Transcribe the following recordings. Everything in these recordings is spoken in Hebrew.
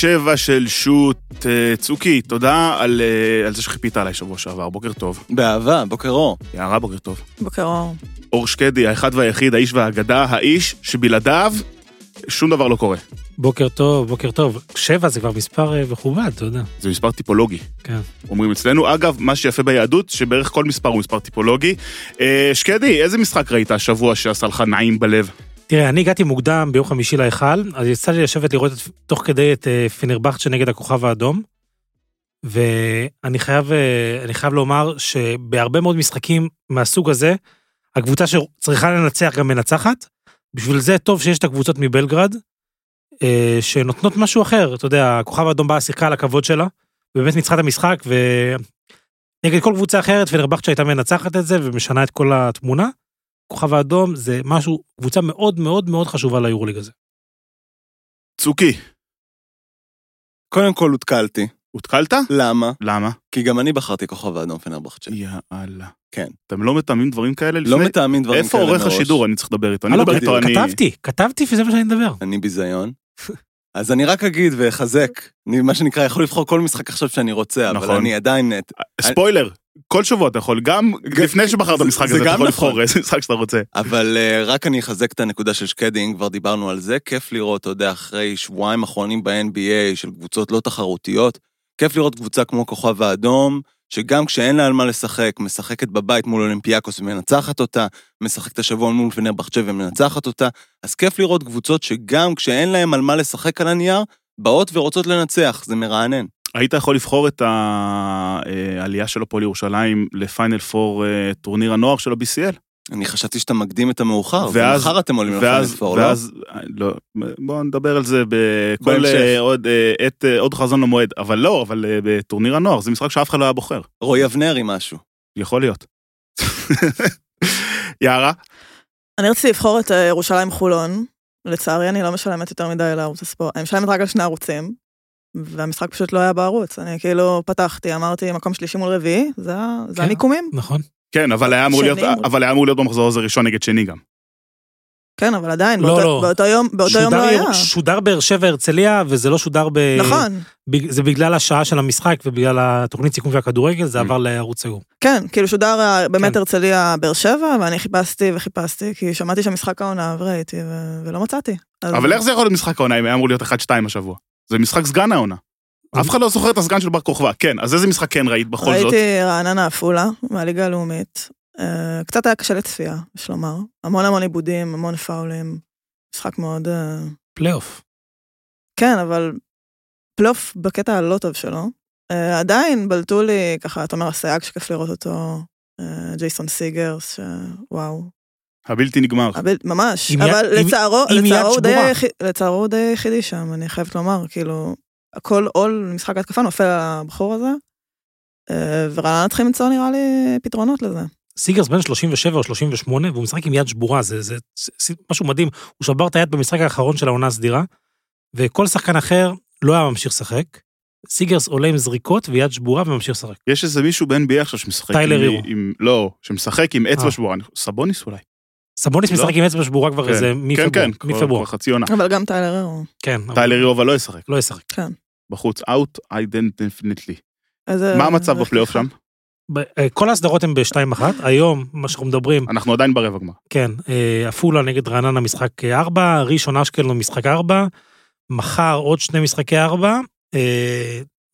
7 של שוט. אה, צוקי, תודה על, אה, על זה שחיפית עליי שבוע שעבר, בוקר טוב. באהבה, בוקר אור. יערה, בוקר טוב. בוקר אור. אור שקדי, האחד והיחיד, האיש והאגדה, האיש שבלעדיו שום דבר לא קורה. בוקר טוב, בוקר טוב. שבע זה כבר מספר אה, מכובד, אתה יודע. זה מספר טיפולוגי, כן. אומרים אצלנו. אגב, מה שיפה ביהדות, שבערך כל מספר הוא מספר טיפולוגי. שקדי, איזה משחק ראית השבוע שעשה לך נעים בלב? תראה, אני הגעתי מוקדם ביום חמישי להיכל, אז יצא לי לשבת לראות את, תוך כדי את אה, פנרבכצ'ה נגד הכוכב האדום. ואני חייב, אה, חייב לומר שבהרבה מאוד משחקים מהסוג הזה, הקבוצה שצריכה לנצח גם מנצחת. בשביל זה טוב שיש את הקבוצות מבלגרד, אה, שנותנות משהו אחר. אתה יודע, הכוכב האדום באה, שיחקה על הכבוד שלה, ובאמת ניצחה את המשחק, ונגד כל קבוצה אחרת, פנרבכצ'ה הייתה מנצחת את זה ומשנה את כל התמונה. כוכב האדום זה משהו, קבוצה מאוד מאוד מאוד חשובה ליורוליג הזה. צוקי, קודם כל הותקלתי. הותקלת? למה? למה? כי גם אני בחרתי כוכב האדום פנרבכצ'ה. יאללה. כן. אתם לא מתאמים דברים כאלה לפני? לא מתאמים דברים איפה כאלה עורך מראש. השידור? אני צריך לדבר איתו. אני מדבר איתו, אני... כתבתי, כתבתי וזה מה שאני מדבר. אני ביזיון. אז אני רק אגיד ואחזק, אני מה שנקרא יכול לבחור כל משחק עכשיו שאני רוצה, אבל נכון. אני עדיין... ספוילר, כל שבוע אתה יכול, גם לפני שבחרת במשחק זה הזה, אתה יכול נכון. לבחור איזה משחק שאתה רוצה. אבל אה, רק אני אחזק את הנקודה של שקדי, אם כבר דיברנו על זה, כיף לראות, אתה יודע, אחרי שבועיים אחרונים ב-NBA של קבוצות לא תחרותיות, כיף לראות קבוצה כמו כוכב האדום, שגם כשאין לה על מה לשחק, משחקת בבית מול אולימפיאקוס ומנצחת אותה, משחקת השבוע מול פנרבחצ'ה ומנצחת אותה, אז כיף לראות קבוצות שגם כשאין להם על מה לשחק על הנייר, באות ורוצות לנצח, זה מרענן. היית יכול לבחור את העלייה של הפועל ירושלים לפיינל פור אה, טורניר הנוער של ה-BCL. אני חשבתי שאתה מקדים את המאוחר, ואז- ומחר אתם עולים ואז, לפיינל פור, לא? ואז, לא, בואו נדבר על זה בכל. אה, עוד, אה, עת, אה, עוד חזון למועד, אבל לא, אבל אה, בטורניר הנוער, זה משחק שאף אחד לא היה בוחר, רועי אבנרי משהו. יכול להיות. יערה? אני רציתי לבחור את ירושלים חולון. לצערי אני לא משלמת יותר מדי לערוץ הספורט. אני משלמת רק על שני ערוצים. והמשחק פשוט לא היה בערוץ. אני כאילו פתחתי, אמרתי מקום שלישי מול רביעי, זה ה- זה כן. המיקומים. נכון. כן, אבל היה אמור להיות, אבל היה אמור להיות במחזור הזה ראשון נגד שני גם. כן, אבל עדיין, לא, באותו- לא. באותו יום באותו יום לא היה. שודר באר שבע הרצליה, וזה לא שודר ב... נכון, בג- זה בגלל השעה של המשחק ובגלל התוכנית סיכום והכדורגל, זה Mm. עבר לערוץ סגור. כן, כאילו שודר ה- באמת כן. הרצליה באר שבע, ואני חיפשתי וחיפשתי, כי שמעתי שהמשחק העונה וראיתי, ו- ולא מצאתי. אז- אבל איך זה יכול להיות משחק העונה אם היה אמור להיות 1-2 השבוע? זה משחק סגן העונה. אף אחד לא זוכר את הסגן של בר כוכבא, כן, אז איזה משחק כן ראית בכל זאת? ראיתי רעננה עפולה, מהליגה הלאומית. אה, קצת היה קשה לצפייה, יש לומר. המון המון איבודים, המון פאולים. משחק מאוד... אה, פלייאוף. כן, אבל פלייאוף בקטע הלא טוב שלו. אה, עדיין בלטו לי, ככה, אתה אומר, הסיג שכיף לראות אותו, ג'ייסון סיגרס, שוואו. הבלתי נגמר. אבל, ממש, אבל עם- לצערו, לצערו הוא די היחידי שם, אני חייבת לומר, כאילו, כל עול משחק ההתקפה נופל על הבחור הזה, אה, ורעננה צריכים למצוא נראה לי פתרונות לזה. סיגרס בן 37 או 38, והוא משחק עם יד שבורה, זה, זה, זה, משהו מדהים. הוא שבר את היד במשחק האחרון של העונה הסדירה, וכל שחקן אחר לא היה ממשיך לשחק. סיגרס עולה עם זריקות ויד שבורה וממשיך לשחק. יש איזה מישהו ב-NBA עכשיו שמשחק טיילר עם- הירו. עם... לא, שמשחק עם אצבע אה. שבורה. סבוניס אולי. סבוניס לא? משחק עם אצבע שבורה כבר כן. איזה כן, מפברואר. כן. כבר חצי עונה. אבל גם טיילר הרו. כן, טיילר הירו אבל לא ישחק. לא ישחק. כן. בחוץ, out, I didn't definitely. איזה... מה המצב בפלייאוף שם? אה, כל ההסדרות הן ב-2-1, היום, מה שאנחנו מדברים, אנחנו עדיין ברבע גמר. כן, אה, עפולה נגד רעננה משחק 4, ראשון אשקלון משחק 4, מחר עוד שני משחקי 4.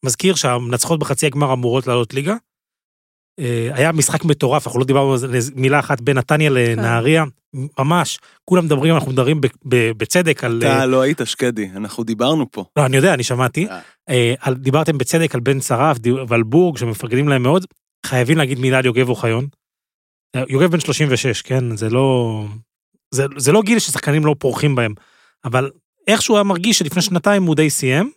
מזכיר שהמנצחות בחצי הגמר אמורות לעלות ליגה. אה, היה משחק מטורף, אנחנו לא דיברנו על זה מילה אחת בין נתניה לנהריה, ממש, כולם מדברים, אנחנו מדברים בצדק על... אתה לא היית שקדי, אנחנו דיברנו פה. לא, אני יודע, אני שמעתי. אה. אה, דיברתם בצדק על בן שרף ועל בורג, שמפרגנים להם מאוד. חייבים להגיד מילה על יוגב אוחיון. אה, יוגב בן 36, כן? זה לא... זה, זה לא גיל ששחקנים לא פורחים בהם, אבל איכשהו היה מרגיש שלפני שנתיים הוא די סיים,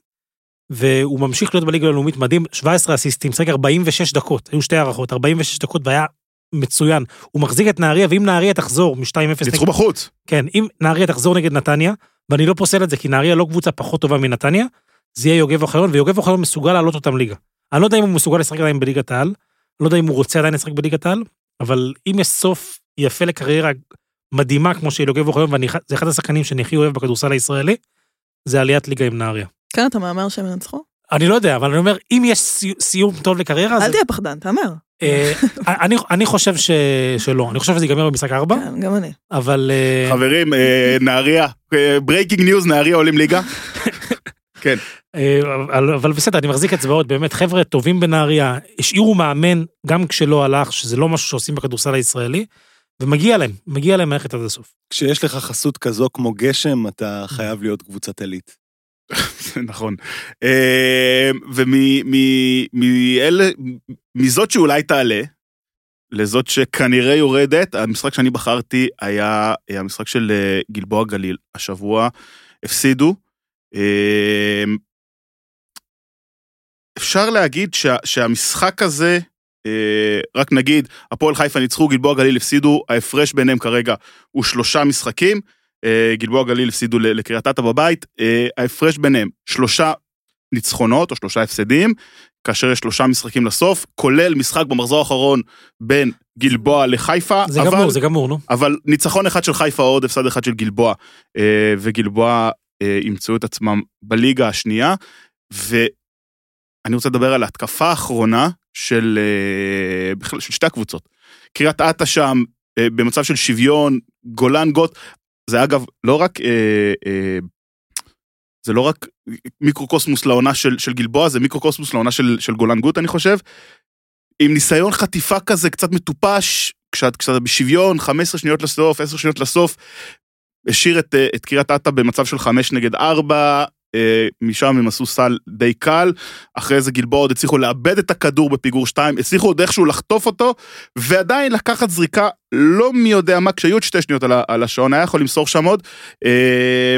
והוא ממשיך להיות בליגה הלאומית מדהים, 17 אסיסטים, שחק 46 דקות, היו שתי הערכות, 46 דקות והיה מצוין. הוא מחזיק את נהריה, ואם נהריה תחזור מ-2-0... ניצחו בחוץ. כן, אם נהריה תחזור נגד נתניה, ואני לא פוסל את זה, כי נהריה לא קבוצה פחות טובה מנתניה, זה יהיה יוגב אוחיון, ויוגב אוחיון מסוגל להעלות אותם ליגה. אני לא יודע אם הוא מסוגל לשחק עדיין בליגת העל, לא יודע אם הוא רוצה עדיין לשחק בליגת העל, אבל אם יש סוף יפה לקריירה מדהימה כמו של יוגב אוחיון, וזה אחד השחקנים שאני הכי אוהב בכדורסל הישראלי, זה עליית ליגה עם נהריה. כן, אתה מהמר שהם ינצחו? אני לא יודע, אבל אני אומר, אם יש סי- סיום טוב לקריירה, אל אז... תהיה פחדן, תהמר. אה, אני, אני חושב ש, שלא, אני חושב שזה ייגמר במשחק ארבע, כן, גם אני. אבל אה, חברים, אה, נהריה, breaking news, נהריה עולים ליגה. כן, אבל, אבל בסדר, אני מחזיק אצבעות, באמת, חבר'ה טובים בנהריה, השאירו מאמן גם כשלא הלך, שזה לא משהו שעושים בכדורסל הישראלי, ומגיע להם, מגיע להם ללכת עד הסוף. כשיש לך חסות כזו כמו גשם, אתה חייב להיות קבוצת עילית. נכון. אה, ומזאת שאולי תעלה, לזאת שכנראה יורדת, המשחק שאני בחרתי היה המשחק של אה, גלבוע גליל. השבוע הפסידו. אה, אפשר להגיד שה, שהמשחק הזה, רק נגיד, הפועל חיפה ניצחו, גלבוע גליל הפסידו, ההפרש ביניהם כרגע הוא שלושה משחקים. אה, גלבוע גליל הפסידו לקריית אתא בבית, אה, ההפרש ביניהם שלושה ניצחונות או שלושה הפסדים, כאשר יש שלושה משחקים לסוף, כולל משחק במחזור האחרון בין גלבוע לחיפה, זה אבל, גמור, זה גמור, נו. אבל ניצחון אחד של חיפה עוד הפסד אחד של גלבוע, אה, וגלבוע ימצאו את עצמם בליגה השנייה, ואני רוצה לדבר על ההתקפה האחרונה של, בכלל, של שתי הקבוצות. קריית אתא שם במצב של שוויון, גולן גוט, זה אגב לא רק, אה, אה, זה לא רק מיקרוקוסמוס לעונה של, של גלבוע, זה מיקרוקוסמוס לעונה של, של גולן גוט, אני חושב. עם ניסיון חטיפה כזה קצת מטופש, כשאת, כשאת בשוויון, 15 שניות לסוף, 10 שניות לסוף, השאיר את, אה, את קריית אתא במצב של 5 נגד 4, אה, משם הם עשו סל די קל, אחרי זה גלבוע עוד הצליחו לאבד את הכדור בפיגור 2, הצליחו עוד איכשהו לחטוף אותו, ועדיין לקחת זריקה לא מי יודע מה, כשהיו עוד שתי שניות על, השעון, היה יכול למסור שם עוד. אה,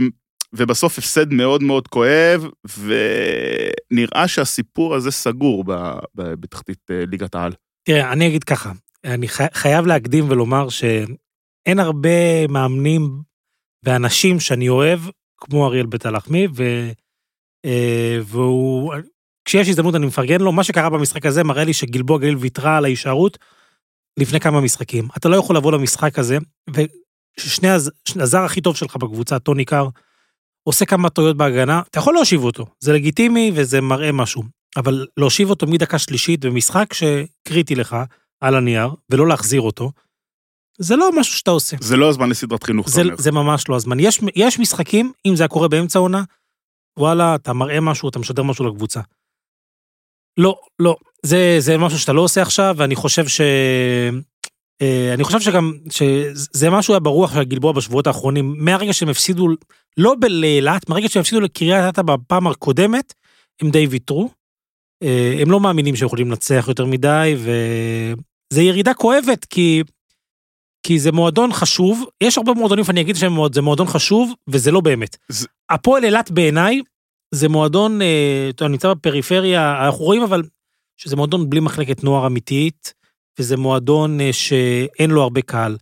ובסוף הפסד מאוד מאוד כואב, ונראה שהסיפור הזה סגור ב- ב- בתחתית אה, ליגת העל. תראה, אני אגיד ככה, אני חי- חייב להקדים ולומר שאין הרבה מאמנים ואנשים שאני אוהב, כמו אריאל בית הלחמי, ו... אה, והוא... כשיש הזדמנות אני מפרגן לו, מה שקרה במשחק הזה מראה לי שגלבוע גליל ויתרה על ההישארות לפני כמה משחקים. אתה לא יכול לבוא למשחק הזה, וששני הז... הזר הכי טוב שלך בקבוצה, טוני קאר, עושה כמה טעויות בהגנה, אתה יכול להושיב אותו, זה לגיטימי וזה מראה משהו, אבל להושיב אותו מדקה שלישית במשחק שקריטי לך על הנייר, ולא להחזיר אותו, זה לא משהו שאתה עושה. זה לא הזמן לסדרת חינוך, זה, אתה אומר. זה ממש לא הזמן. יש, יש משחקים, אם זה היה קורה באמצע העונה, וואלה, אתה מראה משהו, אתה משדר משהו לקבוצה. לא, לא, זה, זה משהו שאתה לא עושה עכשיו, ואני חושב ש... אה, אני חושב שגם, שזה משהו היה ברוח של הגלבוע בשבועות האחרונים, מהרגע שהם הפסידו, לא לאילת, מהרגע שהם הפסידו לקריית אתא בפעם הקודמת, הם די ויתרו. אה, הם לא מאמינים שהם יכולים לנצח יותר מדי, וזה ירידה כואבת, כי כי זה מועדון חשוב, יש הרבה מועדונים ואני אגיד שזה מועדון חשוב, וזה לא באמת. זה- הפועל אילת בעיניי, זה מועדון, אה, אתה יודע, נמצא בפריפריה, אנחנו רואים אבל שזה מועדון בלי מחלקת נוער אמיתית, וזה מועדון אה, שאין לו הרבה קהל.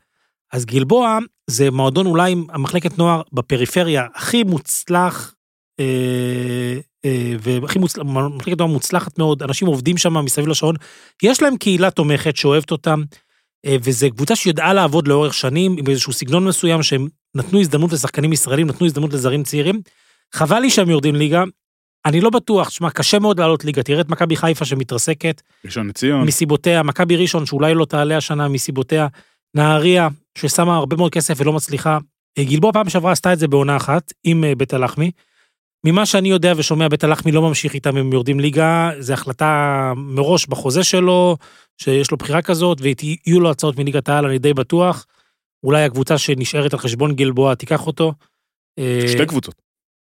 אז גלבוע זה מועדון אולי עם המחלקת נוער בפריפריה הכי מוצלח, אה, אה, והכי מוצלח, מחלקת נוער מוצלחת מאוד, אנשים עובדים שם מסביב לשעון, יש להם קהילה תומכת שאוהבת אותם, וזו קבוצה שידעה לעבוד לאורך שנים עם איזשהו סגנון מסוים שהם נתנו הזדמנות לשחקנים ישראלים, נתנו הזדמנות לזרים צעירים. חבל לי שהם יורדים ליגה. אני לא בטוח, שמע, קשה מאוד לעלות ליגה, תראה את מכבי חיפה שמתרסקת ראשון לציון. מסיבותיה, מכבי ראשון שאולי לא תעלה השנה מסיבותיה, נהריה ששמה הרבה מאוד כסף ולא מצליחה. אה, גלבוע פעם שעברה עשתה את זה בעונה אחת עם אה, בית הלחמי. ממה שאני יודע ושומע, בית הלחמי לא ממשיך איתם, הם יורדים ליגה, זו החלטה מראש בחוזה שלו, שיש לו בחירה כזאת, ויהיו לו הצעות מליגת העל, אני די בטוח. אולי הקבוצה שנשארת על חשבון גלבוע תיקח אותו. אה, שתי קבוצות.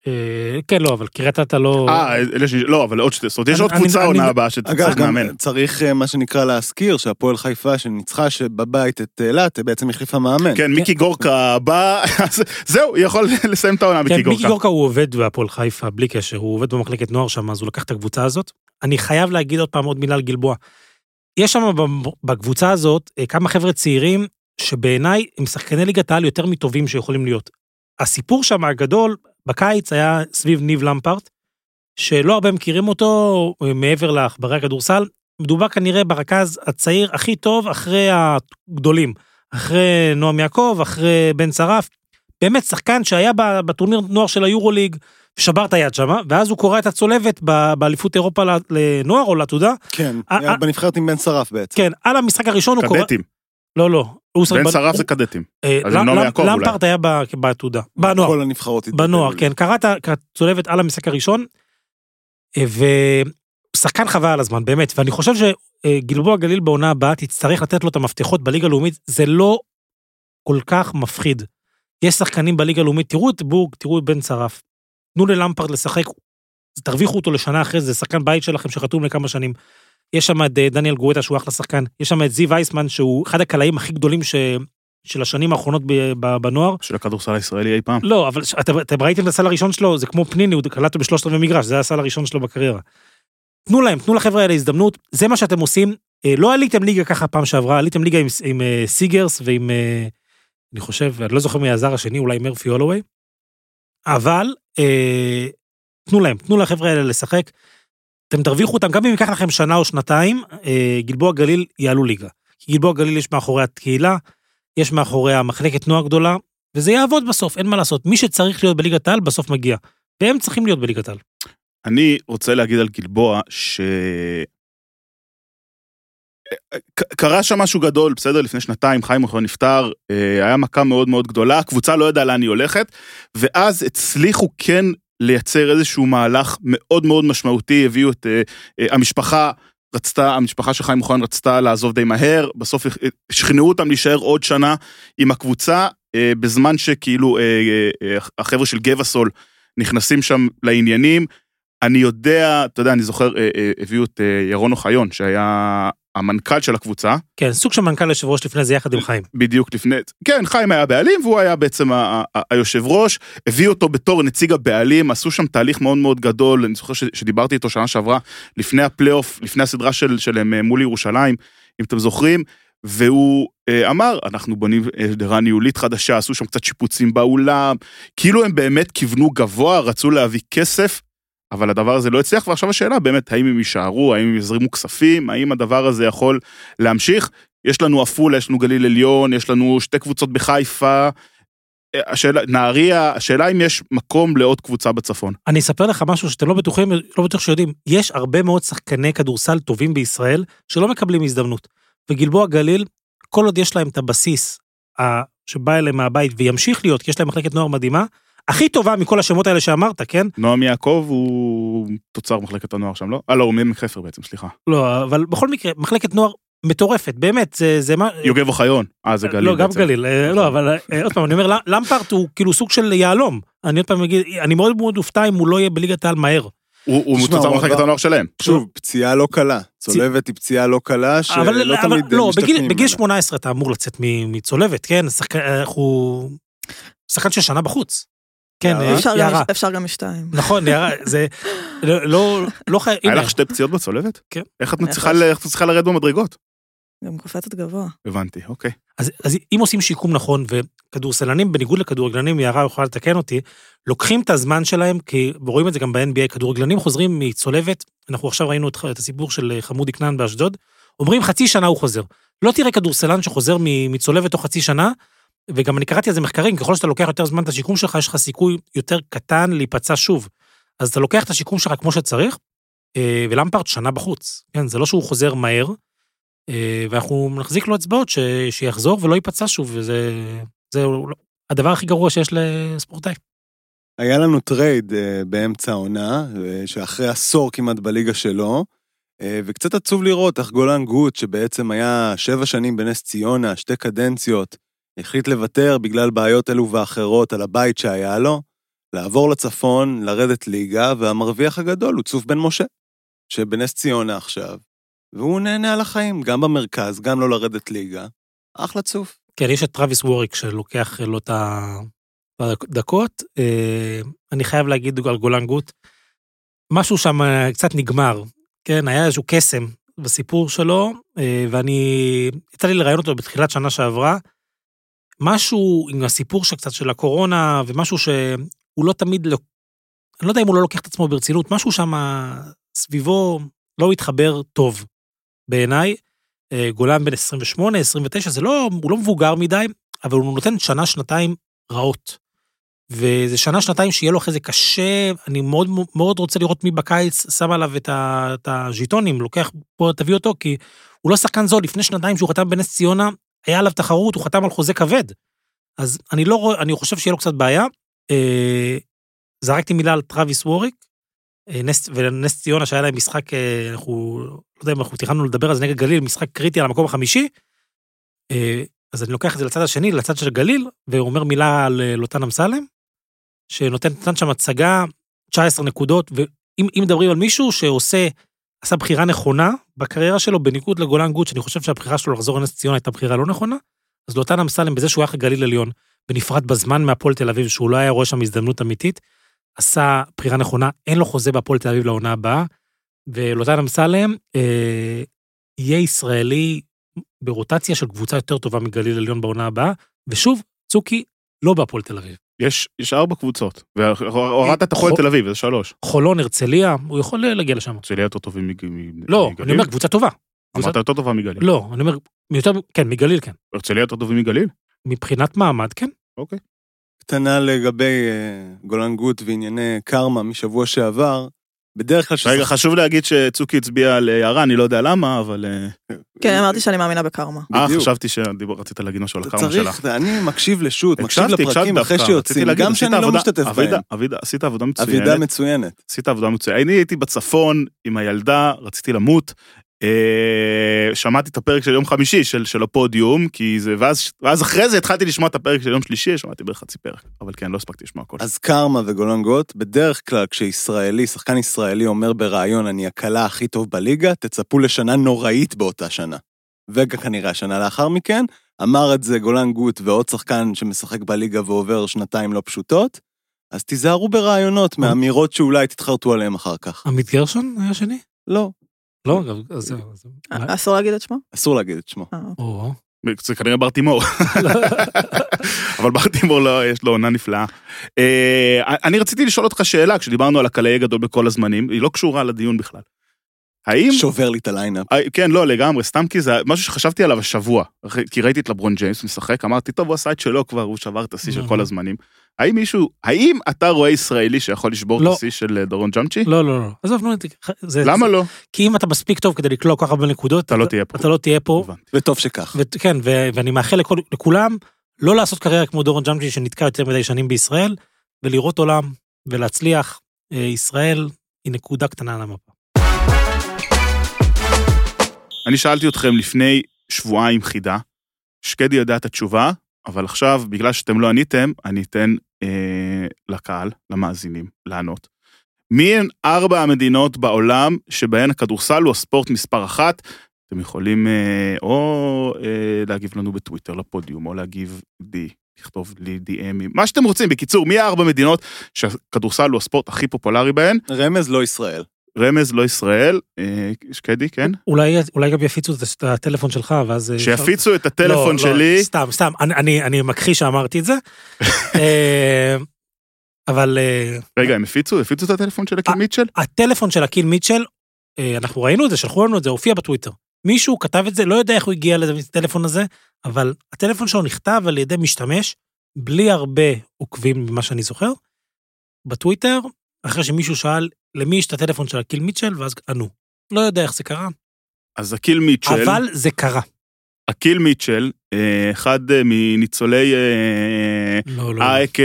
אה, כן, לא, אבל קריית אתא לא... אה, אלה ש... לא, אבל עוד שתי, זאת אומרת, יש עוד קבוצה עונה אני- הבאה אגב, שתצטרך גם מאמן. צריך אה, מה שנקרא להזכיר שהפועל חיפה שניצחה שבבית את אילת, בעצם החליפה מאמן. כן, מיקי גורקה בא, זהו, יכול לסיים את העונה, כן, מיקי מיקי גורקה. גורקה הוא עובד בהפועל חיפה, בלי קשר, הוא עובד במחלקת נוער שם, אז הוא לקח את הקבוצה הזאת. אני חייב להגיד עוד פעם עוד מילה על גלבוע. יש שם בקבוצה הזאת אה, כמה חבר'ה צעירים, שבעיניי הם שחקני ליגת העל יותר מטובים שיכולים להיות. הסיפור שם הגדול בקיץ היה סביב ניב למפרט, שלא הרבה מכירים אותו אה, מעבר לעכברי הכדורסל. מדובר כנראה ברכז הצעיר הכי טוב אחרי הגדולים, אחרי נועם יעקב, אחרי בן שרף. באמת שחקן שהיה בטורניר נוער של היורוליג, שבר את היד שמה, ואז הוא קורע את הצולבת ב- באליפות אירופה לנוער או לעתודה. כן, אה, אה. בנבחרת עם בן שרף בעצם. כן, על המשחק הראשון הוא קורע... קדטים. לא, לא. בן שרף זה קדטים. אה, אז למ- עם נועם למ- יעקב אולי. למפרט היה ב- בעתודה. בנוער. כל הנבחרות. בנוער, כן, קרא את הצולבת על המשחק הראשון, אה, ושחקן חבל על הזמן, באמת, ואני חושב שגלבוע גליל בעונה הבאה תצטרך לתת לו את המפתחות בליגה הלאומית, זה לא כל כך מפחיד. יש שחקנים בליגה הלאומית, תראו את בורג, תראו את בן שרף. תנו ללמפרד לשחק, תרוויחו אותו לשנה אחרי זה, זה שחקן בית שלכם שחתום לכמה שנים. יש שם את אה, דניאל גואטה שהוא אחלה שחקן, יש שם את זיו וייסמן שהוא אחד הקלעים הכי גדולים ש... של השנים האחרונות בנוער. של הכדורסל הישראלי אי פעם. לא, אבל ש- אתם, אתם ראיתם את הסל הראשון שלו, זה כמו פניני, הוא קלט בשלושת רבעי מגרש, זה הסל הראשון שלו בקריירה. תנו להם, תנו לחבר'ה האלה הזדמנות, זה מה שאתם עושים. אה, לא עליתם ליגה ככה פעם שעברה, עליתם ליגה עם, עם אה, סיגרס ועם, אני חושב, אני לא זוכר מי הזר השני, אולי מרפי הולווי, אבל אה, תנו להם, תנו לחבר'ה האלה לשחק. אתם תרוויחו אותם, גם אם ייקח לכם שנה או שנתיים, אה, גלבוע גליל יעלו ליגה. כי גלבוע גליל יש מאחורי הקהילה, יש מאחוריה מחלקת נוער גדולה, וזה יעבוד בסוף, אין מה לעשות. מי שצריך להיות בליגת העל בסוף מגיע. והם צריכים להיות בליגת העל. אני רוצה להגיד על גלבוע ש... קרה שם משהו גדול, בסדר? לפני שנתיים חיים אוחיון נפטר, אה, היה מכה מאוד מאוד גדולה, הקבוצה לא ידעה לאן היא הולכת, ואז הצליחו כן לייצר איזשהו מהלך מאוד מאוד משמעותי, הביאו את אה, אה, המשפחה, רצתה, המשפחה של חיים אוחיון רצתה לעזוב די מהר, בסוף שכנעו אותם להישאר עוד שנה עם הקבוצה, בזמן שכאילו החבר'ה של גבעסול נכנסים שם לעניינים. אני יודע, אתה יודע, אני זוכר, הביאו את ירון אוחיון, שהיה המנכ"ל של הקבוצה, כן, סוג של מנכ"ל יושב ראש לפני זה יחד עם חיים. בדיוק לפני, כן, חיים היה בעלים והוא היה בעצם היושב ראש, הביאו אותו בתור נציג הבעלים, עשו שם תהליך מאוד מאוד גדול, אני זוכר שדיברתי איתו שנה שעברה, לפני הפלייאוף, לפני הסדרה של, שלהם אה, מול ירושלים, אם אתם זוכרים, והוא אה, אמר, אנחנו בונים שדרה ניהולית חדשה, עשו שם קצת שיפוצים באולם, כאילו הם באמת כיוונו גבוה, רצו להביא כסף, אבל הדבר הזה לא הצליח, ועכשיו השאלה באמת, האם הם יישארו, האם הם יזרימו כספים, האם הדבר הזה יכול להמשיך? יש לנו עפולה, יש לנו גליל עליון, יש לנו שתי קבוצות בחיפה. השאלה, נהריה, השאלה אם יש מקום לעוד קבוצה בצפון. אני אספר לך משהו שאתם לא בטוחים, לא בטוח שיודעים. יש הרבה מאוד שחקני כדורסל טובים בישראל שלא מקבלים הזדמנות. וגלבוע גליל, כל עוד יש להם את הבסיס שבא אליהם מהבית וימשיך להיות, כי יש להם מחלקת נוער מדהימה, הכי טובה מכל השמות האלה שאמרת, כן? נועם יעקב הוא תוצר מחלקת הנוער שם, לא? אה, לא, הוא מעמק חפר בעצם, סליחה. לא, אבל בכל מקרה, מחלקת נוער מטורפת, באמת, זה, זה מה... יוגב אוחיון, אה, זה גליל לא, גם בעצם. גליל, אה, לא, אבל אה, עוד פעם, אני אומר, למ- למפרט הוא כאילו סוג של יהלום. אני עוד פעם אגיד, אני מאוד מאוד אופתע אם הוא לא יהיה בליגת העל מהר. הוא הוא תשמע, תוצר הוא מחלקת הנוער שלהם. שוב, פציעה לא קלה. צולבת היא פציעה לא קלה, שלא אבל, תמיד אבל אה, לא, בגיל, בגיל ממנה. 18 אתה אמור לצאת מ- מצולבת, כן? אנחנו... שחקן של שנה בחוץ. כן, יערה? אה, אפשר גם- יערה. אפשר גם משתיים. נכון, יערה, זה... לא, לא, לא חי... היה לך שתי פציעות בצולבת? כן. איך את מצליחה לרדת במדרגות? גם קופצת גבוה. הבנתי, אוקיי. אז, אז אם עושים שיקום נכון, וכדורסלנים, בניגוד לכדורגלנים, יערה יכולה לתקן אותי, לוקחים את הזמן שלהם, כי ורואים את זה גם ב-NBA, כדורגלנים חוזרים מצולבת, אנחנו עכשיו ראינו את, את הסיפור של חמודי כנען באשדוד, אומרים חצי שנה הוא חוזר. לא תראה כדורסלן שחוזר מ- מצולבת תוך חצי שנה, וגם אני קראתי על זה מחקרים, ככל שאתה לוקח יותר זמן את השיקום שלך, יש לך סיכוי יותר קטן להיפצע שוב. אז אתה לוקח את השיקום שלך כמו שצריך, אה, ולמפרט שנה בחוץ. כן, זה לא שהוא חוזר מהר, אה, ואנחנו נחזיק לו אצבעות ש... שיחזור ולא ייפצע שוב, וזה זה הדבר הכי גרוע שיש לספורטאי. היה לנו trade אה, באמצע העונה, שאחרי עשור כמעט בליגה שלו, וקצת עצוב לראות איך גולן גוטט, שבעצם היה שבע שנים בנס ציונה, שתי קדנציות, החליט לוותר בגלל בעיות אלו ואחרות על הבית שהיה לו, לעבור לצפון, לרדת ליגה, והמרוויח הגדול הוא צוף בן משה, שבנס ציונה עכשיו, והוא נהנה על החיים, גם במרכז, גם לא לרדת ליגה. אחלה צוף. כן, יש את טרוויס ווריק שלוקח לו את הדקות. אה, אני חייב להגיד על גולן גוט, משהו שם אה, קצת נגמר. כן, היה איזשהו קסם בסיפור שלו, אה, ואני, יצא לי לראיין אותו בתחילת שנה שעברה. משהו עם הסיפור שקצת של הקורונה, ומשהו שהוא לא תמיד, לא- אני לא יודע אם הוא לא לוקח את עצמו ברצינות, משהו שם סביבו לא התחבר טוב בעיניי. אה, גולן בן 28, 29, זה לא, הוא לא מבוגר מדי, אבל הוא נותן שנה, שנתיים רעות. וזה שנה, שנתיים שיהיה לו אחרי זה קשה, אני מאוד מאוד רוצה לראות מי בקיץ שם עליו את, הז'יטונים, לוקח, פה תביא אותו, כי הוא לא שחקן זול, לפני שנתיים שהוא חתם בנס ציונה, היה עליו תחרות, הוא חתם על חוזה כבד. אז אני לא רואה, אני חושב שיהיה לו קצת בעיה. אה, זרקתי מילה על טראביס ווריק, אה, נס, ונס ציונה שהיה להם משחק, אה, אנחנו, לא יודע אם אנחנו תכננו לדבר על זה נגד גליל, משחק קריטי על המקום החמישי. אה, אז אני לוקח את זה לצד השני, לצד של גליל, ואומר מילה על אה, לוטן אמסלם, שנותן שם הצגה, 19 נקודות, ואם אם מדברים על מישהו שעושה, עשה בחירה נכונה בקריירה שלו, בניגוד לגולן גוט, שאני חושב שהבחירה שלו לחזור לנס ציונה הייתה בחירה לא נכונה, אז לוטן אמסלם, בזה שהוא היה גליל עליון, ונפרד בזמן מהפועל תל אביב, שהוא לא היה רואה שם הזדמנות אמיתית, עשה בחירה נכונה, אין לו חוזה בהפועל תל אביב לעונה הבאה, ולוטן אמסלם אה, יהיה ישראלי ברוטציה של קבוצה יותר טובה מגליל עליון בעונה הבאה, ושוב, צוקי לא בהפועל תל אביב. יש, יש ארבע קבוצות, והורדת את הפועל תל אביב, זה שלוש. חולון, הרצליה, הוא יכול להגיע לשם. הרצליה יותר טובים לא, מגליל? אני אומר קבוצה טובה. אמרת יותר טובה מגליל. לא, אני אומר, יותר, כן, מגליל כן. הרצליה יותר טובים מגליל? מבחינת מעמד, כן. אוקיי. קטנה לגבי אה, גולן גוט וענייני קרמה משבוע שעבר, בדרך כלל... רגע, ששחק- חשוב להגיד שצוקי הצביע על יערה, אני לא יודע למה, אבל... אה, כן, אמרתי שאני מאמינה בקרמה. אה. חשבתי שרצית להגיד משהו על הקרמה שלך. צריך, אני מקשיב לשו"ת, מקשיב לפרקים אחרי שיוצאים, גם שאני לא משתתף בהם. אבידה, עשית עבודה מצוינת. אבידה מצוינת. עשית עבודה מצוינת. אני הייתי בצפון עם הילדה, רציתי למות. אה, שמעתי את הפרק של יום חמישי של, של הפודיום, כי זה, ואז, ואז אחרי זה התחלתי לשמוע את הפרק של יום שלישי, שמעתי בערך חצי פרק, אבל כן, לא הספקתי לשמוע הכל. אז קרמה וגולן גוט, בדרך כלל כשישראלי, שחקן ישראלי אומר בריאיון, אני הקלה הכי טוב בליגה, תצפו לשנה נוראית באותה שנה. וכנראה השנה לאחר מכן, אמר את זה גולן גוט ועוד שחקן שמשחק בליגה ועובר שנתיים לא פשוטות, אז תיזהרו ברעיונות מאמירות שאולי תתחרטו עליהם אחר כך. עמית גרשון היה שני? לא, לא, אז זהו. אה, אסור להגיד את שמו? אסור להגיד את שמו. אה, אוקיי. או, זה כנראה בר תימור. אבל בר תימור לא, יש לו עונה נפלאה. אה, אני רציתי לשאול אותך שאלה, כשדיברנו על הקלעי גדול בכל הזמנים, היא לא קשורה לדיון בכלל. האם... שובר לי את ה line-up. אה, כן, לא, לגמרי, סתם כי זה משהו שחשבתי עליו השבוע. כי ראיתי את לברון ג'יימס משחק, אמרתי, טוב, הוא עשה את שלו כבר, הוא שבר את השיא של כל. הזמנים. האם מישהו, האם אתה רואה ישראלי שיכול לשבור את לא. השיא של אה, דורון ג'אמצ'י? לא, לא, לא. עזוב, נו, זה- למה לא? כי אם אתה מספיק טוב כדי לקלוע כל כך הרבה נקודות, אתה לא תהיה פה. אתה לא תהיה פה. וטוב שכך. וכן, ו- ואני מאחל לכולם לא לעשות קריירה כמו דורון ג'אמצ'י שנתקע יותר מדי שנים בישראל, ולראות עולם ולהצליח. אה, ישראל היא נקודה קטנה על המפה. אני שאלתי אתכם לפני שבועיים חידה, שקדי יודע את התשובה, אבל עכשיו, בגלל שאתם לא עניתם, אני אתן אה, לקהל, למאזינים, לענות. מי הן ארבע המדינות בעולם שבהן הכדורסל הוא הספורט מספר אחת? אתם יכולים אה, או אה, להגיב לנו בטוויטר לפודיום, או להגיב לי, לכתוב לי די.אמים, מה שאתם רוצים. בקיצור, מי הארבע מדינות שהכדורסל הוא הספורט הכי פופולרי בהן? רמז לא ישראל. רמז, לא ישראל. אה, שקדי, כן? אולי, אולי גם יפיצו את הטלפון שלך, ואז... אה, שיפיצו את הטלפון לא, לא, שלי. סתם, סתם, אני, אני, אני מכחיש שאמרתי את זה. אה, אבל רגע, הם הפיצו? הפיצו את הטלפון של אקיל אה, מיטשל? הטלפון של אקיל מיטשל, אנחנו ראינו את זה, שלחו לנו את זה, הופיע בטוויטר. מישהו כתב את זה, לא יודע איך הוא הגיע לטלפון הזה, אבל הטלפון שלו נכתב על ידי משתמש, בלי הרבה עוקבים ממה שאני זוכר, בטוויטר, אחרי שמישהו שאל למי יש את הטלפון של אקיל מיטשל, ואז ענו. לא יודע איך זה קרה, אז אקיל מיטשל, אבל זה קרה. אקיל מיטשל, אה, אחד אה, מניצולי אה, לא, לא. אייק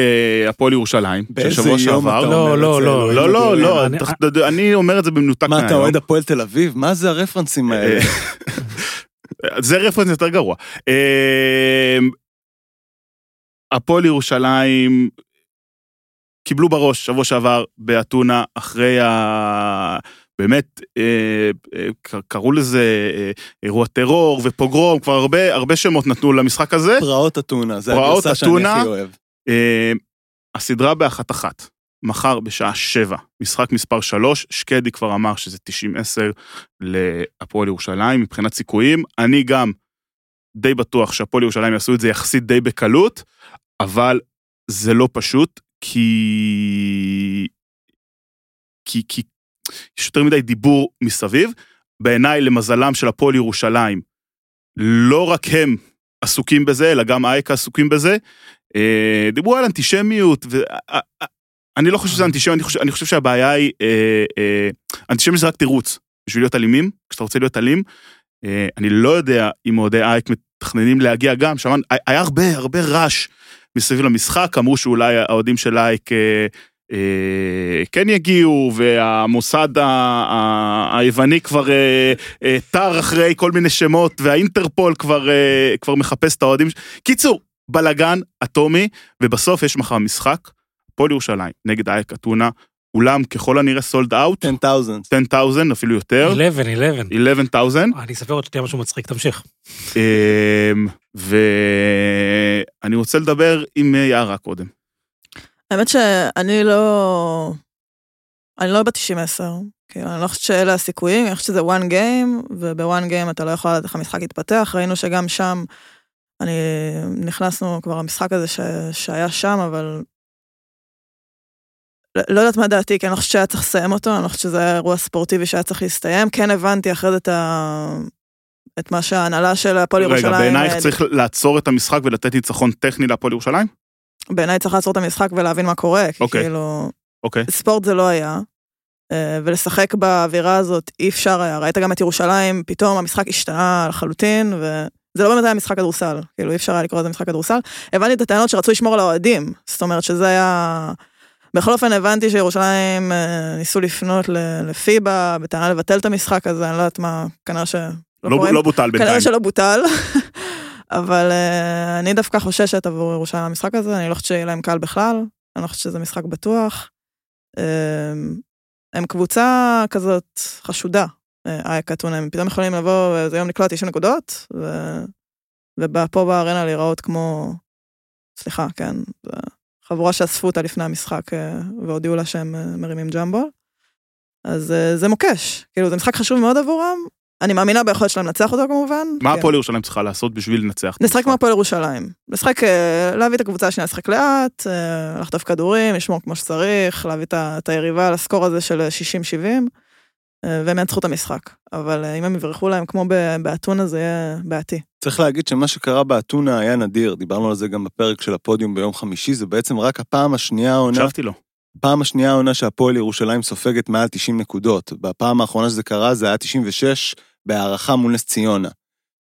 הפועל ירושלים, של באיזה שבוע יום שעבר. אתה לא, אומר את לא, זה, לא, אלוהים לא, לא, אדירים. לא, אני- אומר את זה במנותק מה, אתה מהיום. אוהד הפועל תל אביב? מה זה הרפרנסים האלה? זה רפרנס יותר גרוע. הפועל ירושלים קיבלו בראש שבוע שעבר באתונה אחרי ה... באמת, אה, אה, קראו לזה אה, אירוע טרור ופוגרום, כבר הרבה, הרבה שמות נתנו למשחק הזה. פרעות אתונה, זה פרעות הגרסה שאני. הכי אוהב. אה, הסדרה באחת אחת, מחר בשעה שבע, משחק מספר שלוש, שקדי כבר אמר שזה 90-10 להפועל ירושלים מבחינת סיכויים. אני גם די בטוח שהפועל ירושלים יעשו את זה יחסית די בקלות, אבל זה לא פשוט, כי... כי, כי יש יותר מדי דיבור מסביב. בעיניי, למזלם של הפועל ירושלים, לא רק הם עסוקים בזה, אלא גם אייקה עסוקים בזה. אה, דיברו על אנטישמיות, ואני לא חושב שזה אנטישמיות, אני אני חושב שהבעיה היא, אה, אה, אנטישמיות זה רק תירוץ בשביל להיות אלימים, כשאתה רוצה להיות אלים. אה, אני לא יודע אם אוהדי אייק מתכננים להגיע גם, שמענו, היה הרבה הרבה רעש מסביב למשחק, אמרו שאולי האוהדים של אייק אה, אה, כן יגיעו, והמוסד ה- ה- היווני כבר אה, אה, טר אחרי כל מיני שמות, והאינטרפול כבר, אה, כבר מחפש את האוהדים. קיצור, בלאגן אטומי, ובסוף יש מחר משחק, הפועל ירושלים נגד אייק אתונה, אולם ככל הנראה סולד אאוט, 10,000. 10,000 אפילו יותר, 11, 11. 11,000. אני אספר עוד שנייה משהו מצחיק, תמשיך. אמ, ואני רוצה לדבר עם אה, יערה קודם. האמת שאני לא... אני לא ב-90-10. כאילו, אני לא חושבת שאלה הסיכויים, אני חושבת שזה one game, וב-one game אתה לא יכול לדעת איך המשחק יתפתח. ראינו שגם שם, אני... נכנסנו כבר למשחק הזה ש... שהיה שם, אבל... לא- יודעת מה דעתי, כי אני לא חושבת שהיה צריך לסיים אותו, אני לא חושבת שזה היה אירוע ספורטיבי שהיה צריך להסתיים. כן הבנתי אחרי זה את ה... את מה שההנהלה של הפועל ירושלים... רגע, בעינייך אה, צריך לעצור את המשחק ולתת ניצחון טכני להפועל ירושלים? בעיניי צריך לעצור את המשחק ולהבין מה קורה, כי אוקיי. כאילו... אוקיי. ספורט זה לא היה, אה, ולשחק באווירה הזאת אי אפשר היה. ראית גם את ירושלים, פתאום המשחק השתנה לחלוטין, וזה לא באמת היה משחק כדורסל, כאילו אי אפשר היה לקרוא לזה משחק כדורסל. הבנתי את הטענות שרצו לשמור על האוהדים, זאת אומרת שזה היה... בכל אופן הבנתי שירושלים אה, ניסו לפנות לפיבה בטענה לבטל את המשחק הזה, אני לא יודעת מה, כנראה שלא לא. לא בוטל בינתיים. כנראה שלא בוטל, אבל uh, אני דווקא חוששת עבור ירושלים במשחק הזה, אני לא חושבת שיהיה להם קהל בכלל, אני לא חושבת שזה משחק בטוח. Um, הם קבוצה כזאת חשודה, אה, אייק אתונה, הם פתאום יכולים לבוא ואיזה יום לקלוע 90 נקודות, ו... ופה בארנה להיראות כמו, סליחה, כן, זה חבורה שאספו אותה לפני המשחק אה, והודיעו לה שהם אה, מרימים ג'מבו. אז אה, זה מוקש, כאילו זה משחק חשוב מאוד עבורם, אני מאמינה ביכולת שלהם לנצח אותו כמובן. מה כן. הפועל ירושלים צריכה לעשות בשביל לנצח? נשחק? כמו הפועל ירושלים. לשחק, אה, להביא את הקבוצה השנייה לשחק לאט, לחטוף כדורים, לשמור כמו שצריך, להביא את היריבה לסקור הזה של 60-70, אה, והם ינצחו את המשחק. אבל אה, אם הם יברחו להם כמו באתונה זה יהיה בעייתי. צריך להגיד שמה שקרה באתונה היה נדיר, דיברנו על זה גם בפרק של הפודיום ביום חמישי, זה בעצם רק הפעם השנייה העונה, הקשבתי לו. פעם השנייה העונה שהפועל ירושלים סופגת מעל 90 נקודות. בפעם האחרונה שזה קרה זה היה 96 בהערכה מול נס ציונה.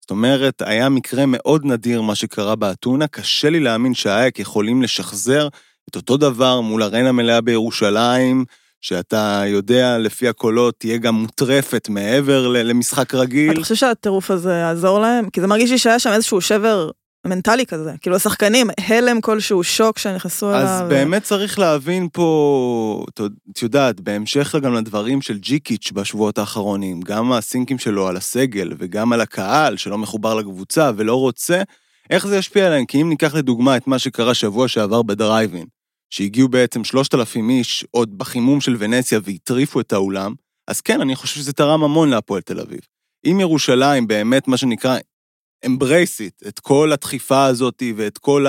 זאת אומרת, היה מקרה מאוד נדיר מה שקרה באתונה, קשה לי להאמין שהאייק יכולים לשחזר את אותו דבר מול ארנה מלאה בירושלים, שאתה יודע, לפי הקולות, תהיה גם מוטרפת מעבר למשחק רגיל. אתה חושב שהטירוף הזה יעזור להם? כי זה מרגיש לי שהיה שם איזשהו שבר מנטלי כזה. כאילו השחקנים, הלם כלשהו, שוק שנכנסו אליו. אז באמת צריך להבין פה, את יודעת, בהמשך גם לדברים של ג'יקיץ' בשבועות האחרונים, גם הסינקים שלו על הסגל וגם על הקהל שלא מחובר לקבוצה ולא רוצה, איך זה ישפיע עליהם? כי אם ניקח לדוגמה את מה שקרה שבוע שעבר בדרייבין, שהגיעו בעצם 3,000 איש עוד בחימום של ונציה והטריפו את האולם, אז כן, אני חושב שזה תרם המון להפועל תל אביב. אם ירושלים באמת, מה שנקרא, it, את כל הדחיפה הזאת ואת כל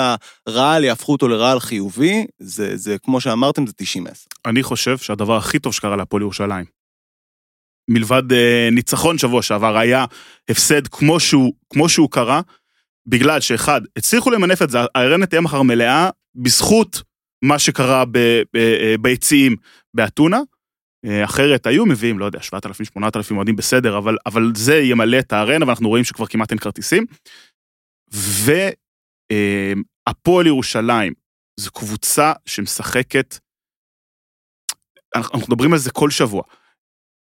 הרעל, יהפכו אותו לרעל חיובי, זה, זה כמו שאמרתם, זה 90-10. אני חושב שהדבר הכי טוב שקרה להפועל ירושלים, מלבד אה, ניצחון שבוע שעבר, היה הפסד כמו שהוא, כמו שהוא קרה, בגלל שאחד, הצליחו למנף את זה, הארנה תהיה מחר מלאה, בזכות מה שקרה אה, ביציעים באתונה. אה, אחרת היו מביאים, לא יודע, 7,000, 8,000 אוהדים בסדר, אבל, אבל זה ימלא את הארנה, ואנחנו רואים שכבר כמעט אין כרטיסים. והפועל ירושלים, זו קבוצה שמשחקת אנחנו מדברים על זה כל שבוע.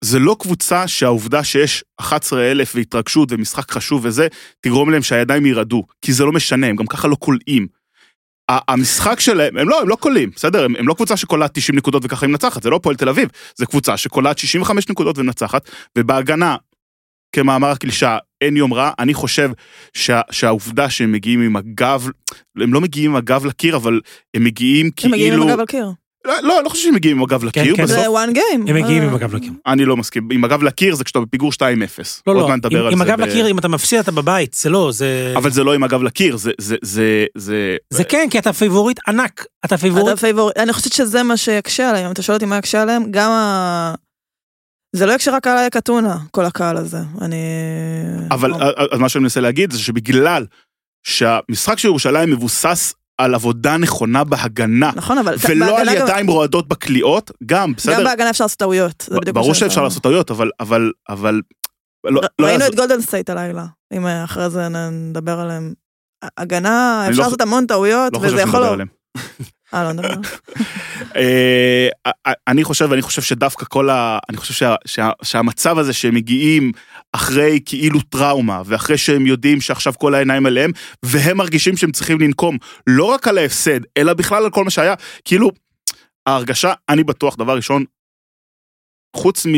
זה לא קבוצה שהעובדה שיש 11,000 והתרגשות ומשחק חשוב וזה, תגרום להם שהידיים ירעדו, כי זה לא משנה, הם גם ככה לא קולעים. המשחק שלהם, הם לא, הם לא קולעים, בסדר? הם, הם לא קבוצה שקולעת 90 נקודות וככה היא מנצחת, זה לא הפועל תל אביב, זה קבוצה שקולעת 65 נקודות ומנצחת, ובהגנה, כמאמר הקלישה, אין יום רע, אני חושב שה, שהעובדה שהם מגיעים עם הגב, הם לא מגיעים עם הגב לקיר, אבל הם מגיעים הם כאילו... מגיעים עם הגב על קיר. לא, לא, אני לא חושב שהם מגיעים עם הגב לקיר, כן. בסוף זה one game. הם מגיעים אה. עם הגב לקיר. אני לא מסכים. עם הגב לקיר זה כשאתה בפיגור 2-0. לא, עוד לא, מעט נדבר עם- על עם זה הגב ב- לקיר, אם אתה מפסיד אתה בבית, זה לא, זה... אבל זה לא עם הגב לקיר, זה... זה... זה... זה... זה כן, כי אתה פייבוריט ענק. אתה פייבוריט. אתה פייבוריט, אני חושבת שזה מה שיקשה עליהם, אם אתה שואל אותי מה יקשה עליהם, גם ה... זה לא יקשה רק על איי.אק אתונה, כל הקהל הזה. אני... אבל אז מה שאני מנסה להגיד זה שבגלל שהמשחק של ירושלים מבוסס על עבודה נכונה בהגנה, נכון, אבל... ולא על בהגנה גם- ידיים רועדות בקליעות, גם, בסדר? גם בהגנה אפשר לעשות טעויות. ברור שאפשר. לעשות טעויות, אבל, אבל, אבל, לא, לא ראינו יעזור. את גולדן סטייט הלילה, אם אחרי זה נדבר עליהם. הגנה, אפשר לא לעשות המון טעויות, לא חושב וזה יכול... שנדבר לא-. אה, לא נדבר. אה, אני חושב, אני חושב שדווקא כל ה... אני חושב שה, שה, שהמצב הזה שהם מגיעים אחרי כאילו טראומה, ואחרי שהם יודעים שעכשיו כל העיניים עליהם, והם מרגישים שהם צריכים לנקום לא רק על ההפסד, אלא בכלל על כל מה שהיה, כאילו, ההרגשה, אני בטוח, דבר ראשון, חוץ מ...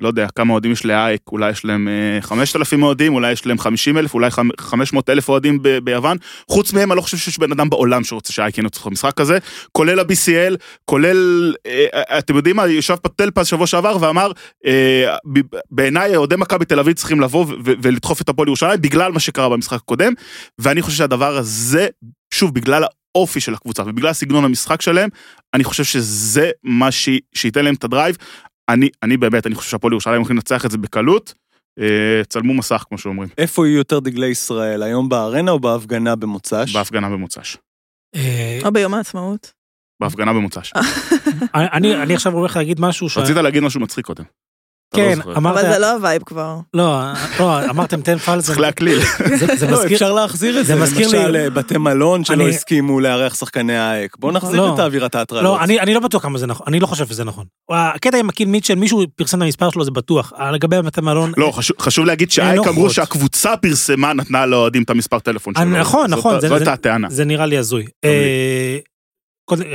לא יודע כמה אוהדים יש לאייק, אולי יש להם אה, 5,000 אוהדים, אולי יש להם 50 אלף, אולי 500 אלף אוהדים ביוון. חוץ מהם אני לא חושב שיש בן אדם בעולם שרוצה שאייק ינצח במשחק הזה, כולל ה-BCL, כולל, אה, אתם יודעים מה, ישב פטלפז שבוע שעבר ואמר, אה, בעיניי אוהדי מכבי תל אביב צריכים לבוא ולדחוף את הפועל ירושלים בגלל מה שקרה במשחק הקודם, ואני חושב שהדבר הזה, שוב, בגלל האופי של הקבוצה ובגלל סגנון המשחק שלהם, אני חושב שזה מה ש- שייתן להם את ה drive. אני, אני באמת, אני חושב שהפועל ירושלים הולכים לנצח את זה בקלות. אה, צלמו מסך, כמו שאומרים, איפה יהיו יותר דגלי ישראל, היום בארנה או בהפגנה במוצ"ש? בהפגנה במוצ"ש. אה, או ביום העצמאות. בהפגנה במוצ"ש. אני אני עכשיו הולך להגיד משהו ש... רצית להגיד משהו מצחיק קודם. לא כן. אמרת... אבל זה לא ה vibe כבר. לא, לא, אמרתם תן פלזן. צריך להקליל. זה- לא, מזכיר... אפשר להחזיר את זה זה, מזכיר לי- למשל אה, בתי מלון שלא אני- הסכימו לארח שחקני האק. בוא נחזיר לא. את האווירת ההטרלות. לא, אני, אני לא בטוח כמה זה נכון, אני לא חושב שזה נכון. הקטע עם הקיל מיטשל, מישהו פרסם את המספר שלו, זה בטוח. אה, לגבי בתי מלון... לא, חשוב- להגיד שאייק אין אמרו. שהקבוצה פרסמה, נתנה לאוהדים את המספר טלפון אה, שלו. נכון, נכון, זה- זו הייתה הטענה. זה נראה לי הזוי.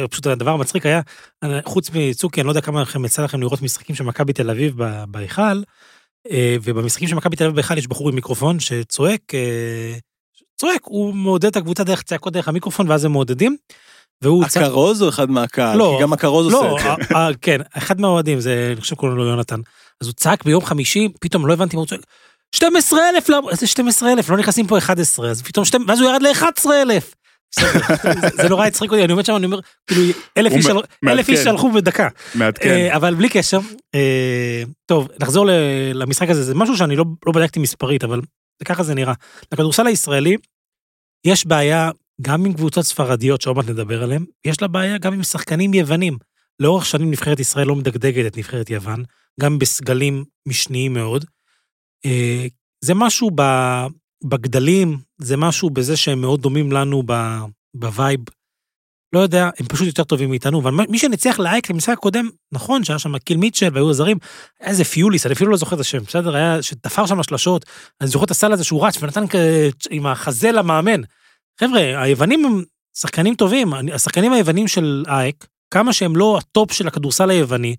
פשוט הדבר המצחיק היה, אה, חוץ מצוקי, אני לא יודע כמה לכם יצא לכם לראות משחקים של מכבי תל אביב בהיכל, אה, ובמשחקים של מכבי תל אביב בהיכל יש בחור עם מיקרופון שצועק, אה, צועק, הוא מעודד את הקבוצה דרך צעקות דרך המיקרופון, ואז הם מעודדים. והוא הכרוז או אחד מהקהל? לא, כי גם הכרוז לא, עושה את זה. אה, אה, כן, אחד מהאוהדים, זה, אני חושב קוראים לו יונתן. אז הוא צעק ביום חמישי, פתאום לא הבנתי מה הוא צועק. 12 אלף, איזה 12 אלף, לא נכנסים פה 11, אז פתאום, שתי- ואז הוא ירד ל-11 אלף. זה נורא הצחיק אותי, אני עומד שם, אני אומר, כאילו, אלף איש. הלכו בדקה. מעדכן. אה, אבל בלי קשר, אה, טוב, נחזור למשחק הזה, זה משהו שאני לא לא בדקתי מספרית, אבל ככה זה נראה. לכדורסל הישראלי, יש בעיה גם עם קבוצות ספרדיות שעוד מעט נדבר עליהן, יש לה בעיה גם עם שחקנים יוונים. לאורך שנים נבחרת ישראל לא מדגדגת את נבחרת יוון, גם בסגלים משניים מאוד. אה, זה משהו בגדלים, זה משהו בזה שהם מאוד דומים לנו ב- ב vibe. לא יודע, הם פשוט יותר טובים מאיתנו, אבל מי שניצח לאייק למשחק הקודם, נכון שהיה שם קייל מיטשל והיו הזרים, היה איזה פיוליס, אני אפילו לא זוכר את השם, בסדר? היה שתפר שם שלשות, אני זוכר את הסל הזה שהוא רץ ונתן כ- עם החזה למאמן. חבר'ה, היוונים הם שחקנים טובים, השחקנים היוונים של אייק, כמה שהם לא הטופ של הכדורסל היווני,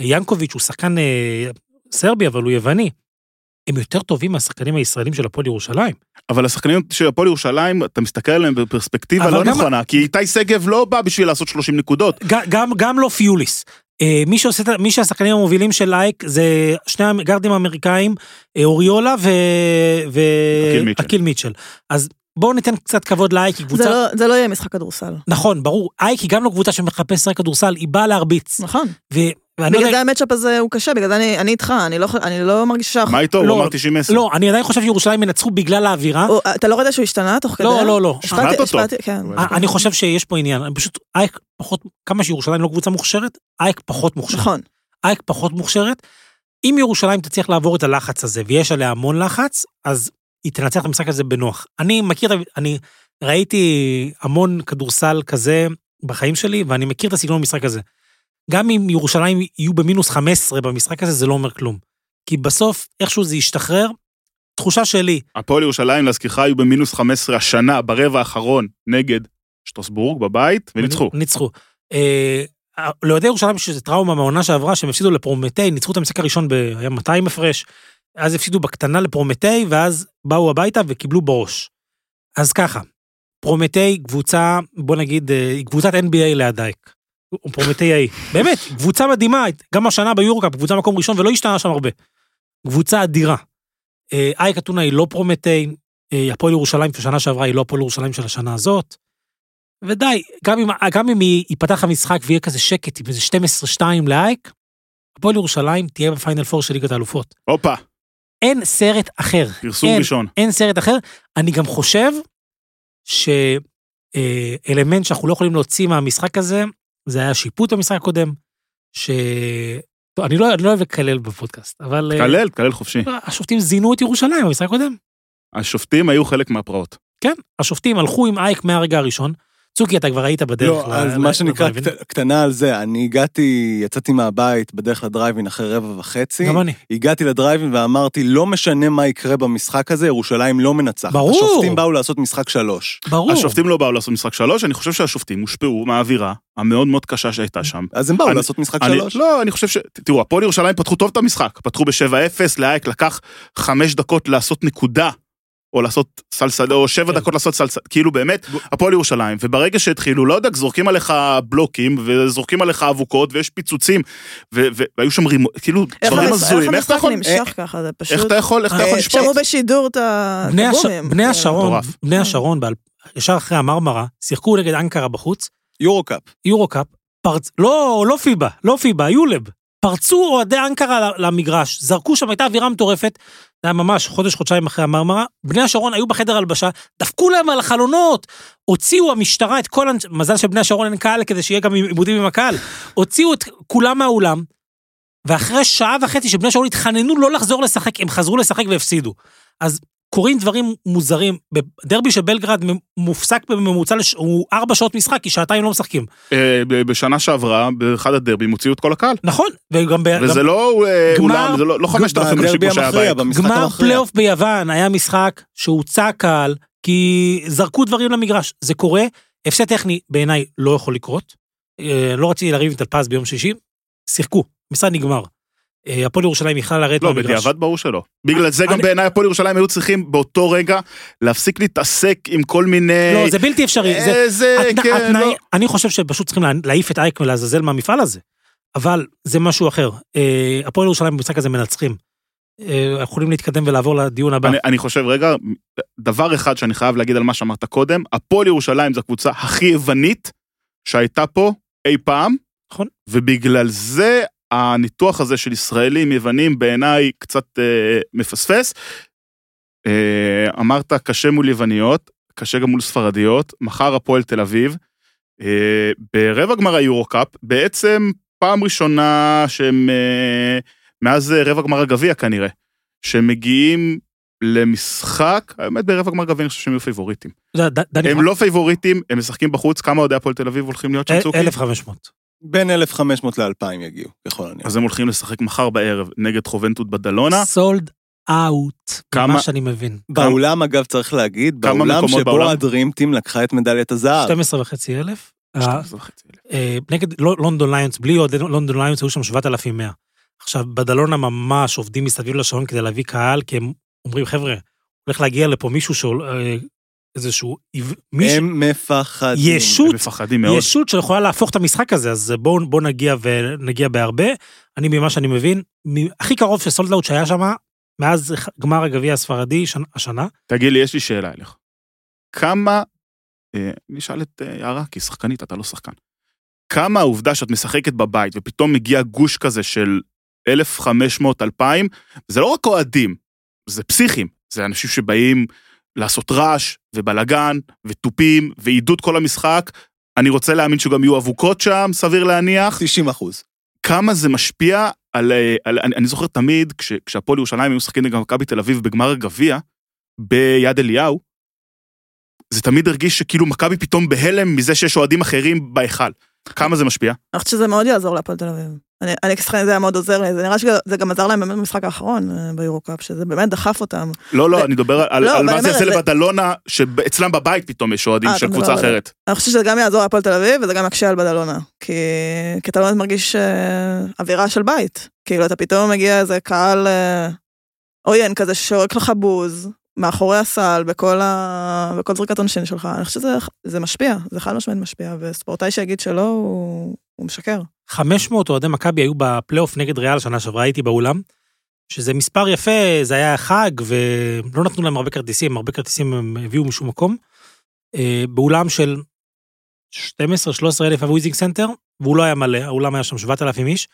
ינקוביץ' הוא שחקן אה, סרבי, אבל הוא יווני, הם יותר טובים מהשחקנים הישראלים של הפועל ירושלים. אבל השחקנים של הפועל ירושלים, אתה מסתכל עליהם בפרספקטיבה לא גם- נכונה, כי איתי שגב לא בא בשביל לעשות 30 נקודות. גם, גם לא פיוליס. אה, מי שעושה, מי שהשחקנים המובילים של לייק זה שני הגארדים האמריקאים, אה, אוריולה ו... ו... מיטשל. אז בואו ניתן קצת כבוד לאייק, היא זה קבוצה... לא- זה לא יהיה משחק כדורסל. נכון, ברור, אייק היא גם לא קבוצה שמחפש רק כדורסל, היא באה להרביץ. נכון. ואני בגלל זה המצ'אפ הזה הוא קשה, בגלל זה אני- אני איתך, אני לא אני לא מרגישה שאנחנו... מה איתו? לא, הוא אמר 90-10. לא, אני עדיין חושב שירושלים ינצחו בגלל האווירה. אתה לא רואה שהוא השתנה תוך כדי? לא, לא, לא. השפעתי- שמעת אותו. השפעתי- כן. אה, אני חושב שיש פה עניין, אני פשוט, אייק פחות, כמה שירושלים לא קבוצה מוכשרת, אייק פחות מוכשרת. נכון. אייק פחות מוכשרת. אם ירושלים תצליח לעבור את הלחץ הזה, ויש עליה המון לחץ, אז היא תנצח את המשחק הזה בנוח. אני מכיר, אני ראיתי המון כדורסל כזה בחיים שלי, ואני מכיר את הסגנון במשחק הזה. גם אם ירושלים יהיו במינוס 15 במשחק הזה, זה לא אומר כלום. כי בסוף, איכשהו זה ישתחרר, תחושה שלי, הפועל ירושלים, להזכירך, היו במינוס 15 השנה, ברבע האחרון, נגד שטרסבורג בבית, וניצחו. ניצחו. אה, לאוהדי ירושלים איזו טראומה מהעונה שעברה, שהם הפסידו לפרומטי, ניצחו את המשחק הראשון, ב- היה 200 הפרש, אז הפסידו בקטנה לפרומטי, ואז באו הביתה וקיבלו בראש. אז ככה, פרומטי קבוצה, בוא נגיד, אה, היא קבוצת NBA ליד או פרומטי A. באמת, קבוצה מדהימה, גם השנה ביורקאפ, קבוצה מקום ראשון, ולא השתנה שם הרבה. קבוצה אדירה. אה, אייק אתונה היא לא פרומטי, אה, הפועל ירושלים של שנה שעברה היא לא הפועל ירושלים של השנה הזאת. ודי, גם אם, גם אם היא ייפתח המשחק ויהיה כזה שקט עם איזה 12-2 לאייק, הפועל ירושלים תהיה בפיינל פור של ליגת האלופות. הופה, אין סרט אחר. פרסום אין, ראשון. אין סרט אחר. אני גם חושב אה, אלמנט שאנחנו לא יכולים להוציא מהמשחק הזה, זה היה שיפוט במשחק הקודם, ש... טוב, אני לא, אני לא אוהב לקלל בפודקאסט, אבל... אה, תקלל, תקלל חופשי. השופטים זינו את ירושלים במשחק הקודם. השופטים היו חלק מהפרעות. כן, השופטים הלכו עם אייק מהרגע הראשון. צוקי, אתה כבר היית בדרך לא, ל- אז ל- מה שנקרא. קט- קטנה על זה, אני הגעתי, יצאתי מהבית בדרך לדרייבין אחרי רבע וחצי. גם אני. הגעתי לדרייבין ואמרתי, לא משנה מה יקרה במשחק הזה, ירושלים לא מנצחת. ברור. השופטים באו לעשות משחק שלוש. ברור. השופטים לא באו לעשות משחק שלוש, אני חושב שהשופטים הושפעו מהאווירה המאוד מאוד קשה שהייתה שם. אז הם באו אני- לעשות משחק אני, שלוש. לא, אני חושב ש... תראו, הפועל ירושלים פתחו טוב את המשחק. פתחו ב-7-0, לאייק לקח חמש דקות לעשות נקודה, או לעשות סלסל, או שבע כן. דקות לעשות סלסל, כאילו באמת, הפועל ירושלים, וברגע שהתחילו, לא יודע, זורקים עליך בלוקים, וזורקים עליך אבוקות, ויש פיצוצים, ו- והיו שם רימו, כאילו, איך דברים הזויים, איך אתה המשחק יכול... נמשך ככה, זה איך פשוט... אתה יכול, איך אתה אה, יכול אה, לשפוט? שמעו בשידור את ה- את בני, זה- השרון. בני השרון. ישר אחרי המרמרה, שיחקו נגד אנקרה בחוץ, יורו-קאפ. יורו-קאפ, פרצ... לא, לא פיבה, לא פיבה, יולב. פרצו אוהדי אנקרה למגרש, זרקו שם, הייתה אווירה מטורפת, זה היה ממש חודש, חודשיים אחרי המרמרה, בני השרון היו בחדר הלבשה, דפקו להם על החלונות, הוציאו המשטרה את כל, מזל שבני השרון אין קהל כדי שיהיה גם עיבודים עם הקהל, הוציאו את כולם מהאולם, ואחרי שעה וחצי שבני השרון התחננו לא לחזור לשחק, הם חזרו לשחק והפסידו. אז קורים דברים מוזרים, בדרבי של בלגרד מופסק בממוצע, לש... הוא ארבע שעות משחק, כי שעתיים לא משחקים. אה, בשנה שעברה, באחד הדרבים, הוציאו את כל הקהל. נכון, וגם ב... וזה גם... לא אה, גמר- אולם, זה לא לא 5,000 אנשים בדרבי כמו שהיה בית. גמר. פלייאוף ביוון היה משחק שהוצא קהל, כי זרקו דברים למגרש. זה קורה, הפסד טכני בעיניי לא יכול לקרות. אה, לא רציתי לריב עם טלפז ביום שישי, שיחקו, משחק נגמר. אה, הפועל ירושלים יכלה לרדת לא, מהמגרש. בדיעבד ברור שלא. בגלל זה גם בעיניי הפועל ירושלים היו צריכים באותו רגע להפסיק להתעסק עם כל מיני... לא, זה בלתי אפשרי. זה... אה, כן, לא. אני חושב שפשוט צריכים לה- להעיף את אייק ולעזאזל מהמפעל הזה. אבל זה משהו אחר. אה, הפועל ירושלים במשחק הזה מנצחים. יכולים להתקדם ולעבור לדיון הבא. אני, אני חושב, רגע, דבר אחד שאני חייב להגיד על מה שאמרת קודם, הפועל ירושלים זו הקבוצה הכי יוונית שהייתה פה אי פעם. נכון. ובגלל זה הניתוח הזה של ישראלים יוונים בעיניי קצת אה, מפספס. אה, אמרת קשה מול יווניות, קשה גם מול ספרדיות, מחר הפועל תל אביב. אה, ברבע גמר היורו-קאפ, בעצם פעם ראשונה שהם, אה, מאז אה, רבע גמר הגביע כנראה, שהם מגיעים למשחק, האמת ברבע גמר גביע אני חושב שהם יהיו פייבוריטים. דני, הם לא פייבוריטים, הם משחקים בחוץ, כמה אוהדי הפועל תל אביב הולכים להיות שם אל- צוקי? 1,500. בין 1,500 ל-2,000 יגיעו, ככל הנראה. אז הם הולכים לשחק מחר בערב נגד חובנטות בדלונה. סולד אאוט. כמה- מה שאני מבין. באולם, אגב, צריך להגיד, כמה באולם שבו? הדרימטים לקחה את מדליית הזהב. 12 וחצי אלף. אה, 12 וחצי אלף. אה, נגד לונדון ליונס, בלי אוהדי לונדון ליונס היו שם 7,100. עכשיו, בדלונה ממש עובדים מסביב לשעון כדי להביא קהל, כי הם אומרים, חבר'ה, הולך להגיע לפה מישהו שהוא אה, איזשהו, מישהו, הם מפחדים. ישות, הם מפחדים מאוד. ישות שיכולה להפוך את המשחק הזה, אז בואו בוא נגיע ונגיע בהרבה. אני, ממה שאני מבין, מ- הכי קרוב של סולדאוט שהיה שם, מאז גמר הגביע הספרדי שנ- השנה, תגיד לי, יש לי שאלה אליך. כמה, אה, נשאל את אה, יערה, כי היא שחקנית, אתה לא שחקן. כמה העובדה שאת משחקת בבית ופתאום מגיע גוש כזה של 1,500-2,000, זה לא רק אוהדים, זה פסיכים, זה אנשים שבאים לעשות רעש ובלאגן ותופים ועידוד כל המשחק. אני רוצה להאמין שגם יהיו אבוקות שם, סביר להניח. 90 אחוז. כמה זה משפיע על... אה, על אני, אני זוכר תמיד, כש, כשהפועל ירושלים היו משחקים נגד מכבי תל אביב בגמר הגביע, ביד אליהו, זה תמיד הרגיש שכאילו מכבי פתאום בהלם מזה שיש אוהדים אחרים בהיכל. כמה זה משפיע? אני חושבת שזה מאוד יעזור להפועל תל אביב. אני, אני כשחקנית זה היה מאוד עוזר לי, זה נראה שזה גם עזר להם באמת במשחק האחרון אה, ביורו-קאפ, שזה באמת דחף אותם. לא, לא, זה- אני מדבר על, לא, על מה זה יעשה לבדלונה, שאצלם בבית פתאום יש אוהדים אה, של קבוצה אחרת. אני חושבת שזה גם יעזור להפועל תל אביב, וזה גם יקשה על בדלונה. כי, כי אתה באמת מרגיש אה, אווירה של בית. כאילו, אתה פתאום מגיע איזה קהל עוין כזה ששורק לך בוז, מאחורי הסל, בכל, ה... בכל זריקת עונשין שלך. אני חושבת שזה זה משפיע, זה חד משמעית משפיע, וספורטאי שיגיד שלא, הוא, הוא משקר. 500 אוהדי מכבי היו בפלייאוף נגד ריאל שנה שעברה, הייתי באולם, שזה מספר יפה, זה היה חג, ולא נתנו להם הרבה כרטיסים, הרבה כרטיסים הם הביאו משום מקום. אה, באולם של 12-13 אלף הוויזינק סנטר, והוא לא היה מלא, האולם היה שם 7,000 איש,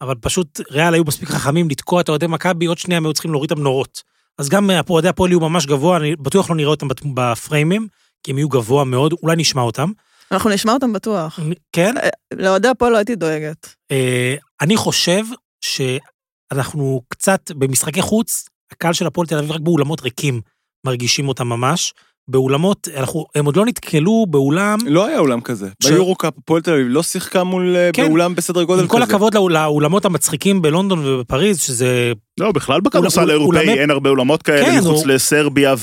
אבל פשוט ריאל היו מספיק חכמים לתקוע את אוהדי מכבי, עוד שנייה הם היו צריכים להוריד את המנורות. אז גם אוהדי הפועל יהיו ממש גבוה, אני בטוח לא נראה אותם בפריימים, כי הם יהיו גבוה מאוד, אולי נשמע אותם. אנחנו נשמע אותם בטוח. כן? לאוהדי הפועל לא הייתי דואגת. אה, אני חושב שאנחנו קצת במשחקי חוץ, הקהל של הפועל תל אביב רק באולמות ריקים מרגישים אותם ממש. באולמות, אנחנו, הם עוד לא נתקלו באולם, לא היה אולם כזה. ש- ביורו-קאפ הפועל תל אביב לא שיחקה מול אה, כן. באולם בסדר גודל עם כזה. כל הכבוד לאול- לאולמות המצחיקים בלונדון ובפריז, שזה לא, בכלל בכדורסל אול- האירופאי אולמי- אין הרבה אולמות כאלה כן, מחוץ הוא- לסרביה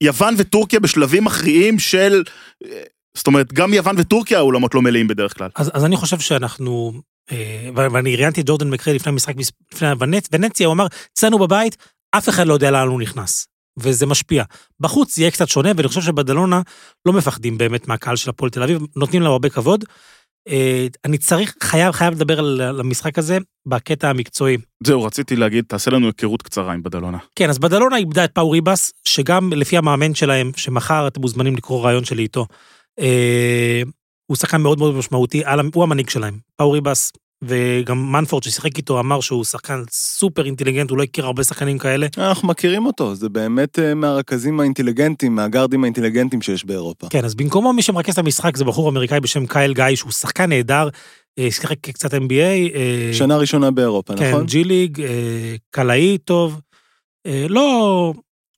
ויוון וטורקיה בשלבים מכריעים של... אה, זאת אומרת, גם יוון וטורקיה האולמות לא מלאים בדרך כלל. אז, אז אני חושב שאנחנו, אה, ואני ראיינתי את ג'ורדן מקרי לפני המשחק, לפני ונצ, ונציה, הוא אמר, אצלנו בבית, אף אחד לא יודע לאן הוא נכנס. וזה משפיע. בחוץ יהיה קצת שונה, ואני חושב שבדלונה לא מפחדים באמת מהקהל של הפועל תל אביב, נותנים לו הרבה כבוד. אה, אני צריך, חייב, חייב לדבר על, המשחק הזה בקטע המקצועי. זהו, רציתי להגיד, תעשה לנו היכרות קצרה עם בדלונה. כן, אז בדלונה איבדה את פאו ריבס, שגם לפי המאמן שלהם, שמחר אתם מוזמנים לקרוא רעיון שלי איתו, אה, הוא שחקן מאוד מאוד משמעותי, הוא המנהיג שלהם. פאו ריבס, וגם מנפורד ששיחק איתו אמר שהוא שחקן סופר אינטליגנט, הוא לא הכיר הרבה שחקנים כאלה. אנחנו מכירים אותו, זה באמת אה, מהרכזים האינטליגנטים, מהגארדים האינטליגנטים שיש באירופה. כן, אז במקומו מי שמרכז את המשחק זה בחור אמריקאי בשם קייל גיא, שהוא שחקן נהדר, אה, שיחק קצת NBA. אה, שנה ראשונה באירופה, כן, נכון? G League, קלעי טוב, לא,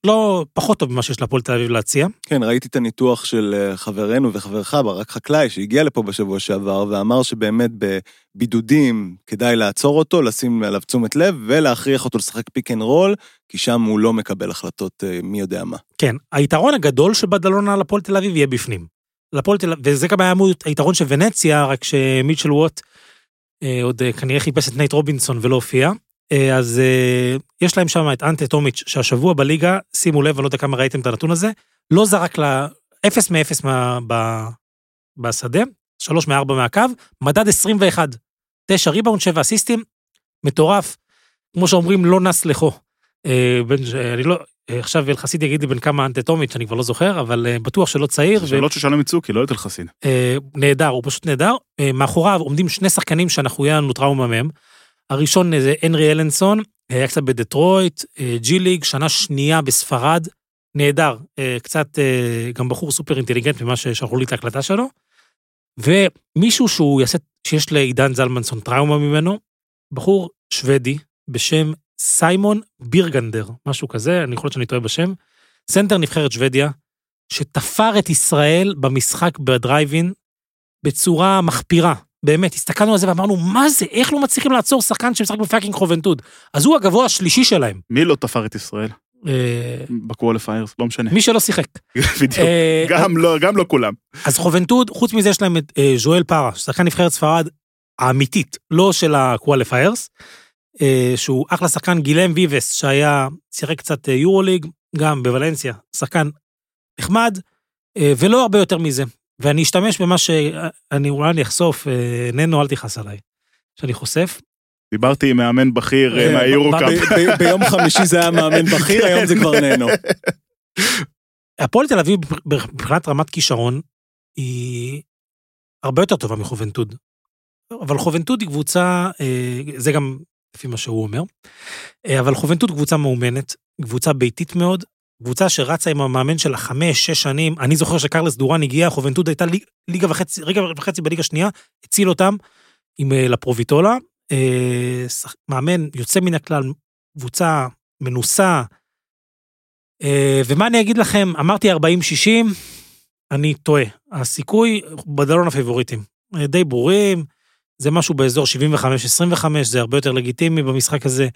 לא פחות טוב ממה שיש להפועל תל אביב להציע. כן, ראיתי את הניתוח של אה, חברנו וחברך, ברק חקלאי, שהגיע לפה בשבוע שעבר, ואמר שבאמת בבידודים כדאי לעצור אותו, לשים עליו תשומת לב, ולהכריח אותו לשחק פיק אנד רול, כי שם הוא לא מקבל החלטות אה, מי יודע מה. כן, היתרון הגדול של בדלונה על הפועל תל אביב יהיה בפנים. לפועל תל אביב, וזה גם היה היתרון של ונציה, רק שמיצ'ל וואט אה, עוד אה, כנראה חיפש את נייט רובינסון ולא הופיע. אה, אז אה, יש להם שם את אנטה טומיץ', שהשבוע בליגה, שימו לב, אני לא יודע כמה ראיתם את הנתון הזה, לא זרק לה 0 מ-0 מה, ב, בשדה, 3 מ-4 מהקו, מדד 21, 9 ריבאונד, 7 אסיסטים, מטורף. כמו שאומרים, לא נס לכו. אה, אני לא, עכשיו אלחסיד יגיד לי בן כמה אנטה טומיץ', אני כבר לא זוכר, אבל בטוח שלא צעיר. שאלות ששאלנו מצוקי, לא את אלחסין. אה, נהדר, הוא פשוט נהדר. מאחוריו עומדים שני שחקנים שאנחנו, יהיה לנו טראומה מהם. הראשון זה הנרי אלנסון, היה קצת בדטרויט, אה, ג'י ליג, שנה שנייה בספרד, נהדר. אה, קצת, אה, גם בחור סופר אינטליגנט ממה ששלחו לי את ההקלטה שלו. ומישהו שהוא יעשה, שיש לעידן זלמנסון טראומה ממנו, בחור שוודי בשם סיימון בירגנדר, משהו כזה, אני יכול להיות שאני טועה בשם. סנטר נבחרת שוודיה, שתפר את ישראל במשחק ב דרייב אין בצורה מחפירה. באמת, הסתכלנו על זה ואמרנו, מה זה, איך לא מצליחים לעצור שחקן שמשחק ב fucking חובנטוד? אז הוא הגבוה השלישי שלהם. מי לא תפר את ישראל? אה, ב qualifiers, לא משנה. מי שלא שיחק. בדיוק. אה, גם לא, גם לא כולם. אז חובנטוד, חוץ מזה יש להם את אה, ז'ואל פארה, שחקן נבחרת ספרד האמיתית, לא של ה qualifiers, שהוא אחלה שחקן, גילם ויבס, שהיה, שיחק קצת יורוליג, גם בוולנסיה, שחקן נחמד, ולא הרבה יותר מזה. ואני אשתמש במה שאני אולי אני אחשוף, אה, ננו, אל תכעס עליי, שאני חושף. דיברתי עם מאמן בכיר אה, אה, מהיורו-קאפ. ביום חמישי זה היה מאמן בכיר, היום זה כבר ננו. הפועל תל אביב, מבחינת רמת כישרון, היא הרבה יותר טובה מחובנטוד. אבל חובנטוד היא קבוצה, אה, זה גם לפי מה שהוא אומר, אבל חובנטוד קבוצה מאומנת, קבוצה ביתית מאוד, קבוצה שרצה עם המאמן שלה חמש, שש שנים. אני זוכר שקרלס דורן הגיע, חובנטוד הייתה ליג- ליגה וחצי, רגע וחצי בליגה שנייה, הציל אותם עם אה, לפרוביטולה. אה, מאמן יוצא מן הכלל, קבוצה מנוסה. אה, ומה אני אגיד לכם, אמרתי 40-60, אני טועה. הסיכוי בדלון הפיבוריטים. די ברורים, זה משהו באזור 75-25, זה הרבה יותר לגיטימי במשחק הזה.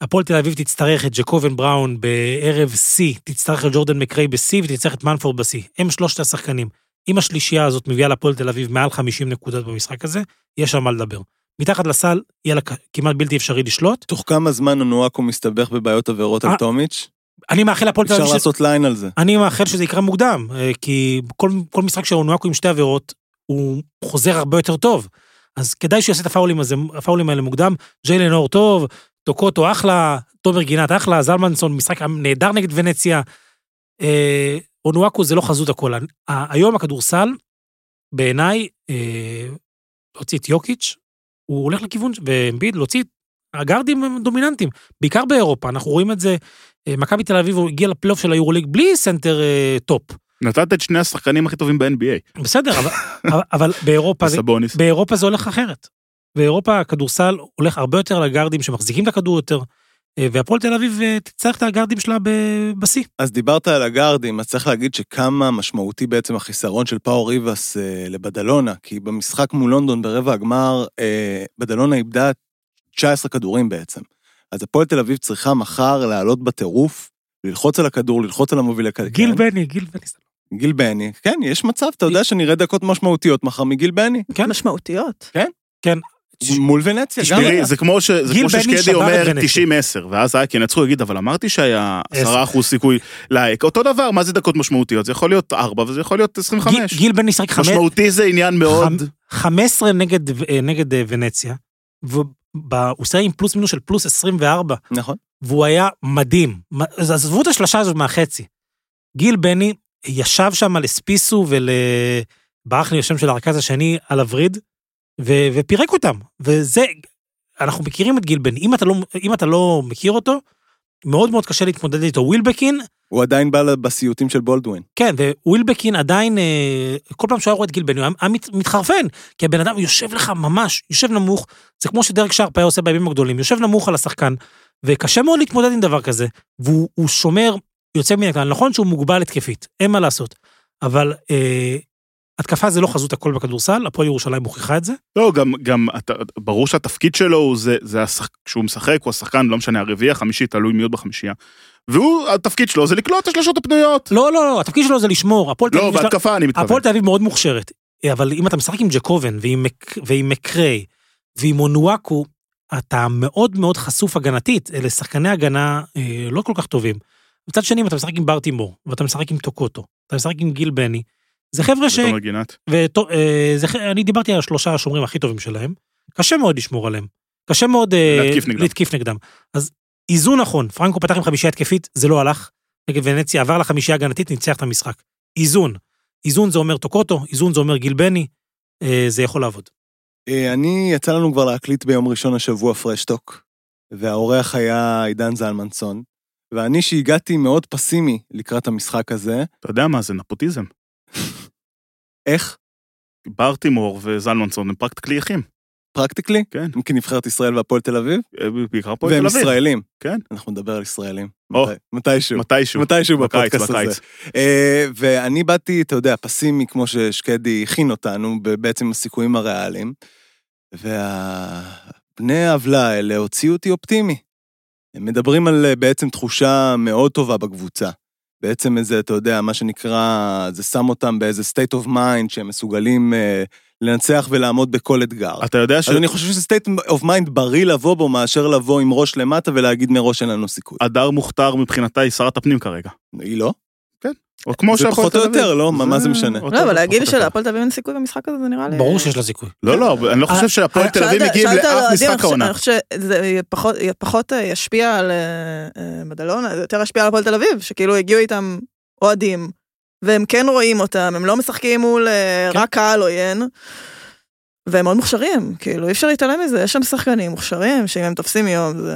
הפועל תל אביב תצטרך את ג'קובן בראון בערב שיא, תצטרך את ג'ורדן מקריי בשיא ותצטרך את מנפורד בשיא. הם שלושת השחקנים. אם השלישייה הזאת מביאה להפועל תל אביב מעל 50 נקודות במשחק הזה, יש על מה לדבר. מתחת לסל, יהיה לה כמעט בלתי אפשרי לשלוט. תוך כמה זמן אונואקו מסתבך בבעיות עבירות על אה, טומיץ'? אני מאחל להפועל תל אפשר אביב... ש- לעשות line על זה. אני מאחל שזה יקרה מוקדם, אה, כי כל, כל משחק של אונואקו עם שתי עבירות, הוא חוזר הרבה יותר טוב. אז כדאי שיעשה את הפאולים, הזה, הפאולים האלה מוקדם. ג'יילן הורד טוב, טוקוטו אחלה, תומר גינת אחלה, זלמנסון משחק נהדר נגד ונציה. אה, אונואקו זה לא חזות הכל. היום הכדורסל, בעיניי, אה, להוציא את יוקיץ', הוא הולך לכיוון, ואמביד, להוציא, הגארדים הם דומיננטיים, בעיקר באירופה, אנחנו רואים את זה, אה, מכבי תל אביב הגיע לפלייאוף של היורוליג בלי סנטר אה, top. נתת את שני השחקנים הכי טובים ב-NBA. בסדר, אבל, אבל- באירופה, זה-. באירופה זה הולך אחרת. באירופה הכדורסל הולך הרבה יותר לגארדים שמחזיקים את הכדור יותר, אה, והפועל תל אביב אה, תצטרך את הגארדים שלה בשיא. אז דיברת על הגארדים, אז צריך להגיד שכמה משמעותי בעצם החיסרון של פאו ריבס אה, לבדלונה, כי במשחק מול לונדון ברבע הגמר, אה, בדלונה איבדה 19 כדורים בעצם. אז הפועל תל אביב צריכה מחר לעלות בטירוף, ללחוץ על הכדור, ללחוץ על המוביל הכדור. גיל בני, גיל בני. גיל בני, כן, יש מצב, אתה יודע שנראה דקות משמעותיות מחר מגיל בני. כן. משמעותיות. מול ונציה, גם. תראי, זה כמו ש- זה כמו ששקדי אומר ונציה. 90-10, ואז אייקי ינצחו, יגיד, אבל אמרתי שהיה עשר. 10% סיכוי לאייק. אותו דבר, מה זה דקות משמעותיות? זה יכול להיות 4 וזה יכול להיות 25. גיל- גיל בני שחק חמש- משמעותי זה עניין מאוד... 15 נגד, אה, נגד אה, ונציה, והוא שיחק עם פלוס מינוס של פלוס 24, נכון. והוא היה מדהים. אז עזבו את השלושה הזאת מהחצי. גיל בני ישב שם לספיסו ולברח לי השם של הרכז השני על הווריד, ו- ופירק אותם. וזה, אנחנו מכירים את גיל בני, אם אתה לא, אם אתה לא מכיר אותו, מאוד מאוד קשה להתמודד איתו. ווילבקין, הוא עדיין בא בסיוטים של בולדווין. כן, ווילבקין עדיין, אה, כל פעם שהוא היה רואה את גיל בני, הוא היה- היה מת- מתחרפן, כי הבן אדם יושב לך ממש, יושב נמוך, זה כמו שדרק שרפ היה עושה בימים הגדולים, יושב נמוך על השחקן, וקשה מאוד להתמודד עם דבר כזה, והוא הוא שומר יוצא מן הכלל, נכון שהוא מוגבל התקפית, אין מה לעשות, אבל אה, התקפה זה לא חזות הכל בכדורסל, הפועל ירושלים מוכיחה את זה, לא, גם, גם, אתה, ברור שהתפקיד שלו הוא זה, זה השח... כשהוא משחק, הוא השחקן, לא משנה, הרביעי, החמישי, תלוי מי עוד בחמישייה. והוא, התפקיד שלו זה לקלוט את השלשות הפנויות. לא, לא, לא, התפקיד שלו זה לשמור, הפועל לא, בהתקפה אני מתכוון. הפועל תל אביב מאוד מוכשרת, אבל אם אתה משחק עם ג'קובן ועם, מק- ועם מקריי ועם אונואקו, אתה מאוד מאוד חשוף הגנתית, אלה שחקני הגנה אה, לא כל כך טובים. מצד שני, אם אתה משחק עם ברטימור, ואתה משחק עם טוקוטו, אתה משחק עם גיל בני, זה חבר'ה ש... ותומר גינת. וטו- אה, זה, אני דיברתי על השלושה השומרים הכי טובים שלהם, קשה מאוד לשמור עליהם. קשה מאוד אה, להתקיף נגדם. להתקיף נגדם. אז איזון נכון, פרנקו פתח עם חמישייה התקפית, זה לא הלך. נגד ונציה עבר לחמישייה הגנתית, ניצח את המשחק. איזון. איזון זה אומר טוקוטו, איזון זה אומר גיל בני, אה, זה יכול לעבוד. אה, אני, יצא לנו כבר להקליט ביום ראשון השבוע פרשטוק, והאורח היה עידן זלמנסון, ואני שהגעתי מאוד פסימי לקראת המשחק הזה, אתה יודע מה זה נפוטיזם. איך? ברטימור וזלמנסון הם פרקטיקלי אחים. פרקטיקלי? כן. כנבחרת ישראל והפועל תל אביב? אה, בעיקר פה תל והם אביב. ישראלים. כן. אנחנו נדבר על ישראלים. או. מתי- מתישהו. מתישהו. מתישהו בפודקאסט בקיץ. הזה. אה, ואני באתי, אתה יודע, פסימי, כמו ששקדי הכין אותנו, בעצם הסיכויים הריאליים, ובני העוולה האלה הוציאו אותי אופטימי. הם מדברים על אה, בעצם תחושה מאוד טובה בקבוצה. בעצם איזה, אתה יודע, מה שנקרא, זה שם אותם באיזה state of mind שהם מסוגלים אה, לנצח ולעמוד בכל אתגר. אתה יודע ש... אז אני חושב שזה state of mind בריא לבוא בו, מאשר לבוא עם ראש למטה ולהגיד מראש אין לנו סיכוי. הדר מוכתר מבחינתה היא שרת הפנים כרגע. היא לא? או כמו זה שהפועל פחות או תל אביב. יותר, לא? מה- זה משנה? לא, אבל להגיד פחות או. שלהפועל תל אביב אין סיכוי במשחק הזה, זה נראה לי... ברור שיש לה סיכוי. לא, לא, אני לא חושב שהפועל תל אביב מגיעים לאף משחק חושב- העונה. אני חושב שזה פחות- פחות אה, ישפיע על אה, אה, מדלונה, זה יותר ישפיע על הפועל תל אביב, שכאילו הגיעו איתם אוהדים, והם כן רואים אותם, הם לא משחקים מול אה, כן. רק קהל עוין, והם מאוד מוכשרים, כאילו אי אפשר להתעלם מזה, יש שם שחקנים מוכשרים, שאם הם תופסים יום, זה...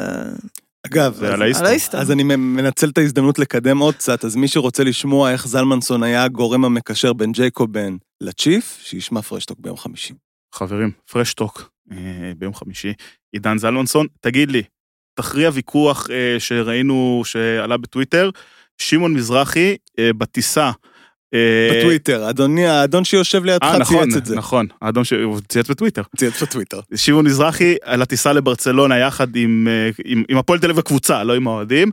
אגב, זה אז- על האיסטר. על האיסטר. אז אני מנצל את ההזדמנות לקדם עוד קצת, אז מי שרוצה לשמוע איך זלמנסון היה הגורם המקשר בין ג'ייקובן לצ'יף, שישמע פרשטוק ביום חמישי. חברים, פרשטוק אה, ביום חמישי, עידן זלמנסון, תגיד לי, תכריע ויכוח אה, שראינו שעלה בטוויטר, שמעון מזרחי אה, בטיסה. אה, בטוויטר, אדוני, האדון שיושב לידך אה, נכון, צייץ את זה. נכון, האדום שהוא צייץ בטוויטר. צייץ בטוויטר. שמעון מזרחי על הטיסה לברצלונה יחד עם, אה, עם, עם הפועל תל אביב הקבוצה, לא עם האוהדים,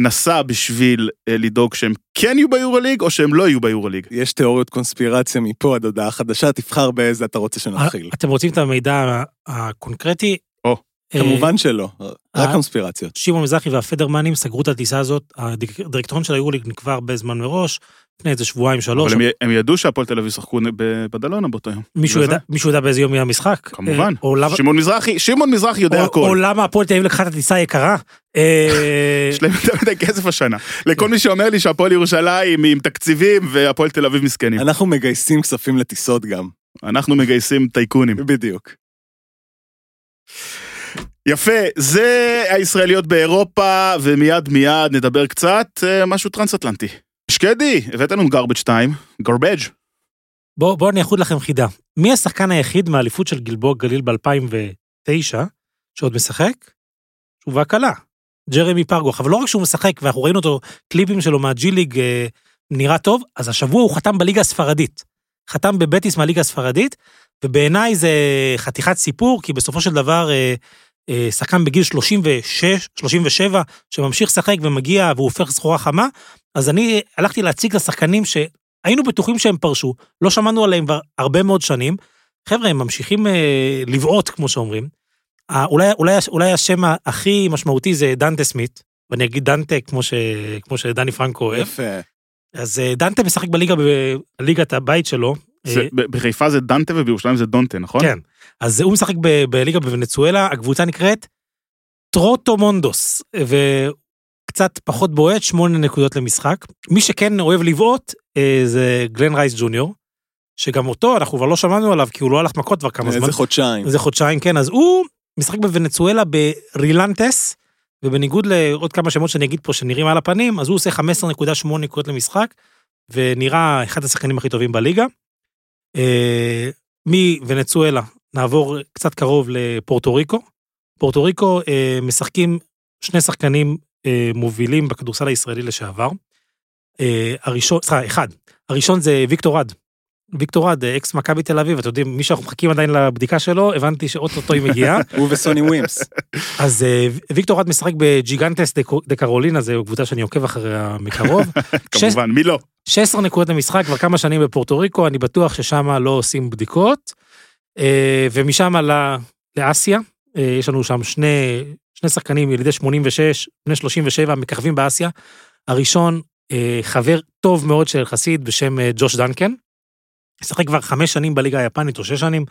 נסע בשביל לדאוג שהם כן יהיו ביורוליג או שהם לא יהיו ביורוליג. יש תיאוריות קונספירציה מפה עד הודעה חדשה, תבחר באיזה אתה רוצה שנתחיל. אתם רוצים את המידע הקונקרטי? אה, כמובן שלא, רק אה, קונספירציות. שמעון מזרחי והפדרמנים סגרו את הטיסה הזאת, הדירקטוריון של היורליג נקבר הרבה זמן מראש, לפני איזה שבועיים שלוש. אבל הם, ידעו שהפועל תל אביב ישחקו ב- בדלונה באותו יום. מישהו ידע, באיזה יום יהיה המשחק? כמובן. אה, למה, שמעון מזרחי, שמעון מזרחי יודע הכל. או למה הפועל תל אביב לקחה את הטיסה היקרה? יש להם יותר מדי כסף השנה. לכל מי שאומר לי שהפועל ירושלים עם תקציבים והפועל תל אביב מסכנים. אנחנו מגייסים כספים לטיסות גם. אנחנו מגייסים טייקונים. בדיוק. יפה, זה הישראליות באירופה, ומיד מיד נדבר קצת אה, משהו טרנס-אטלנטי. שקדי, הבאת לנו garbage 2, garbage. בואו בוא אני אחוד לכם חידה. מי השחקן היחיד מהאליפות של גלבוע גליל ב-2009 שעוד משחק? תשובה קלה. ג'רמי פרגוך, אבל לא רק שהוא משחק, ואנחנו ראינו אותו, קליפים שלו מהג'י ליג אה, נראה טוב, אז השבוע הוא חתם בליגה הספרדית. חתם בבטיס מהליגה הספרדית, ובעיניי זה חתיכת סיפור, כי בסופו של דבר אה, אה, שחקן בגיל 36, 37, שממשיך לשחק ומגיע והוא הופך סחורה חמה, אז אני הלכתי להציג את השחקנים שהיינו בטוחים שהם פרשו, לא שמענו עליהם כבר הרבה מאוד שנים. חבר'ה, הם ממשיכים אה, לבעוט, כמו שאומרים. אולי, אולי, אולי השם הכי משמעותי זה דנטה סמית, ואני אגיד דנטה כמו, ש, כמו שדני פרנקו אוהב. יפה. אז אה, דנטה משחק בליגה, בליגת הבית שלו. זה- אה, בחיפה זה דנטה ובירושלים זה דונטה, נכון? כן. אז הוא משחק ב- בליגה בוונצואלה, הקבוצה נקראת טרוטומונדוס, וקצת פחות בועט, שמונה נקודות למשחק. מי שכן אוהב לבעוט אה, זה גלן רייס ג'וניור, שגם אותו אנחנו כבר לא שמענו עליו, כי הוא לא הלך מכות כבר כמה זמן. איזה חודשיים. זה חודשיים, כן, אז הוא משחק בוונצואלה ברילנטס, ובניגוד לעוד כמה שמות שאני אגיד פה שנראים על הפנים, אז הוא עושה 15.8 נקודות למשחק, ונראה אחד השחקנים הכי טובים בליגה. אה, מוונצואלה נעבור קצת קרוב לפורטו ריקו. פורטו ריקו אה, משחקים שני שחקנים אה, מובילים בכדורסל הישראלי לשעבר. אה, הראשון, סליחה, אחד. הראשון זה ויקטור רד. ויקטור רד, אה, אקס מכבי תל אביב, אתם יודעים, מי שאנחנו מחכים עדיין לבדיקה שלו, הבנתי שאוטוטו היא מגיעה. הוא וסוני ווימס. אז אה, ויקטור רד משחק בג'יגנטס דה- קרולינה, זו קבוצה שאני עוקב אחריה מקרוב. כמובן, מי לא? 16 נקודות למשחק כבר כמה שנים בפורטו ריקו, אני בטוח ששם לא עושים בדיקות. אה, ומשם לאסיה, אה, יש לנו שם שני, שני שחקנים ילידי 86, בני 37, מככבים באסיה. הראשון, אה, חבר טוב מאוד של חסיד בשם אה, ג'וש דנקן. משחק כבר חמש שנים בליגה היפנית או שש שנים,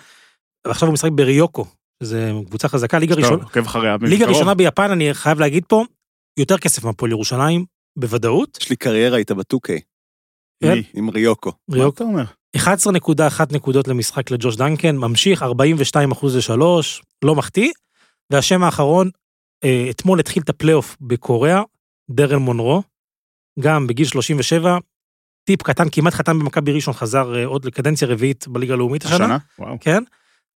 ועכשיו הוא משחק בריוקו, שזו קבוצה חזקה, ליגה ראשונה. עוקב אחריה. ליגה. ראשונה ביפן, אני חייב להגיד פה, יותר כסף מהפועל ירושלים, בוודאות. יש לי קריירה איתה ב-2K, מי? עם ריוקו. מה ריוקו. אתה אומר? 11.1 נקודות למשחק לג'וש דנקן, ממשיך 42 אחוז לשלוש, לא מחטיא. והשם האחרון, אה, אתמול התחיל את הפלייאוף בקוריאה, דרן מונרו, גם בגיל 37, טיפ קטן, כמעט חתם במכבי ראשון, חזר אה, עוד לקדנציה רביעית בליגה הלאומית השנה, השנה? וואו. כן?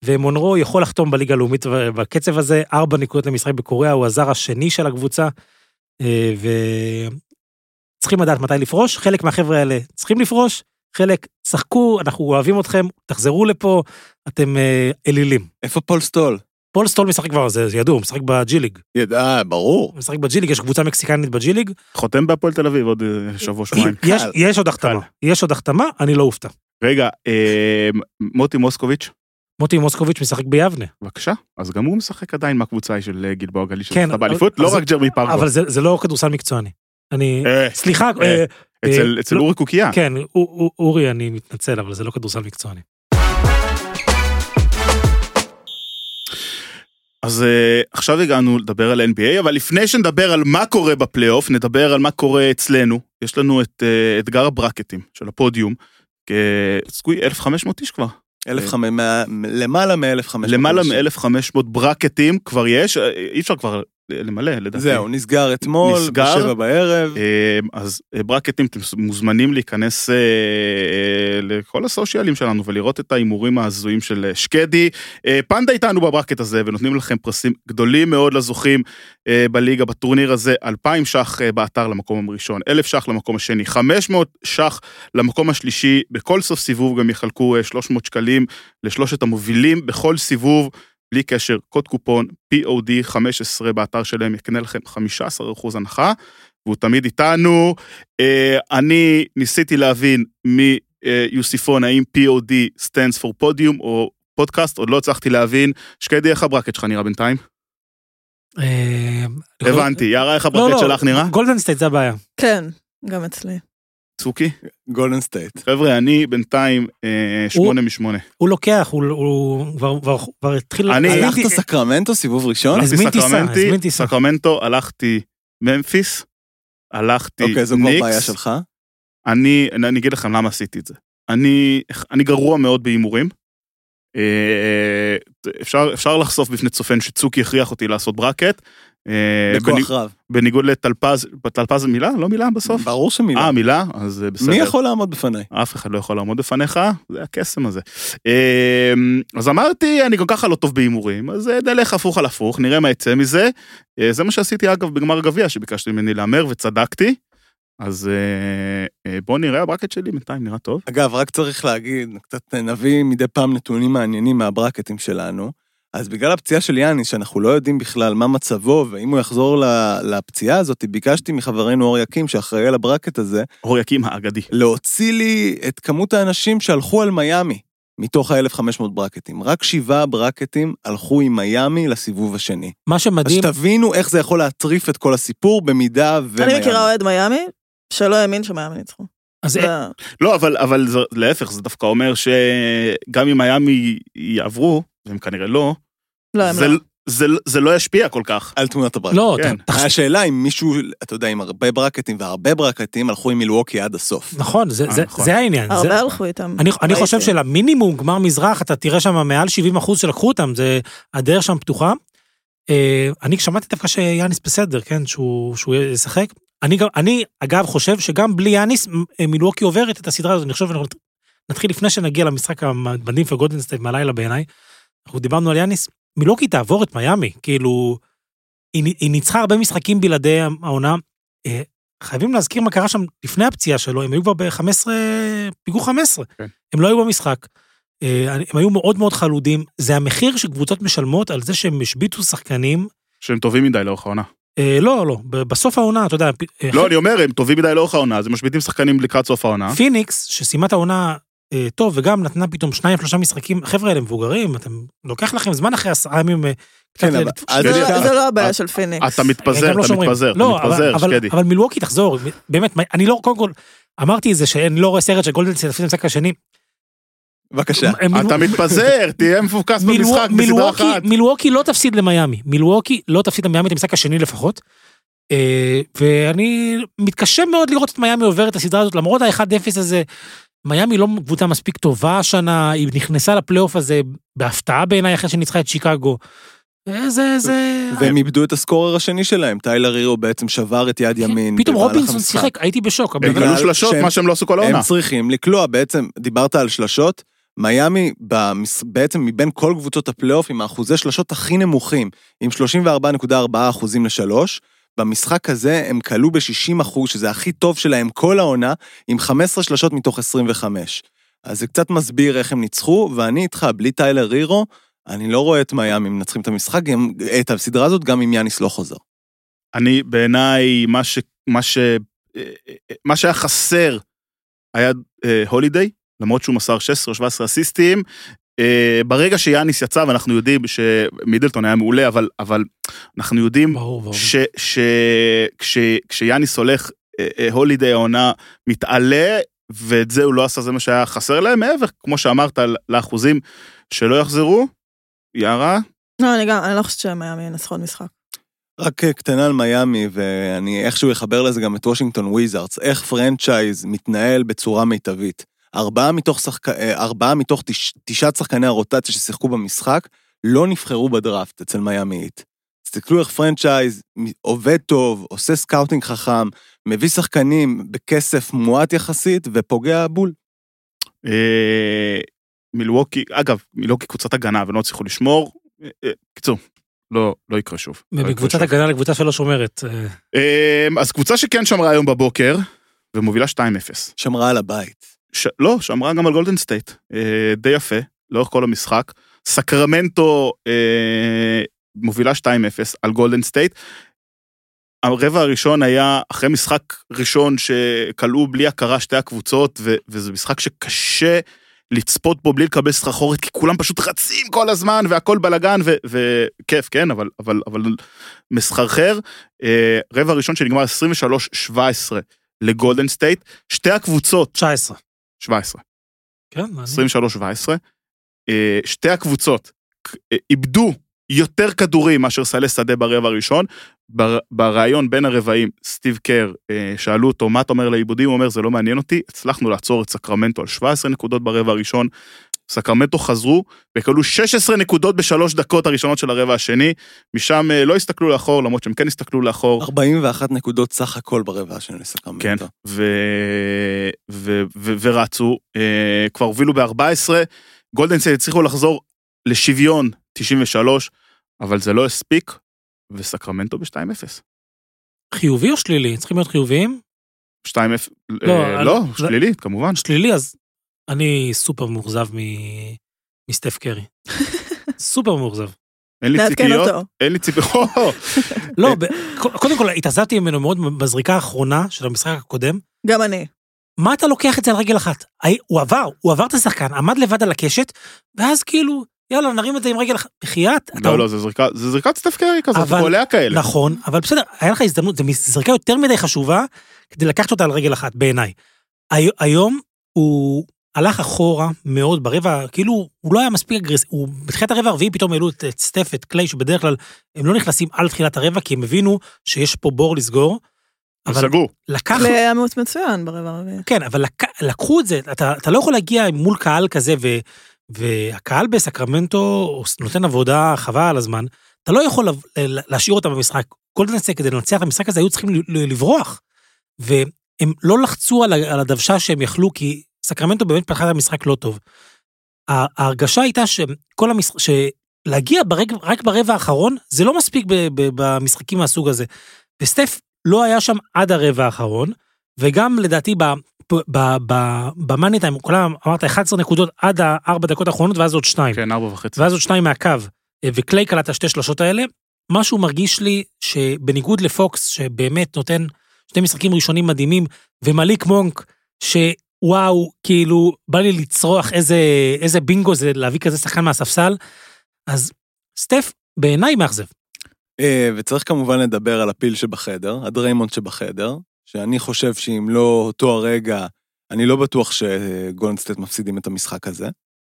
ומונרו יכול לחתום בליגה הלאומית בקצב הזה, ארבע נקודות למשחק בקוריאה, הוא הזר השני של הקבוצה, אה, וצריכים לדעת מתי לפרוש, חלק מהחבר'ה האלה צריכים לפרוש, חלק, שחקו, אנחנו אוהבים אתכם, תחזרו לפה, אתם אה, אלילים. איפה פול סטול? פול סטול משחק כבר, זה זה ידוע, הוא משחק בג'י ליג. ידע, ברור. הוא משחק בג'י ליג, יש קבוצה מקסיקנית בג'י ליג. חותם בהפועל תל אביב עוד אה, שבוע, שבועיים. יש. יש עוד החתמה, יש עוד החתמה, אני לא אופתע. רגע, אה, מוטי מוסקוביץ', מוטי מוסקוביץ' משחק ביבנה, בבקשה. אז גם הוא משחק עדיין מהקבוצה של אה, גלבוע גליל כן, שזכתה באליפות, לא רק ג'רמי פרגו. אבל זה, זה לא כדורסל מקצועני. אני, אה, סליחה, אה, אה, אצל אה, אצל לא- אורי קוקייה. כן, אור- אור- אורי, אני מתנצל, אבל זה לא כדורסל מקצועני. אז uh, עכשיו הגענו לדבר על NBA, אבל לפני שנדבר על מה קורה בפלייאוף, נדבר על מה קורה אצלנו. יש לנו את uh, אתגר הברקטים של הפודיום. צפוי 1,500 איש כבר. 1,500, למעלה מ-1,500. למעלה מ-1,500 ברקטים כבר יש, אה, אי אפשר כבר למלא לדעתי. זהו, נסגר אתמול, נסגר. בשבע בערב. אה, אז אה, ברקטים, אתם מוזמנים להיכנס אה, לכל הסושיאלים שלנו ולראות את ההימורים ההזויים של שקדי. פנדה איתנו בברקט הזה ונותנים לכם פרסים גדולים מאוד לזוכים בליגה בטורניר הזה, 2,000 ש"ח באתר למקום הראשון, 1,000 ש"ח למקום השני, 500 ש"ח למקום השלישי, בכל סוף סיבוב גם יחלקו אה, 300 שקלים לשלושת המובילים בכל סיבוב. בלי קשר, קוד קופון POD 15 באתר שלהם יקנה לכם 15% הנחה, והוא תמיד איתנו. אה, אני ניסיתי להבין מיוסיפון האם POD stands for podium או פודקאסט, עוד לא הצלחתי להבין. שקדי, איך ה bracket שלך נראה בינתיים? אה, הבנתי, יערה, איך לא, ה bracket לא, שלך נראה? גולדן סטייט זה הבעיה. כן, גם אצלי. צוקי? גולדן סטייט. חבר'ה, אני בינתיים אה, שמונה משמונה. הוא לוקח, הוא- הוא כבר- כבר כבר התחיל... אני- הלכת סקרמנטו סיבוב ראשון? הזמין טיסה, הזמין טיסה. סקרמנטו, הלכתי ממפיס, הלכתי אוקיי, זו כבר ניקס. בעיה שלך. אני, אני אני אגיד לכם למה עשיתי את זה. אני, אני גרוע מאוד בהימורים. אפשר, אפשר לחשוף בפני צופן שצוקי הכריח אותי לעשות ברקט. אה, בניג- בכוח רב. בניגוד לטלפז, טלפז זה מילה? לא מילה בסוף? ברור שמילה. אה, מילה? אז אה, בסדר. מי יכול לעמוד בפניי? אף אחד לא יכול לעמוד בפניך, זה הקסם הזה. אמ, אז אמרתי, אני גם ככה לא טוב בהימורים, אז אה, נלך הפוך על הפוך, נראה מה יצא מזה. זה מה שעשיתי אגב בגמר הגביע, שביקשתי ממני להמר וצדקתי. אז אה, אה, בוא נראה, הברקט שלי בינתיים נראה טוב. אגב, רק צריך להגיד, קצת נביא מדי פעם נתונים מעניינים מהברקטים שלנו. אז בגלל הפציעה של יאניס, שאנחנו לא יודעים בכלל מה מצבו, ואם הוא יחזור לפציעה הזאת, ביקשתי מחברנו אור יקים, שאחראי על הברקט הזה, אור יקים האגדי. להוציא לי את כמות האנשים שהלכו על מיאמי, מתוך ה-1500 ברקטים. רק שבעה ברקטים הלכו עם מיאמי לסיבוב השני. מה אז שמדהים, שתבינו איך זה יכול להטריף את כל הסיפור במידה ומיאמי. אני מכירה אוהד מיאמי, שלא האמין שמיאמי ניצחו. אז זה- לא, אבל, אבל זה, להפך, זה דווקא אומר שגם אם מיאמי יעברו, והם כנראה לא, לא, הם זה, לא. זה, זה לא ישפיע כל כך. על תמונת הברקט. לא, כן. ת- תחש- השאלה אם מישהו, אתה יודע, עם הרבה ברקטים והרבה ברקטים, הלכו עם מילווקי עד הסוף. נכון, זה- אה, זה- נכון. זה העניין. זה- הרבה הלכו איתם. אני, אני חושב. שלמינימום גמר מזרח אתה תראה שם מעל 70 אחוז שלקחו אותם זה הדרך שם פתוחה. אה, אני שמעתי דווקא שיאניס בסדר כן שהוא שהוא ישחק אני גם אני אגב חושב שגם בלי יאניס מ- מילווקי עוברת את הסדרה הזאת אני חושב שאנחנו נתחיל לפני שנגיע למשחק המדהים של גולדן סטייט מהלילה בעיניי. אנחנו דיברנו על יאניס מילווקי תעבור את מיאמי כאילו היא, היא ניצחה הרבה משחקים בלעדי העונה. אה, חייבים להזכיר מה קרה שם לפני הפציעה שלו הם היו כבר ב-15 פיגור 15 כן. הם לא היו במשחק. אה, הם היו מאוד מאוד חלודים זה המחיר שקבוצות משלמות על זה שהם השביתו שחקנים. שהם טובים מדי לאורך העונה. אה, לא לא בסוף העונה אתה יודע. אה, לא, אני אומר, הם טובים מדי לאורך העונה, אז הם משביתים שחקנים לקראת סוף העונה. פיניקס שסיימה את העונה טוב וגם נתנה פתאום שניים שלושה משחקים חבר'ה אלה מבוגרים אתם לוקח לכם זמן אחרי עשרה ימים. כן, זה לא- הבעיה של פיניקס. אתה מתפזר, לא אתה. מתפזר, אתה לא, מתפזר, אבל- שקדי. אבל מילווקי תחזור באמת אני לא קודם כל אמרתי את זה שאני לא רואה סרט של גולדן סטייט לפני המשחק השני. בבקשה. אתה מתפזר, תהיה מפוקס במשחק בסדרה אחת. מילווקי לא תפסיד למיאמי, מילווקי לא תפסיד למיאמי את המשחק השני לפחות. אה, ואני מתקשה מאוד לראות את מיאמי עובר את הסדרה הזאת למרות ה-1-0 הזה. מיאמי לא קבוצה מספיק טובה השנה, היא נכנסה לפלייאוף הזה בהפתעה בעיניי אחרי שניצחה את שיקגו. אה, זה, זה... והם איבדו את ה scorer השני שלהם, טיילר הירו בעצם שבר את יד ימין. כן, פתאום במהלך רובינסון. שיחק, הייתי בשוק. אבל- הם קלעו שלשות, מה שהם לא עשו כל העונה. הם צריכים לקלוע, בעצם, דיברת על שלשות, מיאמי בעצם מבין כל קבוצות הפלייאוף עם האחוזי שלשות הכי נמוכים, עם 34.4 אחוזים לשלוש, במשחק הזה הם כלו ב-60 אחוז, שזה הכי טוב שלהם כל העונה, עם 15 שלשות מתוך 25. אז זה קצת מסביר איך הם ניצחו, ואני איתך, בלי טיילר רירו, אני לא רואה את מיאמי מנצחים את המשחק, גם- את הסדרה הזאת, גם אם יאניס לא חוזר. אני, בעיניי, מה. מה ש... אה, מה שהיה חסר היה אה, הולידיי, למרות שהוא מסר 16 או 17 אסיסטים. אה, ברגע שיאניס יצא, ואנחנו יודעים שמידלטון היה מעולה, אבל, אבל אנחנו יודעים ברור, ברור. ש, ש, כש, כשיאניס הולך, אה, אה, הולידיי העונה מתעלה, ואת זה הוא לא עשה, זה מה שהיה חסר להם, מעבר, כמו שאמרת, לאחוזים שלא יחזרו. יערה, לא, אני גם, אני לא חושבת שמיאמי ינצחו עוד משחק. רק קטנה על מיאמי, ואני איכשהו אחבר לזה גם את וושינגטון וויזארדס, איך franchise מתנהל בצורה מיטבית. ארבעה מתוך, שחק... אה, ארבעה מתוך תש... תשעת שחקני הרוטציה ששיחקו במשחק, לא נבחרו בדראפט אצל מיאמי היט. תסתכלו איך franchise עובד טוב, עושה scouting חכם, מביא שחקנים בכסף מועט יחסית, ופוגע בול. אה, מילווקי, אגב, מילווקי קבוצת הגנה ולא הצליחו לשמור. אה, קיצור, לא, לא יקרה שוב. לא מקבוצת שוב. הגנה לקבוצה שלא שומרת. אז קבוצה שכן שמרה היום בבוקר, ומובילה 2-0. שמרה על הבית. ש... לא, שמרה גם על גולדן סטייט. אה, די יפה, לאורך כל המשחק. סקרמנטו אה, מובילה 2-0 על גולדן סטייט. הרבע הראשון היה אחרי משחק ראשון שקלעו בלי הכרה שתי הקבוצות, ו- וזה משחק שקשה לצפות בו בלי לקבל סחרחורת, כי כולם פשוט רצים כל הזמן והכל בלאגן ו- וכיף, כן, אבל, אבל, אבל מסחרחר. אה, רבע ראשון שנגמר 23-17 לגולדן סטייט, שתי הקבוצות, 19. 17, כן, אני- 23-17, אה, שתי הקבוצות אה, איבדו יותר כדורים מאשר סלי שדה ברבע הראשון. בר- בריאיון בין הרבעים, סטיב קר, אה, שאלו אותו, מה אתה אומר לאיבודים? הוא אומר, זה לא מעניין אותי, הצלחנו לעצור את סקרמנטו על 17 נקודות ברבע הראשון. סקרמנטו חזרו וקלעו 16 נקודות בשלוש דקות הראשונות של הרבע השני, משם אה, לא הסתכלו לאחור, למרות שהם כן הסתכלו לאחור. 41 נקודות סך הכל ברבע השני כן, לסקרמנטו. ו... ו... ו... ורצו, אה, כבר הובילו ב-14, גולדן סטייט הצליחו לחזור לשוויון 93, אבל זה לא הספיק, וסקרמנטו ב-2-0. חיובי או שלילי? צריכים להיות חיוביים? 2-0, לא, אה, לא, זה- שלילית, כמובן. שלילי, אז אני סופר מאוכזב מ... מסטף קרי. סופר מאוכזב. אין לי ציפיות, אותו. אין לי ציפיות, לא, ב- קודם כל התאזבתי ממנו מאוד בזריקה האחרונה של המשחק הקודם. גם אני. מה אתה לוקח את זה על רגל אחת? הוא עבר, הוא עבר את השחקן, עמד לבד על הקשת, ואז כאילו, יאללה, נרים את זה עם רגל אחת. בחייאת. אתה- לא, לא, זה זריקה- זה זריקת סטף קרי כזאת, אבל- קולע כאלה. נכון, אבל בסדר, היה לך הזדמנות, זו זריקה יותר מדי חשובה כדי לקחת אותה על רגל אחת, בעיניי. הי- היום הוא הלך אחורה מאוד ברבע, כאילו, הוא לא היה מספיק אגרסיבי, הוא בתחילת הרבע הרביעי פתאום העלו את את סטף, את קליי, שבדרך כלל הם לא נכנסים על תחילת הרבע, כי הם הבינו שיש פה בור לסגור. אבל סגור. לקח, קליי היה מאוד מצוין ברבע הרביעי. כן, אבל לק... לקחו את זה, אתה, אתה לא יכול להגיע מול קהל כזה, ו... והקהל בסקרמנטו נותן עבודה חבל על הזמן, אתה לא יכול לב- ל- להשאיר אותם במשחק. גולדן סטייט כדי לנצח את המשחק הזה היו צריכים לברוח. והם לא לחצו על הדוושה שהם יכלו, כי סקרמנטו באמת פתחה את המשחק לא טוב. ההרגשה הייתה שכל המשחק, שלהגיע ברג... רק ברבע האחרון, זה לא מספיק ב... ב... במשחקים מהסוג הזה. וסטף לא היה שם עד הרבע האחרון, וגם לדעתי. במאני טיים, כולם אמרת 11 נקודות עד הארבע דקות האחרונות ואז עוד שתיים. כן, ארבע וחצי. ואז עוד שניים מהקו, אה, וקליי קלט השתי שלושות האלה, משהו מרגיש לי שבניגוד לפוקס, שבאמת נותן שני משחקים ראשונים מדהימים, ומליק מונק, שוואו, כאילו, בא לי לצרוח איזה, איזה בינגו זה להביא כזה שחקן מהספסל, אז סטף בעיניי מאכזב. אה, וצריך כמובן לדבר על הפיל שבחדר, הדריימונד שבחדר, שאני חושב שאם לא אותו הרגע, אני לא בטוח שגולדן סטייט מפסידים את המשחק הזה,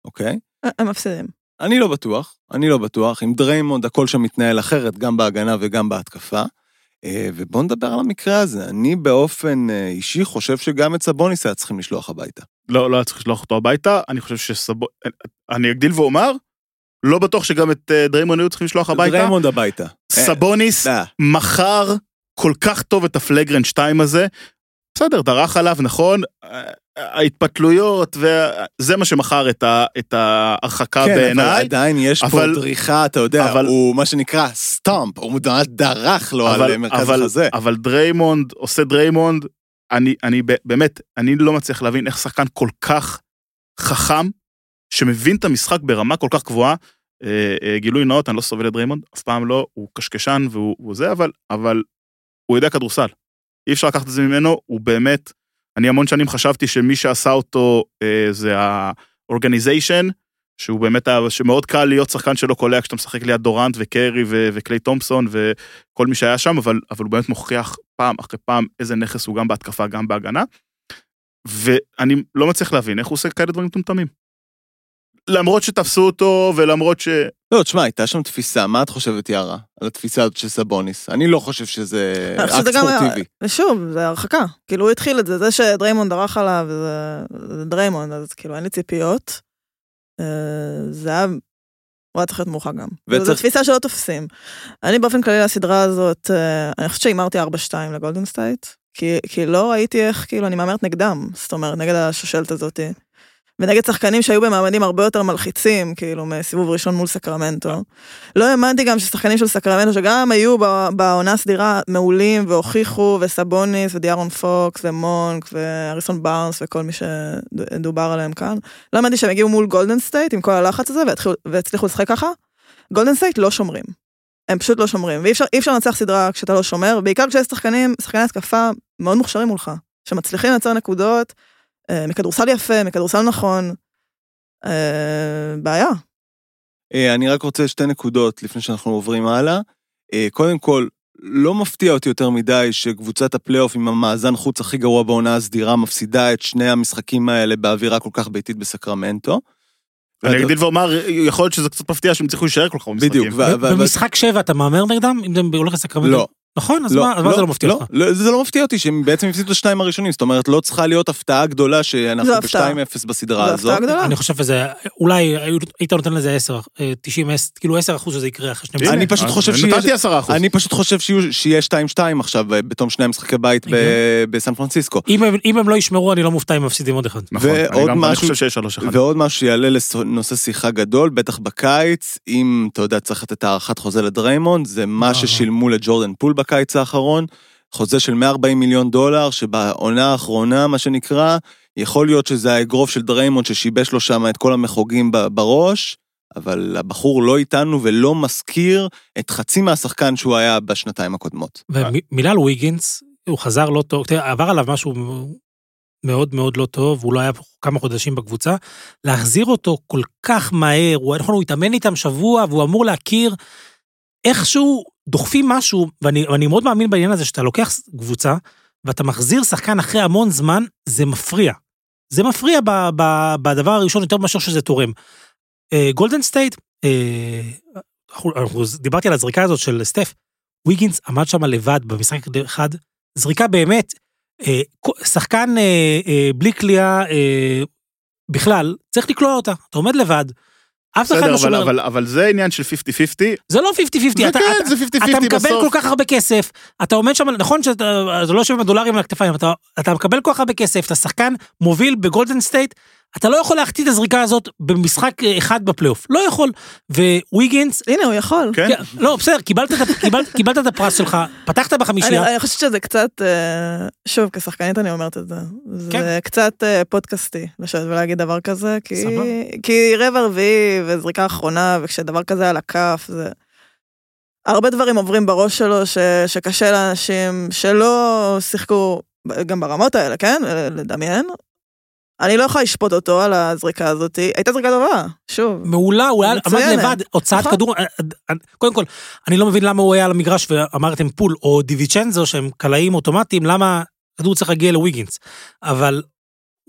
אוקיי? הם מפסידים. אני לא בטוח, אני לא בטוח. עם דריימונד הכל שם מתנהל אחרת, גם בהגנה וגם בהתקפה. אה, ובואו נדבר על המקרה הזה. אני באופן אה, אישי חושב שגם את סבוניס היה צריכים לשלוח הביתה. לא, לא היה צריך לשלוח אותו הביתה, אני חושב שסבו... אני אגדיל ואומר, לא בטוח שגם את אה, דריימון היו צריכים לשלוח הביתה. דריימונד הביתה. סבוניס אה, מכר כל כך טוב את ה flagrant 2 הזה. בסדר, דרך עליו, נכון, ההתפתלויות, וזה מה שמכר את, ה... את ההרחקה כן, אבל בעיניי. עדיין יש פה אבל- דריכה, אתה יודע, אבל- הוא מה שנקרא stomp, הוא ממש דרך לו אבל, על מרכז אבל, החזה. אבל דריימונד עושה דריימונד, אני, אני באמת, אני לא מצליח להבין איך שחקן כל כך חכם, שמבין את המשחק ברמה כל כך גבוהה, אה, אה, גילוי נאות, אני לא סובל את דריימונד, אף פעם לא, הוא קשקשן והוא הוא זה, אבל, אבל הוא יודע כדורסל. אי אפשר לקחת את זה ממנו, הוא באמת, אני המון שנים חשבתי שמי שעשה אותו אה, זה ה organization, שהוא באמת היה, שמאוד קל להיות שחקן שלא קולע כשאתה משחק ליד דורנט וקרי ו- וקליי תומפסון וכל מי שהיה שם, אבל, אבל הוא באמת מוכיח פעם אחרי פעם איזה נכס הוא גם בהתקפה, גם בהגנה. ואני לא מצליח להבין איך הוא עושה כאלה דברים מטומטמים. למרות שתפסו אותו ולמרות ש... לא, תשמע, הייתה שם תפיסה, מה את חושבת, יארה, על התפיסה הזאת של סבוניס? אני לא חושב שזה אקט ספורטיבי. ושוב, זה הרחקה. כאילו, הוא התחיל את זה, זה שדריימונד דרך עליו, זה, זה דריימונד, אז כאילו, אין לי ציפיות. אה, זה היה... הוא היה צריך להיות מורחק גם. וצריך- זו תפיסה שלא תופסים. אני באופן כללי לסדרה הזאת, אה, אני חושבת שהימרתי 4-2 לגולדן סטייט, כי, כי לא ראיתי איך, כאילו, אני מהמרת נגדם, זאת אומרת, נגד השושלת הזאתי. ונגד שחקנים שהיו במעמדים הרבה יותר מלחיצים, כאילו, מסיבוב ראשון מול סקרמנטו. לא האמנתי גם ששחקנים של סקרמנטו, שגם היו בעונה הסדירה מעולים והוכיחו, וסבוניס, ודיארון פוקס, ומונק, והריסון בארנס, וכל מי שדובר עליהם כאן. לא האמנתי שהם הגיעו מול גולדן סטייט עם כל הלחץ הזה, והתחילו- והצליחו לשחק ככה. גולדן סטייט לא שומרים. הם פשוט לא שומרים, ואי אפשר, אפשר לנצח סדרה כשאתה לא שומר, בעיקר כשיש שחקנים, שחקני התקפה מאוד מוכשרים מולך, שמצליחים לייצר נקודות, מכדורסל יפה, מכדורסל נכון, אה, בעיה. אה, אני רק רוצה שתי נקודות לפני שאנחנו עוברים הלאה. אה, קודם כל, לא מפתיע אותי יותר מדי שקבוצת הפלייאוף עם המאזן חוץ הכי גרוע בעונה הסדירה מפסידה את שני המשחקים האלה באווירה כל כך ביתית בסקרמנטו. אני אגדיל ואומר, יכול להיות שזה קצת מפתיע שהם צריכו להישאר כל כך במשחקים. בדיוק, במשחק שבע אתה מהמר נגדם? אם זה הולך לסקרמנטו? לא, נכון, אז מה אז מה זה לא מפתיע אותך? לא, זה לא מפתיע אותי שהם בעצם הפסידו את השניים הראשונים, זאת אומרת, לא צריכה להיות הפתעה גדולה שאנחנו זו הפתעה. ב-2-0 בסדרה זו הזאת. הפתעה גדולה. אני חושב שזה, אולי היית נותן לזה 10, אה, 90, כאילו 10 אחוז שזה יקרה אחרי שני אני משחקים. פשוט חושב שיש- נתתי עשרה אחוז. אני פשוט חושב שיהיה 2-2 עכשיו אה, בתום שני המשחקי בית. בסן פרנסיסקו. אם הם- לא ישמרו, אני לא מופתע אם מפסידים עוד אחד. נכון, אני ועוד אני משהו- חושב שיש שלוש אחד. ועוד משהו שיעלה לנושא שיחה גדול, בטח בקיץ, אם אתה יודע, צריך לתת הארכת חוזה לדריימונד, זה מה לא. ששילמו לג'ורדן פול בקיץ האחרון, חוזה של 140 מיליון דולר, שבעונה האחרונה, מה שנקרא, יכול להיות שזה האגרוף של דריימונד ששיבש לו שם את כל המחוגים בראש, אבל הבחור לא איתנו ולא מזכיר את חצי מהשחקן שהוא היה בשנתיים הקודמות. ומילה על ויגינס, הוא חזר לא טוב, תראה, עבר עליו משהו מאוד מאוד לא טוב, הוא לא היה כמה חודשים בקבוצה, להחזיר אותו כל כך מהר, הוא, נכון, הוא התאמן איתם שבוע והוא אמור להכיר, איכשהו דוחפים משהו, ואני, ואני מאוד מאמין בעניין הזה, שאתה לוקח קבוצה ואתה מחזיר שחקן אחרי המון זמן, זה מפריע. זה מפריע ב, ב, בדבר הראשון יותר מאשר שזה תורם. גולדן סטייט, אה, אנחנו, אנחנו, דיברתי על הזריקה הזאת של סטף, ויגינס עמד שם לבד במשחק אחד, זריקה באמת, אה, שחקן אה, אה, בלי קליעה אה, בכלל, צריך לקלוע אותה, אתה עומד לבד, אף אחד לא שומר, אבל- אבל זה עניין של 50-50. זה לא 50-50, זה אתה, כן, אתה, זה 50-50 אתה מקבל בסוף. כל כך הרבה כסף, אתה עומד שם, נכון שאתה אתה לא יושב עם הדולרים על הכתפיים, אתה, אתה מקבל כל כך הרבה כסף, אתה שחקן מוביל בגולדן סטייט, אתה לא יכול להחטיא את הזריקה הזאת במשחק אה, אחד בפלייאוף, לא יכול. וויגינס, הנה, הוא יכול. כן. לא, בסדר, קיבלת את, קיבלת, קיבלת את הפרס שלך, פתחת אני, בחמישייה, אני חושבת שזה קצת, אה, שוב, כשחקנית אני אומרת את זה, זה כן. קצת אה, פודקאסטי לשבת ולהגיד דבר כזה, כי, סבבה. כי רבע רביעי וזריקה אחרונה, וכשדבר כזה על הכף, זה... הרבה דברים עוברים בראש שלו ש, שקשה לאנשים שלא שיחקו גם ברמות האלה, כן? לדמיין. אני לא יכולה לשפוט אותו על הזריקה הזאת, הייתה זריקה טובה, שוב. מעולה, הוא היה עמד. לבד, הוצאת נכון. כדור, אה, אה, קודם כל, אני לא מבין למה הוא היה על המגרש ואמרתם פול או דיוויצ'נזו שהם קלעים אוטומטיים, למה כדור צריך להגיע לוויגינס, אבל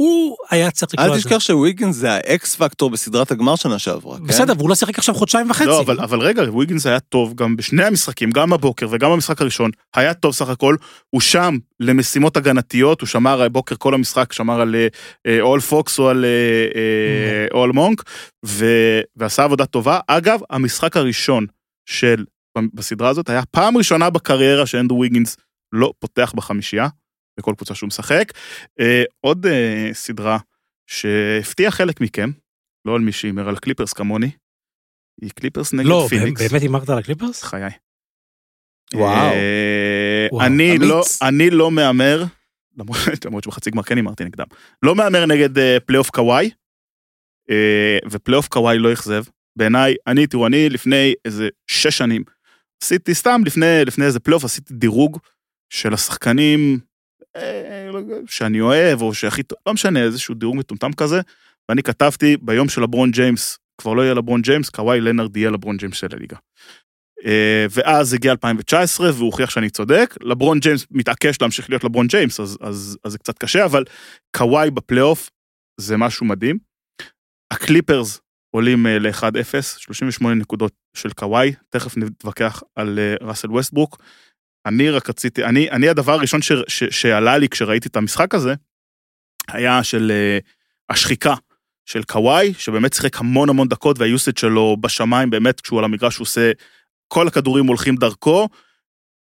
הוא היה צריך לקלוע אל את זה. תשכח שוויגינס זה ה X factor בסדרת הגמר שנה שעברה, כן? בסדר, והוא לא שיחק עכשיו חודשיים וחצי. לא, אבל, אבל רגע, וויגינס היה טוב גם בשני המשחקים, גם בבוקר וגם במשחק הראשון, היה טוב סך הכל, הוא שם למשימות הגנתיות, הוא שמר הבוקר כל המשחק, שמר על אה, על פוקס או על אה, אה, על מונק, ועשה עבודה טובה. אגב, המשחק הראשון של, בסדרה הזאת, היה פעם ראשונה בקריירה שאנדרו וויגינס לא פותח בחמישייה, בכל קבוצה שהוא משחק. אה, עוד אה, סדרה שהפתיעה חלק מכם, לא על מי שהימר על קליפרס כמוני, היא קליפרס נגד לא, פיניקס. באמת הימרת על הקליפרס? חיי. וואו. אה, וואו, אני. לא, אני לא מהמר, למרות שבחצי גמר כן הימרתי נגדם, לא מהמר נגד פלייאוף קוואי, ופלייאוף קוואי לא אכזב. בעיניי, אני, תראו, אני לפני איזה שש שנים, עשיתי סתם לפני, לפני איזה פלייאוף, עשיתי דירוג של השחקנים לא שאני אוהב, או שהכי טוב, לא משנה, איזשהו דירוג מטומטם כזה, ואני כתבתי, ביום של לברון ג'יימס, כבר לא יהיה לברון ג'יימס, קוואי לנארד יהיה לברון ג'יימס של הליגה. אה, ואז הגיע 2019 והוא הוכיח שאני צודק, לברון ג'יימס מתעקש להמשיך להיות לברון ג'יימס, אז, אז, אז זה קצת קשה, אבל קוואי בפלייאוף זה משהו מדהים. הקליפרס עולים אה, ל-1-0, 38 נקודות של קוואי, תכף נתווכח על אה, ראסל ווסטברוק. אני רק רציתי, אני, אני הדבר הראשון ש, ש, שעלה לי כשראיתי את המשחק הזה, היה של אה, השחיקה של קוואי, שבאמת שיחק המון המון דקות והיוסד שלו בשמיים, באמת כשהוא על המגרש הוא עושה, כל הכדורים הולכים דרכו.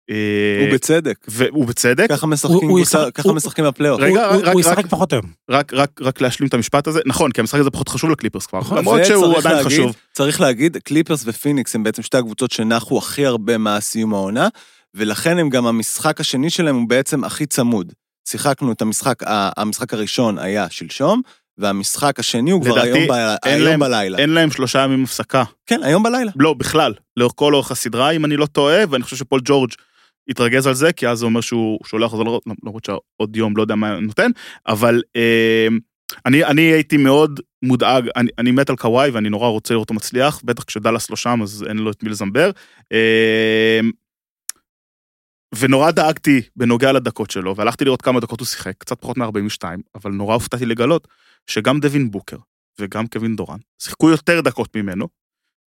אה, ובצדק. והוא בצדק. ככה הוא- משחקים הוא ישחק- ככה הוא- משחקים בפלייאוף. רגע, הוא- רק- הוא רק- ישחק פחות היום. רק, רק, רק להשלים את המשפט הזה, נכון, כי המשחק הזה פחות חשוב לקליפרס כבר, נכון, למרות שהוא עדיין חשוב. צריך להגיד, קליפרס ופיניקס הם בעצם שתי הקבוצות שנחו הכי הרבה מאז סיום העונה, ולכן הם גם המשחק השני שלהם הוא בעצם הכי צמוד. שיחקנו את המשחק, המשחק הראשון היה שלשום, והמשחק השני הוא כבר היום, ב... אין היום להם- בלילה. אין להם שלושה ימים הפסקה. כן, היום בלילה. לא, בכלל, לאורך כל אורך הסדרה, אם אני לא טועה, ואני חושב שפול ג'ורג' התרגז על זה, כי אז זה אומר שהוא שולח אותו, לא- למרות שעוד יום לא יודע מה נותן, אבל אה, אני, אני הייתי מאוד מודאג, אני, אני מת על קוואי ואני נורא רוצה לראות אותו מצליח, בטח כשדאלאס לא שם אז אין לו את מי לזמבר. אה, ונורא דאגתי בנוגע לדקות שלו, והלכתי לראות כמה דקות הוא שיחק, קצת פחות מ-42, אבל נורא הופתעתי לגלות שגם דווין בוקר וגם קווין דורנט שיחקו יותר דקות ממנו.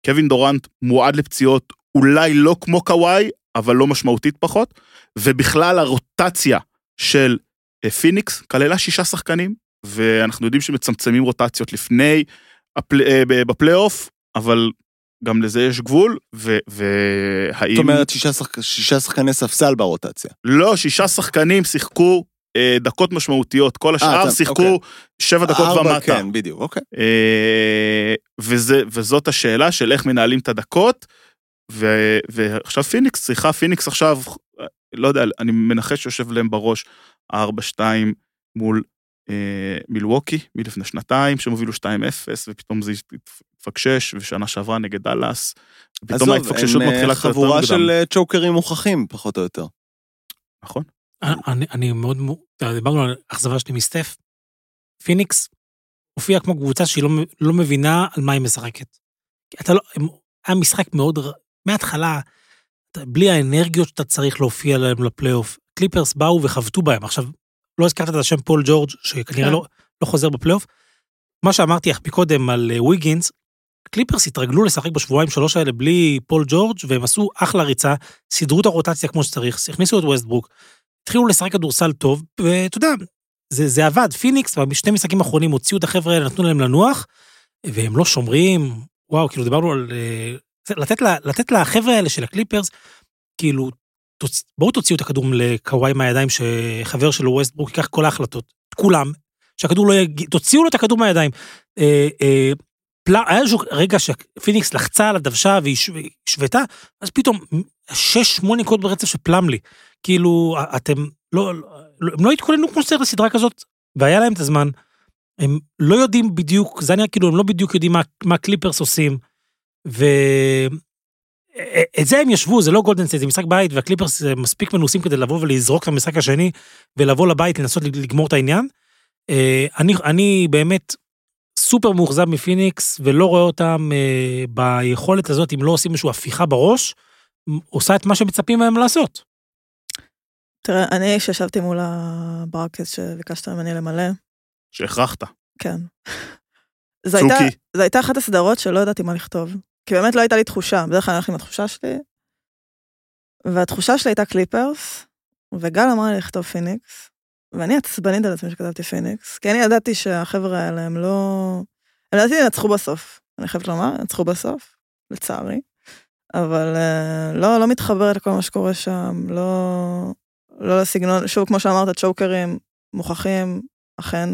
קווין דורנט מועד לפציעות, אולי לא כמו קוואי, אבל לא משמעותית פחות, ובכלל הרוטציה של אה, פיניקס כללה שישה שחקנים, ואנחנו יודעים שמצמצמים רוטציות לפני. אה, בפלייאוף, אבל גם לזה יש גבול, ו... והאם... זאת אומרת, שישה שחק- שישה שחקני ספסל ברוטציה. לא, שישה שחקנים שיחקו אה, דקות משמעותיות, כל השאר אתה- שיחקו אוקיי. שבע דקות ארבע, ומטה. כן, בדיוק, אוקיי. אה, וזה, וזאת השאלה של איך מנהלים את הדקות, ו, ועכשיו פיניקס צריכה, פיניקס עכשיו, לא יודע, אני מנחש שיושב להם בראש 4-2 מול אה, מילווקי מלפני שנתיים, שהם הובילו 2-0, ופתאום זה התפקשש, ושנה שעברה נגד דאלאס, פתאום ההתפקששות אה, מתחילה קצת יותר חבורה מוקדם. של אה, צ'וקרים מוכחים, פחות או יותר. נכון. אני, אני מאוד, דיברנו על האכזבה שלי מסטף. פיניקס הופיעה כמו קבוצה שהיא לא, לא מבינה על מה היא משחקת. אתה לא, היה משחק מאוד, מההתחלה, בלי האנרגיות שאתה צריך להופיע להם לפלייאוף. קליפרס באו וחבטו בהם. עכשיו, לא הזכרת את השם פול ג'ורג', שכנראה כן. לא, לא חוזר בפלייאוף. מה שאמרתי לך מקודם על אה, ויגינס, קליפרס התרגלו לשחק בשבועיים שלוש האלה בלי פול ג'ורג' והם עשו אחלה ריצה, סידרו את הרוטציה כמו שצריך, הכניסו את ווסטברוק, התחילו לשחק כדורסל טוב, ואתה יודע, זה, זה עבד. פיניקס, בשני משחקים האחרונים הוציאו את החבר'ה האלה, נתנו להם לנוח, והם לא שומרים, וואו, כאילו דיברנו על... אה, לתת, לה, לתת לחבר'ה האלה של הקליפרס, כאילו, תוצ... בואו תוציאו את הכדור לקוואי מהידיים, שחבר שלו ווסטברוק ייקח כל ההחלטות, כולם, שהכדור לא יגיע, תוציאו לו את הכדור מהידיים. אה, אה, פל... היה איזשהו רגע שפיניקס לחצה על הדוושה והיא ש- והיא השוותה, אז פתאום שש, שמונה נקודות ברצף של פלאמלי. כאילו, אתם לא, לא, הם לא התכוננו כמו שצריך לסדרה כזאת, והיה להם את הזמן. הם לא יודעים בדיוק, זה נראה כאילו הם לא בדיוק יודעים מה, מה קליפרס עושים. ואת זה הם ישבו, זה לא גולדן סטייט, זה משחק בית, והקליפרס אה, מספיק מנוסים כדי לבוא ולזרוק את המשחק השני, ולבוא לבית לנסות לגמור את העניין. אה, אני, אני באמת סופר מאוכזב מפיניקס, ולא רואה אותם אה, ביכולת הזאת, אם לא עושים איזושהי הפיכה בראש, עושה את מה שמצפים מהם לעשות. תראה, אני שישבתי מול ה brackets שביקשת ממני למלא, שהכרחת. כן. זו הייתה. זו הייתה אחת הסדרות שלא ידעתי מה לכתוב. כי באמת לא הייתה לי תחושה, בדרך כלל אני הולך עם התחושה שלי. והתחושה שלי הייתה קליפרס, וגל אמרה לי לכתוב פיניקס, ואני עצבנית על עצמי שכתבתי פיניקס, כי אני ידעתי שהחבר'ה האלה הם לא... הם לדעתי ינצחו בסוף, אני חייבת לומר, ינצחו בסוף, לצערי. אבל אה, לא, לא מתחברת לכל מה שקורה שם, לא, לא לסגנון, שוב, כמו שאמרת, צ'וקרים מוכחים, אכן.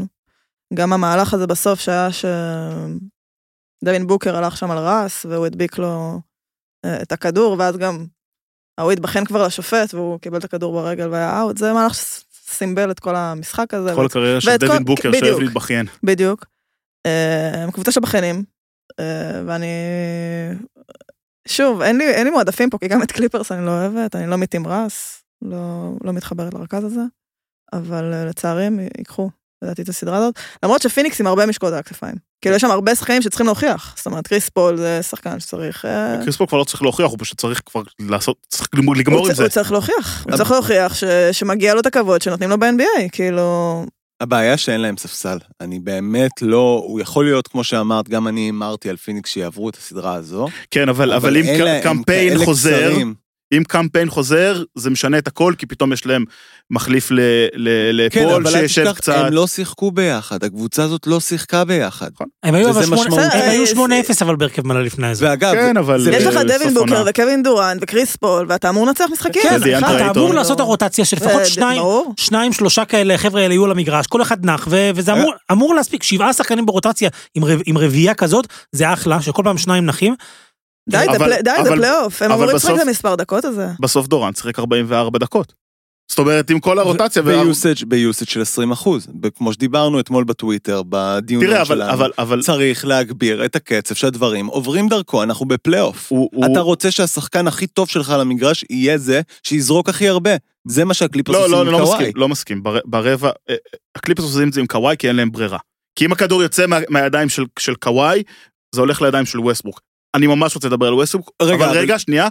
גם המהלך הזה בסוף שהיה שדווין בוקר הלך שם על רס, והוא הדביק לו אה, את הכדור, ואז גם ההוא התבחן כבר לשופט, והוא קיבל את הכדור ברגל והיה אאוט, זה מהלך שסימבל את כל המשחק הזה. כל הקריירה של דווין בוקר שאוהב. להתבכיין. בדיוק. אה, הם קבוצה של בכיינים, אה, ואני... שוב, אין לי, אין לי מועדפים פה, כי גם את קליפרס אני לא אוהבת, אני לא מטים רס, לא, לא מתחברת לרכז הזה, אבל אה, לצערי הם ייקחו, לדעתי, את הסדרה הזאת, למרות שפיניקס עם הרבה משקעות על הכתפיים. כאילו, יש שם הרבה שחקנים שצריכים להוכיח, זאת אומרת, קריס פול זה שחקן שצריך... אה, קריס פול כבר לא צריך להוכיח, הוא פשוט צריך כבר לעשות, צריך לגמור עם זה. הוא צריך להוכיח, הוא צריך להוכיח ש- שמגיע לו את הכבוד שנותנים לו ב-NBA, כאילו... הבעיה שאין להם ספסל. אני באמת לא, הוא יכול להיות, כמו שאמרת, גם אני הימרתי על פיניקס שיעברו את הסדרה הזו. כן, אבל אבל אם אלה- קמפיין חוזר, קצרים. אם קמפיין חוזר, זה משנה את הכל, כי פתאום יש להם מחליף ל- ל- כן, לפול אבל אל שישב תשכח, קצת. הם לא שיחקו ביחד, הקבוצה הזאת לא שיחקה ביחד. הם היו אבל משמעותי. הם היו אה, 8-0 אבל בהרכב מלא לפני זה. ואגב, כן, אבל... זה- יש לך אה, דווין בוקר. וקווין דורנט וקריס פול, ואתה אמור לנצח משחקים. כן, אתה. אמור לעשות את הרוטציה של לפחות שניים, שלושה כאלה, החבר'ה האלה יהיו על המגרש, כל אחד נח, ו- וזה אמור, אמור להספיק, שבעה שחקנים ברוטציה עם רביעייה כזאת, זה אחלה, שכל פעם שניים נחים. די, זה אבל- פלי- די, זה אבל- פלייאוף, הם אמורים לשחק את המספר דקות הזה. בסוף דורנט שיחק 44 דקות. זאת אומרת, עם כל הרוטציה... ביוסאג' ביוסאג' של 20 אחוז. כמו שדיברנו אתמול בטוויטר, בדיונים תראה, אבל- שלנו. אבל... אבל צריך להגביר את הקצב שהדברים עוברים דרכו, אנחנו בפלייאוף. אתה רוצה שהשחקן הכי טוב שלך על המגרש יהיה זה שיזרוק הכי הרבה. זה מה שהקליפרס לא, עושים לא, עם אני לא קוואי. מסכים, לא מסכים. בר- ברבע, אה, הקליפרס עושים את זה עם קוואי כי אין להם ברירה. כי אם הכדור יוצא מה- מהידיים של- של קוואי, זה הולך לידיים של ווסטברוק. אני ממש רוצה לדבר על ווסטברוק, רגע, אבל רגע, שנייה,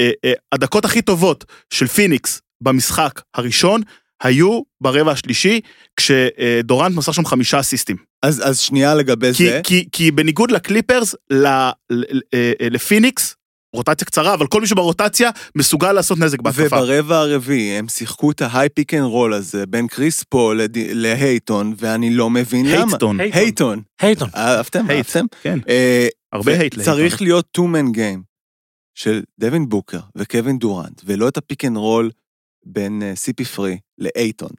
אה, אה, הדקות הכי טובות של פיניקס במשחק הראשון היו ברבע השלישי, כשדורנט מסר שם חמישה אסיסטים. אז אז שנייה לגבי כי, זה. כי, כי בניגוד לקליפרס, ל, ל, ל, אה, לפיניקס, רוטציה קצרה, אבל כל מי שברוטציה מסוגל לעשות נזק בהתקפה. וברבע הרביעי הם שיחקו את ה high pick and roll הזה בין קריס פול לד- לאייטון, ואני לא מבין למה. אייטון. אייטון. אייטון. אהבתם? אהבתם? כן, אה, הרבה hate לאייטון. צריך להיות two-man game של דווין בוקר וקווין דורנט, ולא את ה pick and roll בין אה, CP3 לאייטון.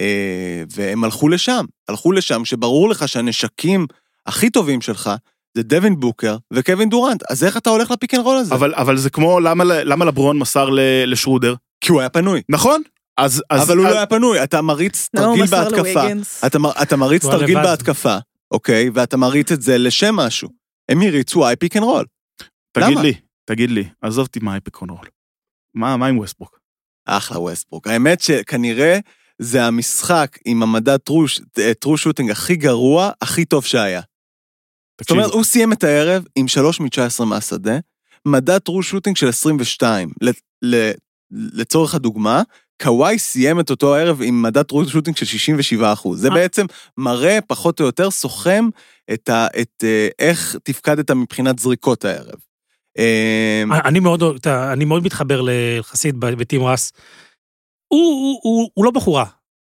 אה, והם הלכו לשם, הלכו לשם, שברור לך שהנשקים הכי טובים שלך זה דווין בוקר וקווין דורנט, אז איך אתה הולך ל pick and roll הזה? אבל, אבל זה כמו למה, למה לברון מסר ל- לשרודר, כי הוא היה פנוי. נכון? אז, אז, אבל הוא אז, לא היה פנוי, אתה מריץ תרגיל בהתקפה? אתה, מ- אתה מריץ תרגיל לבד. בהתקפה, אוקיי? ואתה מריץ את זה לשם משהו. הם הריצו high pick and roll. תגיד למה? לי, תגיד לי, עזוב אותי מה ה pick and roll. מה, מה עם ווסטברוק? אחלה ווסטברוק. האמת שכנראה זה המשחק עם המדד true shooting הכי גרוע, הכי טוב שהיה. זאת אומרת, הוא סיים את הערב עם 3 מ-19 מהשדה, מדד true shooting של 22. ל- ל- לצורך הדוגמה, קוואי סיים את אותו הערב עם מדד true shooting של 67 אחוז. זה אה. בעצם מראה פחות או יותר סוכם את, ה, את אה, איך תפקדת מבחינת זריקות הערב. אה, אני מאוד, אני מאוד מתחבר ליחסית ב- בטים רס. הוא, הוא, הוא, הוא לא בחורה.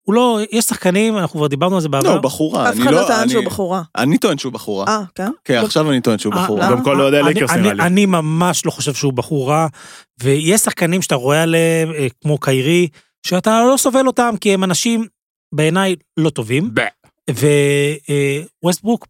הוא לא, יש שחקנים, אנחנו כבר דיברנו על זה בעבר. לא, הוא בחורה. אף אני אחד לא טען אני- שהוא בחורה. אני טוען שהוא בחורה. אה, כן? כן, לא- עכשיו אני טוען שהוא אה, בחורה. למה? גם כל אוהדי אני- לייקרס אני- נראה לי. אני ממש לא חושב שהוא בחור רע, ויש שחקנים שאתה רואה עליהם, אה, כמו קיירי, שאתה לא סובל אותם כי הם אנשים בעיניי לא טובים, וווסטברוק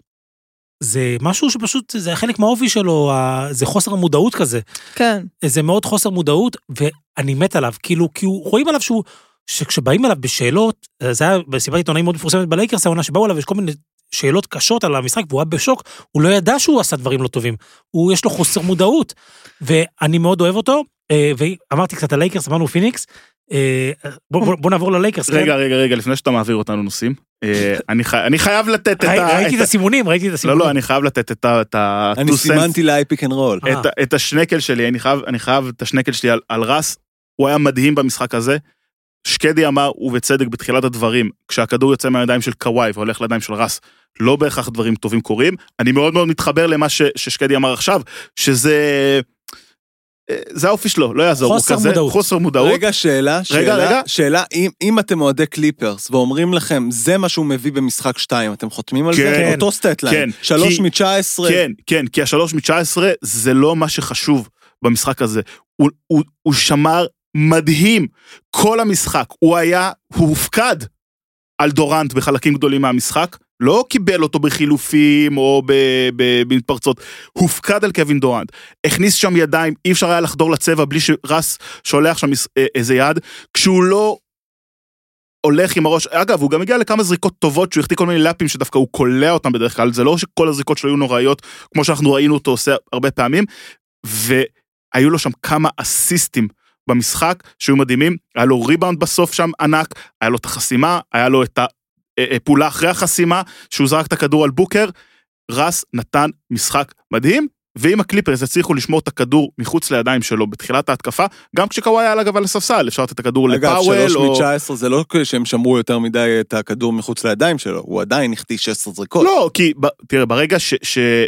זה משהו שפשוט, זה חלק מהאופי שלו, זה חוסר מודעות כזה. כן. זה מאוד חוסר מודעות, ואני מת עליו, כאילו, כי הוא, רואים עליו שהוא, שכשבאים אליו בשאלות, זה היה בסיבת עיתונאים מאוד מפורסמת בלייקרס העונה, שבאו אליו, יש כל מיני שאלות קשות על המשחק, והוא היה בשוק, הוא לא ידע שהוא עשה דברים לא טובים, הוא, יש לו חוסר מודעות, ואני מאוד אוהב אותו, אה, ואמרתי קצת על לייקרס, אמרנו פיניקס, אה, בוא, בוא, בוא נעבור ללייקרס, רגע, כן? רגע, רגע, לפני שאתה מעביר אותנו נושאים, אה, אני חי- אני חייב לתת את ה... ראיתי את הסימונים, ראיתי את לא, הסימונים. לא, אני חייב לתת את ה... את ה- אני סימנתי ל high pick and roll. אה. את השנקל שלי, אני חייב- אני חייב את השנקל שלי על- על רס, הוא היה מדהים במשחק הזה. שקדי אמר, ובצדק בתחילת הדברים, כשהכדור יוצא מהידיים של קוואי והולך לידיים של רס, לא בהכרח דברים טובים קורים. אני מאוד מאוד מתחבר למה ש- ששקדי אמר עכשיו, שזה... אה, זה האופי שלו, לא יעזור, הוא כזה, מודעות. חוסר מודעות. רגע, שאלה, שאלה, רגע. שאלה, אם, אם אתם אוהדי קליפרס ואומרים לכם, זה מה שהוא מביא במשחק 2, אתם חותמים על כן. זה? כן. אותו stat line. כן, 3 כי- מ-19. כן, כן, כי השלוש מ-19 זה לא מה שחשוב במשחק הזה. הוא, הוא, הוא שמר מדהים כל המשחק. הוא היה, הוא הופקד על דורנט בחלקים גדולים מהמשחק, לא קיבל אותו בחילופים או במתפרצות, הופקד על קווין דורנט. הכניס שם ידיים, אי אפשר היה לחדור לצבע בלי שרס שולח שם אה, איזה יד. כשהוא לא הולך עם הראש, אגב, הוא גם הגיע לכמה זריקות טובות שהוא החטיא כל מיני לאפים שדווקא הוא קולע אותם בדרך כלל, זה לא שכל הזריקות שלו היו נוראיות, כמו שאנחנו ראינו אותו עושה הרבה פעמים, והיו לו שם כמה אסיסטים במשחק שהיו מדהימים, היה לו ריבאונד בסוף שם ענק, היה לו את החסימה, היה לו את הפעולה אחרי החסימה, שהוא זרק את הכדור על בוקר, רס נתן משחק מדהים, ואם הקליפרס יצליחו לשמור את הכדור מחוץ לידיים שלו בתחילת ההתקפה, גם כשקוואי היה אגב על הספסל, אפשר לתת את הכדור אגב, לפאוול, 3 או... מ-19 זה לא שהם שמרו יותר מדי את הכדור מחוץ לידיים שלו, הוא עדיין החטיא 16 זריקות. לא, כי ב- תראה, ברגע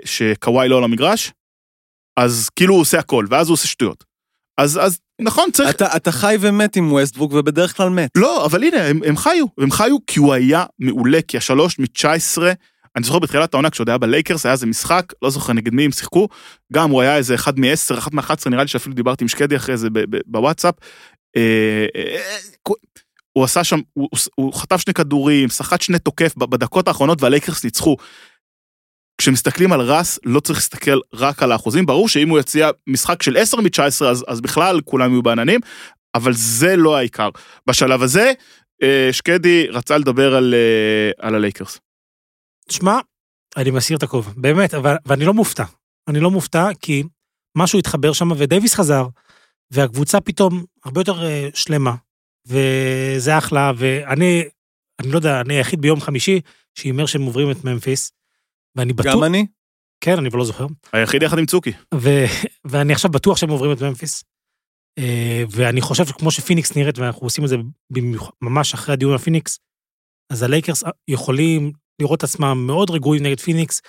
שקוואי לא על המגרש, אז כאילו הוא עושה הכל, ואז הוא עושה שטויות. אז, אז נכון, צריך... אתה, אתה חי ומת עם ווסטברוק ובדרך כלל מת. לא, אבל הנה, הם, הם חיו, הם חיו כי הוא היה מעולה, כי השלוש מ-19, אני זוכר בתחילת העונה, כשעוד היה בלייקרס, היה איזה משחק, לא זוכר נגד מי הם שיחקו, גם הוא היה איזה אחד מ-10, אחת מ-11, נראה לי שאפילו דיברתי עם שקדי אחרי זה בוואטסאפ. אה, אה, אה, הוא עשה שם, הוא, הוא חטף שני כדורים, סחט שני תוקף בדקות האחרונות והלייקרס ניצחו. כשמסתכלים על רס, לא צריך להסתכל רק על האחוזים, ברור שאם הוא יציע משחק של 10 מ-19, אז, אז בכלל כולם יהיו בעננים, אבל זה לא העיקר. בשלב הזה, אה, שקדי רצה לדבר על, אה, על הלייקרס. שמע, אני מסיר את הכובע, באמת, אבל, ואני לא מופתע. אני לא מופתע כי משהו התחבר שם, ודייוויס חזר, והקבוצה פתאום הרבה יותר אה, שלמה, וזה אחלה, ואני, אני לא יודע, אני היחיד ביום חמישי שהימר שהם עוברים את ממפיס, ואני בטוח, גם אני? כן, אני לא זוכר, היחיד יחד עם צוקי. ו, ואני עכשיו בטוח שהם עוברים את ממפיס. אה, ואני חושב שכמו שפיניקס נראית, ואנחנו עושים את זה במיוח- ממש אחרי הדיון על פיניקס, אז הלייקרס יכולים לראות עצמם מאוד רגועים נגד פיניקס,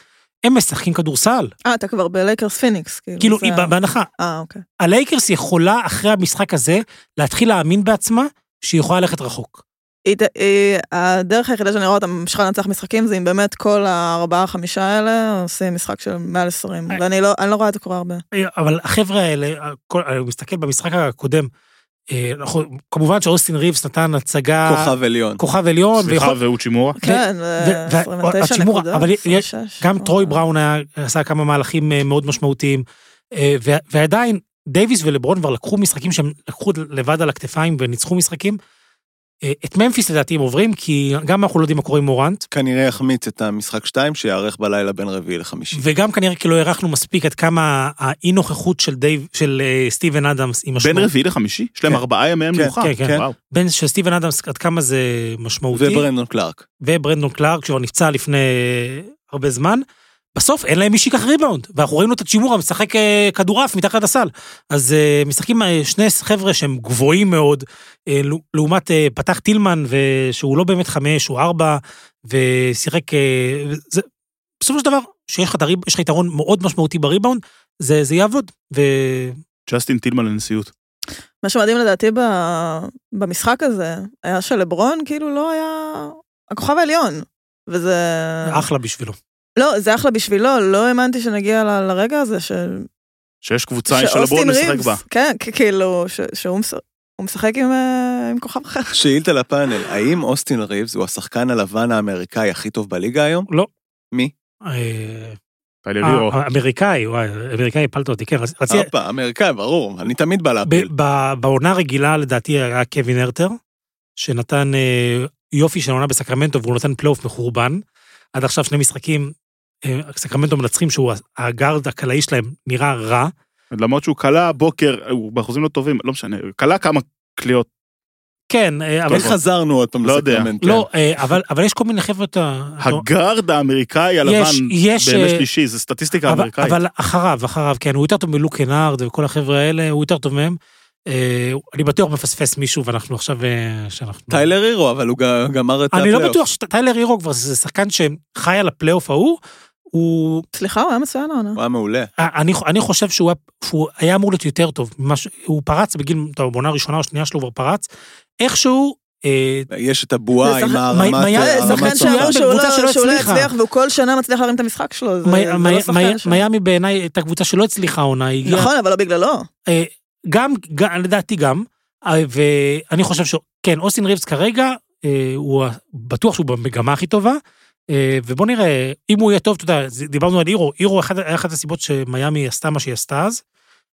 הם משחקים כדורסל. אה, אתה כבר בלייקרס פיניקס, כאילו. כאילו, זה היא בהנחה. אה, אוקיי. הלייקרס יכולה אחרי המשחק הזה להתחיל להאמין בעצמה שהיא יכולה ללכת רחוק. הדרך היחידה שאני רואה אותה ממשיכה לנצח משחקים זה אם באמת כל הארבעה חמישה האלה עושים משחק של מעל 20 אה. ואני לא אני לא רואה את זה קורה הרבה. אבל החבר'ה האלה, אני מסתכל במשחק הקודם, אה, כמובן שאוסטין ריבס נתן הצגה, כוכב עליון. כוכב עליון, סליחה, ויכול- ואוצ'ימורה. כן, ו- 29 השימור, נקודות. אבל יש- 26, גם וואו. טרוי בראון עשה כמה מהלכים אה, מאוד משמעותיים, אה, ו- ועדיין דייוויס ולברון כבר לקחו משחקים שהם לקחו לבד על הכתפיים וניצחו משחקים. אה, את ממפיס לדעתי הם עוברים, כי גם אנחנו לא יודעים מה קורה עם מורנט, כנראה יחמיץ את המשחק 2 שייערך בלילה בין רביעי לחמישי. וגם כנראה כי לא הערכנו מספיק עד כמה האי נוכחות של דייב, של אה, סטיבן אדמס היא בין משמעותית. רביעי לחמישי? יש להם כן. ארבעה ימי כן, מנוחה. כן, כן. וואו. בין של סטיבן אדמס עד כמה זה משמעותי. וברנדון קלארק. וברנדון קלארק שכבר נפצע לפני הרבה זמן. בסוף אין להם מי שיקח ריבאונד, ואנחנו ראינו את הצ'ימורה משחק אה, כדורעף מתחת לסל. אז אה, משחקים אה, שני חבר'ה שהם גבוהים מאוד, לעומת פתח טילמן, שהוא לא באמת חמש, הוא ארבע, ושיחק... זה, בסופו של דבר, שיש לך יתרון מאוד משמעותי בריבאונד, זה, זה יעבוד. ו... ג'סטין טילמן לנשיאות. מה שמדהים לדעתי ב- במשחק הזה היה שלברון כאילו לא היה הכוכב העליון. וזה... אחלה בשבילו. לא, זה אחלה בשבילו, לא האמנתי שנגיע ל- לרגע הזה של... שיש קבוצה שאוסטין שלברון משחק בה. כן, כאילו, ש- שהוא מש- הוא משחק עם, אה, עם כוכב אחר. שאילתה לפאנל, האם אוסטין ריבס הוא השחקן הלבן האמריקאי הכי טוב בליגה היום? לא. מי? אה. אה, אמריקאי, וואי, אמריקאי הפלת אותי, כן. הופה, אמריקאי, ברור, אני תמיד בא ב- להפיל. ב- בעונה הרגילה לדעתי היה קווין הרטר, שנתן יופי של עונה בסקרמנטו והוא נותן פלייאוף מחורבן. עד עכשיו שני משחקים, סקרמנטו מנצחים שהוא הגארד הקלעי שלהם נראה רע. למרות שהוא קלע בוקר, הוא באחוזים לא טובים, לא משנה, הוא קלע כמה קליעות. כן, אה, אבל... איך חזרנו עוד פעם לא. לסקרמנטו? לא, אה, אבל אבל יש כל מיני חבר'ה... הגארד האמריקאי הלבן יש, בימי אה, שלישי, זה סטטיסטיקה אמריקאית. אבל אחריו, אחריו, כן, הוא יותר טוב מלוק קנארד וכל החבר'ה האלה, הוא יותר טוב מהם. אה, אני בטוח מפספס מישהו ואנחנו עכשיו... אה, שאנחנו... טיילר הירו, אבל הוא גמר את אני הפלייאוף. לא בטוח שטיילר הירו כבר זה שחקן שחי על הפלייאוף ההוא, הוא... סליחה, הוא היה מצוין העונה. הוא היה מעולה. אני, אני חושב שהוא היה, שהוא היה אמור להיות יותר טוב. ממה ש- הוא פרץ בגיל, טוב, בעונה הראשונה או שנייה שלו כבר פרץ. איכשהו, אה, יש את הבועה עם הרמת... זה שחקן. שאמרו שהוא לא- לא. יצליח והוא כל שנה מצליח להרים את המשחק שלו. לא מיאמי בעיניי הייתה קבוצה שלא הצליחה העונה, נכון, אבל לא בגללו. אה, גם, לדעתי גם, אה, ואני חושב שכן, אוסטין ריבס כרגע, אה, הוא בטוח שהוא במגמה הכי טובה, אה, ובוא נראה, אם הוא יהיה טוב, אתה יודע, זה- דיברנו על אירו, אירו אחד- היה אחת הסיבות שמיאמי עשתה מה שהיא עשתה אז,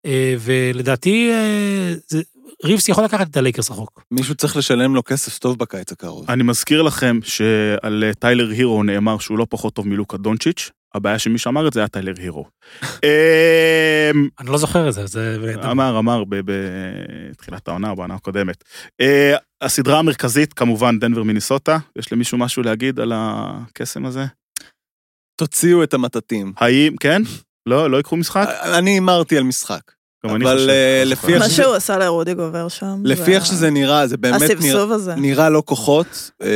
אה, ולדעתי, אה, זה- ריבס יכול לקחת את הלייקרס רחוק. מישהו צריך לשלם לו כסף טוב בקיץ הקרוב. אני מזכיר לכם שעל אה, טיילר הירו נאמר שהוא לא פחות טוב מלוקה דונצ'יץ', הבעיה שמי שאמר את זה היה טיילר הירו. אמ, אני לא זוכר את זה, זה... אמר, אמר בתחילת העונה או בעונה הקודמת. אה, הסדרה המרכזית, כמובן, דנבר מיניסוטה. יש למישהו משהו להגיד על הקסם הזה? תוציאו את המטאטים. האם, כן? לא, לא ייקחו משחק? אני הימרתי על משחק. אבל. אה, לפי. איך מה שזה- שהוא עשה לרודי גובר שם. לפי איך שזה נראה, זה באמת נראה, לא כוחות, אה,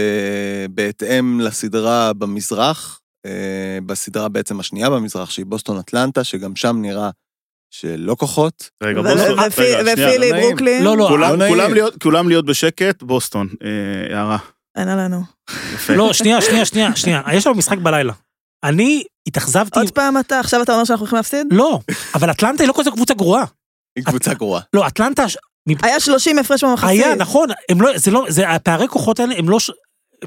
בהתאם לסדרה במזרח, בסדרה בעצם השנייה במזרח, שהיא בוסטון אטלנטה, שגם שם נראה שלא כוחות. רגע, בוסטון, ופי- רגע, שנייה. ופילי לא. ברוקלין. לא, לא, כולם- לא להיות- כולם להיות בשקט, בוסטון. אה, הערה. אין עלינו. לא, שנייה, שנייה, שנייה, שנייה, יש לנו משחק בלילה. אני התאכזבתי, עוד פעם אתה, עכשיו אתה אומר שאנחנו הולכים להפסיד? לא, אבל אטלנטה היא לא כזו קבוצה גרועה. היא קבוצה גרועה. לא, אטלנטה, היה 30 הפרש במחצית. היה, נכון, הם לא, זה לא, זה, הפערי כוחות האלה, הם לא,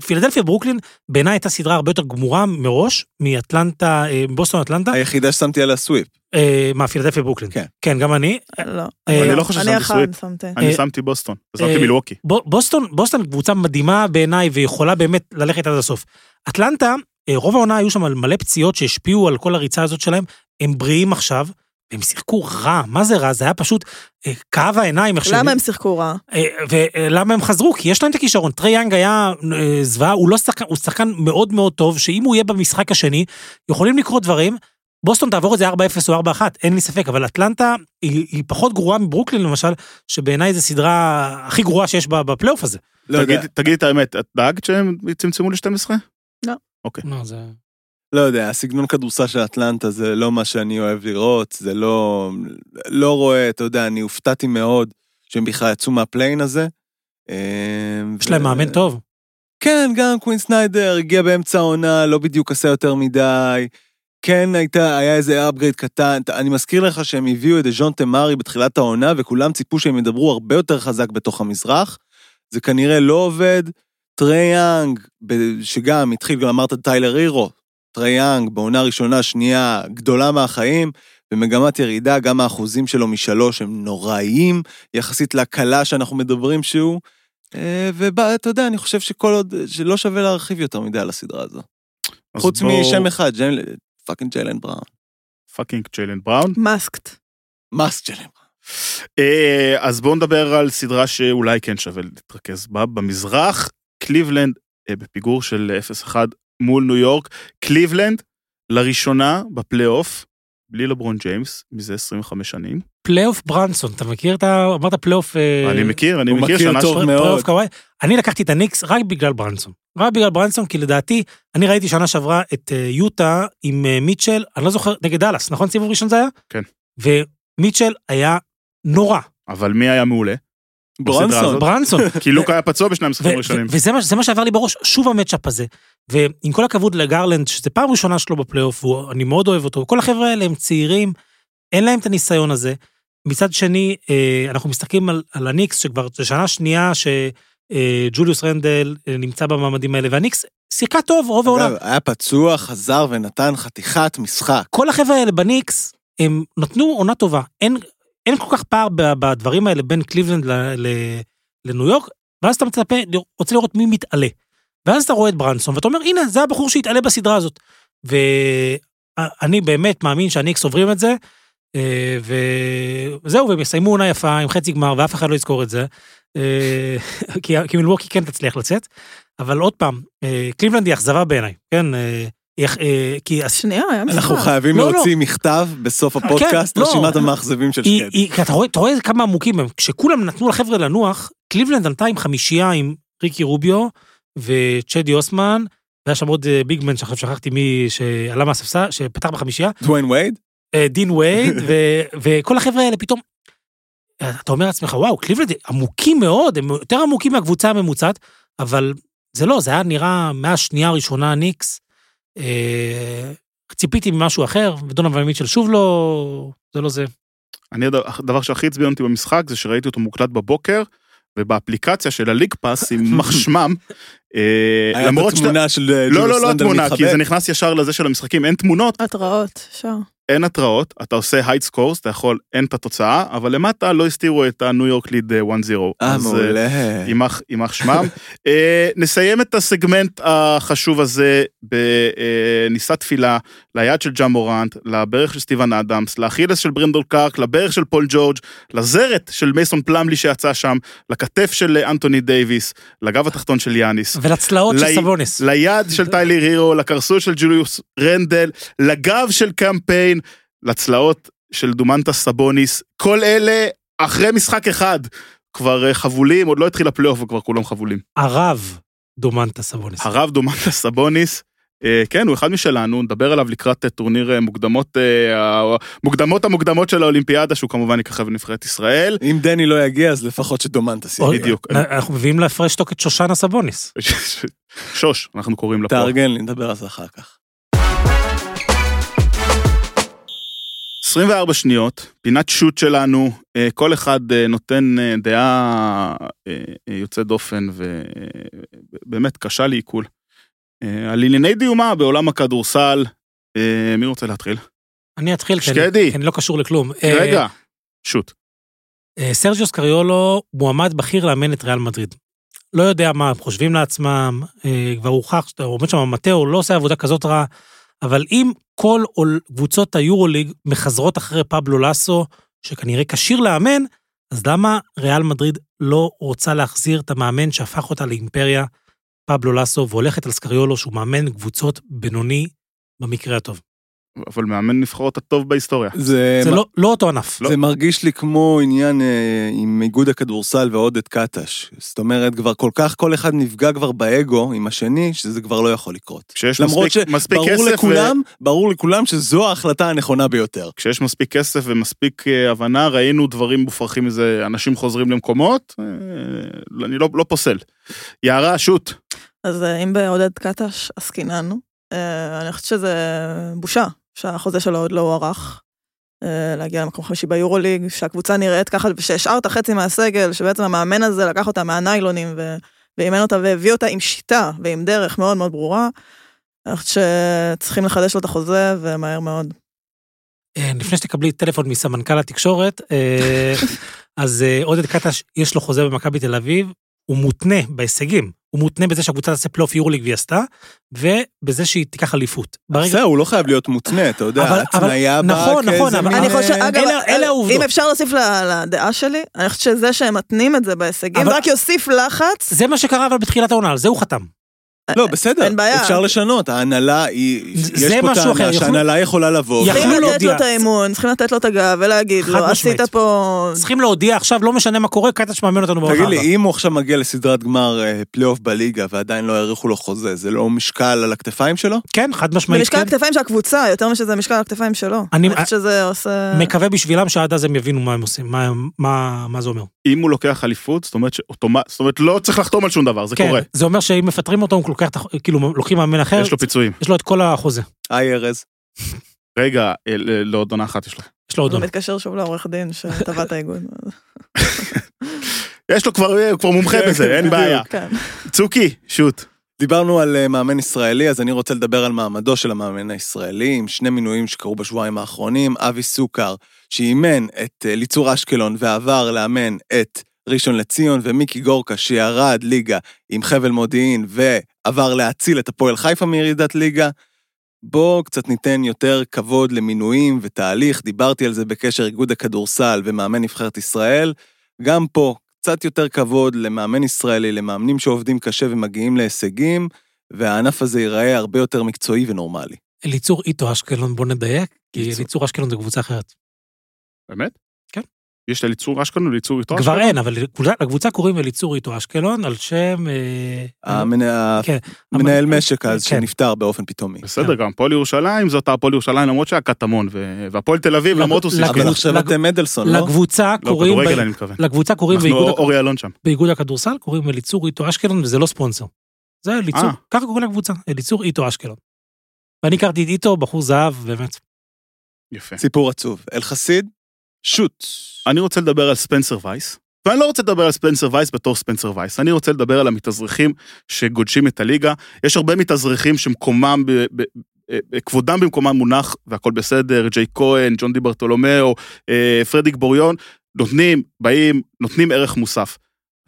פילדלפיה ברוקלין, בעיניי הייתה סדרה הרבה יותר גמורה מראש, מאטלנטה, אה, בוסטון אטלנטה, היחידה ששמתי עליה sweep. אה, מה, פילדלפיה ברוקלין. כן. כן, גם אני. לא. אה, אני לא חושב אני ששמתי אחד sweep. שמתי. אני שמתי בוסטון, שמתי מילווקי. ב- בוסטון, בוסטון קבוצה מדהימה בעיניי, ויכולה באמת ללכת עד הסוף. אטלנטה, רוב העונה היו שם מלא פציעות שהשפיעו על כל הריצה הזאת שלהם, הם בריאים עכשיו, הם שיחקו רע, מה זה רע? זה היה פשוט אה, כאב העיניים. למה הם שיחקו רע? אה, ולמה הם חזרו? כי יש להם את הכישרון. טרי יאנג היה אה, זוועה, הוא לא שחקן, הוא שחקן מאוד מאוד טוב, שאם הוא יהיה במשחק השני, יכולים לקרות דברים. בוסטון תעבור את זה 4-0 או 4-1, אין לי ספק, אבל אטלנטה היא, היא פחות גרועה מברוקלין למשל, שבעיניי זו סדרה הכי גרועה שיש בפלייאוף הזה. לא. תגיד- תגידי את האמת, את דאגת שהם צמצמו ל-12? לא, זה... לא יודע, הסגנון כדורסל של אטלנטה זה לא מה שאני אוהב לראות, זה לא... לא רואה, אתה יודע, אני הופתעתי מאוד שהם בכלל יצאו מהפליין הזה. אה, יש להם מאמן טוב. כן, גם קווין סניידר הגיע באמצע העונה, לא בדיוק עשה יותר מדי. כן, הייתה, היה איזה upgrade קטן. אני מזכיר לך שהם הביאו את ז'ון תמרי בתחילת העונה, וכולם ציפו שהם ידברו הרבה יותר חזק בתוך המזרח. זה כנראה לא עובד. טרי יאנג, שגם התחיל, גם אמרת טיילר הירו, טרי יאנג בעונה ראשונה, שנייה, גדולה מהחיים, במגמת ירידה, גם האחוזים שלו משלוש הם נוראיים, יחסית להקלה שאנחנו מדברים שהוא. אה, ואתה יודע, אני חושב שכל עוד, שלא שווה להרחיב יותר מדי על הסדרה הזו. חוץ בואו- משם אחד, fucking ג'יילן בראון. fucking ג'יילן בראון. masked. mask ג'יילן בראון. אה, אז בואו נדבר על סדרה שאולי כן שווה להתרכז בה. במזרח, קליבלנד אה, בפיגור של 0-1 מול ניו יורק. קליבלנד, לראשונה בפלייאוף, בלי לברון ג'יימס, מזה 25 שנים. פלייאוף ברנסון, אתה מכיר את ה... אמרת פלייאוף... אה, אני מכיר, אני מכיר מכיר שנה טוב מאוד. קוואי. אני לקחתי את הניקס רק בגלל ברנסון. רק בגלל ברנסון, כי לדעתי, אני ראיתי שנה שעברה את אה, יוטה עם אה, מיטשל, אני לא זוכר, נגד דאלאס, נכון? סיבוב ראשון זה היה? כן. ומיטשל היה נורא. אבל מי היה מעולה? ברונסון. הזאת. ברנסון. כי לוק היה פצוע בשני המשחקים הראשונים. וזה מה, זה מה שעבר לי בראש, שוב המצ'אפ הזה. ועם כל הכבוד לגרלנד, שזו פעם ראשונה שלו בפלייאוף, ואני מאוד אוהב אותו, כל החבר'ה האלה הם צעירים, אין להם את הניסיון הזה. מצד שני, אה, אנחנו מסתכלים על, על הניקס, שכבר זו שנה שנייה שג'וליוס רנדל אה, נמצא במעמדים האלה, והניקס שיחקה טוב רוב העולם. אגב, היה פצוע, חזר ונתן חתיכת משחק. כל החבר'ה האלה בניקס, הם נתנו עונה טובה. אין, אין כל כך פער בדברים האלה בין קליבלנד ל- ל- לניו יורק, ואז אתה מצפה, רוצה לראות מי מתעלה. ואז אתה רואה את ברנסון, ואתה אומר, הנה, זה הבחור שהתעלה בסדרה הזאת. ואני באמת מאמין שהניקס עוברים את זה, אה, וזהו, והם יסיימו עונה יפה עם חצי גמר, ואף אחד לא יזכור את זה. אה, כי כי מלווקי כן תצליח לצאת. אבל עוד פעם, אה, קליבלנד היא אכזבה בעיניי, כן? כי שנייה, היה משחק. אנחנו חייבים לא, להוציא מכתב בסוף הפודקאסט, כן, לא. רשימת המאכזבים של. היא, כי אתה רואה, אתה רואה כמה עמוקים הם. כשכולם נתנו לחבר'ה לנוח, קליבלנד עלתה עם חמישייה עם ריקי רוביו וצ'די אוסמן, והיה שם עוד אה, big man שעכשיו שכחתי מי שעלה מהספסל, שפתח בחמישייה, דוויין וייד? אה, דין וייד, ו, וכל החבר'ה האלה פתאום, אה, אתה אומר לעצמך, וואו, קליבלנד עמוקים מאוד, הם יותר עמוקים מהקבוצה הממוצעת, אבל זה לא, זה היה נראה מהשנייה הראשונה ניקס. ציפיתי ממשהו אחר, ודונובן מיטשל שוב לא, זה לא זה. אני, הד- הדבר שהכי עצבן אותי במשחק זה שראיתי אותו מוקלט בבוקר, ובאפליקציה של ה League Pass, יימח שמם, אה, היה למרות שאתה... התמונה של אה, לא, לא, לא רנדל התמונה, כי. זה נכנס ישר לזה של המשחקים, אין תמונות, התראות, שר. אין התראות, אתה עושה hide scores, אתה יכול, אין את התוצאה, אבל למטה לא הסתירו את הניו יורק ליד 1-0. אה, אז, מעולה. יימח יימח שמם. אה, נסיים את הסגמנט החשוב הזה בנישא תפילה ליד של ג'ה מורנט, לברך של סטיבן אדמס, לאכילס של ברנדון קלארק, לברך של פול ג'ורג', לזרת של מייסון פלמלי שיצא שם, לכתף של אנטוני דייוויס, לגב התחתון של יאניס. ולצלעות של סבוניס. ליד של טיילר הירו, לקרסול של ג'וליוס רנדל, לגב של קמפיין, לצלעות של דומנטס סבוניס, כל אלה אחרי משחק אחד. כבר אה, חבולים, עוד לא התחיל הפלייאוף וכבר כולם חבולים. הרב דומנטס סבוניס. הרב דומנטס סבוניס, אה, כן, הוא אחד משלנו, נדבר עליו לקראת אה, טורניר מוקדמות, מוקדמות המוקדמות של האולימפיאדה, שהוא כמובן יככב בנבחרת ישראל. אם דני לא יגיע, אז לפחות שדומנטס עוד- יגיע. בדיוק. אנחנו מביאים להפרש תוק את שושנה סבוניס. שוש, אנחנו קוראים לה פה. תארגן לי, נדבר על זה אחר כך. 24 שניות, פינת שוט שלנו, אה, כל אחד אה, נותן אה, דעה יוצאת דופן ובאמת קשה לעיכול. על ענייני דיומה בעולם הכדורסל, מי רוצה להתחיל? אני אתחיל, שקדי. כי אני לא קשור לכלום. רגע, שוט. סרג'יוס קריולו מועמד בכיר לאמן את ריאל מדריד. לא יודע מה הם חושבים לעצמם, כבר הוכח, עומד שם במטאו, לא עושה עבודה כזאת רעה, אבל אם כל קבוצות היורוליג מחזרות אחרי פבלו לסו, שכנראה כשיר לאמן, אז למה ריאל מדריד לא רוצה להחזיר את המאמן שהפך אותה לאימפריה, פבלו לסו, והולכת על סקריולו, שהוא מאמן קבוצות בינוני במקרה הטוב? אבל מאמן נבחרות הטוב בהיסטוריה. זה, זה מ- לא- לא אותו ענף. זה מרגיש לי כמו עניין אה, עם איגוד הכדורסל ועודד קטש. זאת אומרת, כבר כל כך כל אחד נפגע כבר באגו עם השני, שזה כבר לא יכול לקרות. כשיש למרות מספיק, מספיק שברור כסף, לכולם, ברור לכולם שזו ההחלטה הנכונה ביותר. ו... כשיש מספיק כסף ומספיק אה, הבנה, ראינו דברים מופרכים מזה, אנשים חוזרים למקומות, אה, אני לא, לא פוסל. יערה, שוט. אז אה, אם בעודד קטש עסקינן, אה, אני חושבת שזה בושה שהחוזה שלו עוד לא הוארך. אה, להגיע למקום חמישי ביורוליג, שהקבוצה נראית ככה, ושהשארת חצי מהסגל, שבעצם המאמן הזה לקח אותה מהניילונים ואימן אותה והביא אותה עם שיטה ועם דרך מאוד מאוד ברורה. אני חושבת שצריכים לחדש לו את החוזה ומהר מאוד. אה, לפני שתקבלי טלפון מסמנכ"ל התקשורת, אה, אז עודד קטש, יש לו חוזה במכבי תל אביב, הוא מותנה בהישגים. הוא מותנה בזה שהקבוצה תעשה פלייאוף יורוליג והיא עשתה, ובזה שהיא תיקח אליפות. ברגע... זהו, הוא לא חייב להיות מותנה, אתה יודע, התניה באה נכון, נכון, כאיזה אבל- מין, אני אה, חושבת, אגב, אלה- אלה העובדות. אם אפשר להוסיף לדעה שלי, אני חושבת שזה שהם מתנים את זה בהישגים, רק יוסיף לחץ. זה מה שקרה אבל בתחילת העונה, על זה הוא חתם. לא, בסדר, אין בעיה. אפשר לשנות, ההנהלה היא, זה- יש זה פה טענה שההנהלה יכולה לבוא. צריכים לתת להודיע. לו את האמון, צריכים לתת לו את הגב ולהגיד לו. עשית פה... צריכים להודיע עכשיו, לא משנה מה קורה, קטש מאמן אותנו בעונה תגיד לי. אם הוא עכשיו מגיע לסדרת גמר אה, פלייאוף בליגה ועדיין לא האריכו לו חוזה, זה לא משקל על הכתפיים שלו? כן, חד זה משמעית, משקל כן. הכתפיים של הקבוצה, יותר משזה משקל הכתפיים שלו. אני- חושבת שזה עושה... מקווה בשבילם שעד אז הם יבינו מה הם עושים, מה- מה מה זה אומר. אם הוא לוקח אליפות, זאת אומרת, שאוטומט, זאת אומרת, לא צריך לחתום על שום דבר, זה כן, קורה. זה אומר שאם מפטרים אותו, הוא לוקח, את הח- כאילו, לוקחים מאמן אחר, יש לו פיצויים. יש לו את כל החוזה. היי ארז. רגע, אה, לעוד עונה אחת יש לו. יש לו עוד עונה. מתקשר שוב לעורך דין שטבע את האיגוד. יש לו כבר, הוא כבר מומחה בזה, אין בעיה. כן. צוקי, שוט. דיברנו על אה, מאמן ישראלי, אז אני רוצה לדבר על מעמדו של המאמן הישראלי, עם שני מינויים שקרו בשבועיים האחרונים. אבי סוכר, שאימן את אה, ליצור אשקלון ועבר לאמן את ראשון לציון, ומיקי גורקה, שירד ליגה עם חבל מודיעין ועבר להציל את הפועל חיפה מירידת ליגה. בואו קצת ניתן יותר כבוד למינויים ותהליך, דיברתי על זה בקשר איגוד הכדורסל ומאמן נבחרת ישראל. גם פה, קצת יותר כבוד למאמן ישראלי, למאמנים שעובדים קשה ומגיעים להישגים, והענף הזה ייראה הרבה יותר מקצועי ונורמלי. אליצור איטו אשקלון, בוא נדייק, כי. אליצור אשקלון זה קבוצה אחרת. באמת? כן. יש לליצור אשקלון וליצור איתו כבר אין, אבל לקבוצה- קוראים אליצור איטו אשקלון על שם... אה, המנה- כן, המנהל אבל- משק אז, כן. שנפטר באופן פתאומי. בסדר, גם הפועל ירושלים זאת הפועל ירושלים למרות שהיה קטמון, ו- והפועל תל אביב למרות הוא שיחק. אבל עכשיו לג- אתם מדלסון, לא? לקבוצה לא, קוראים... כדורגל ב- אני מתכוון. לקבוצה קוראים אנחנו אורי אלון שם. באיגוד הכדורסל, קוראים אליצור איטו אשקלון, וזה לא ספונסר. זה אליצור, אה. ככה קוראים לקבוצה, אליצור איטו אשקלון. ואני הכרתי את איטו, בחור זהב, באמת. יפה. סיפור עצוב. אלחסיד, שוט. אני רוצה לדבר על ספנסר וייס. ואני לא רוצה לדבר על ספנסר וייס בתור ספנסר וייס, אני רוצה לדבר על המתאזרחים שגודשים את הליגה. יש הרבה מתאזרחים שמקומם, ב, ב, ב, כבודם במקומם מונח והכל בסדר, ג'יי כהן, ג'ון די ברטולומיאו, אה, פרדיק בוריון, נותנים, באים, נותנים ערך מוסף.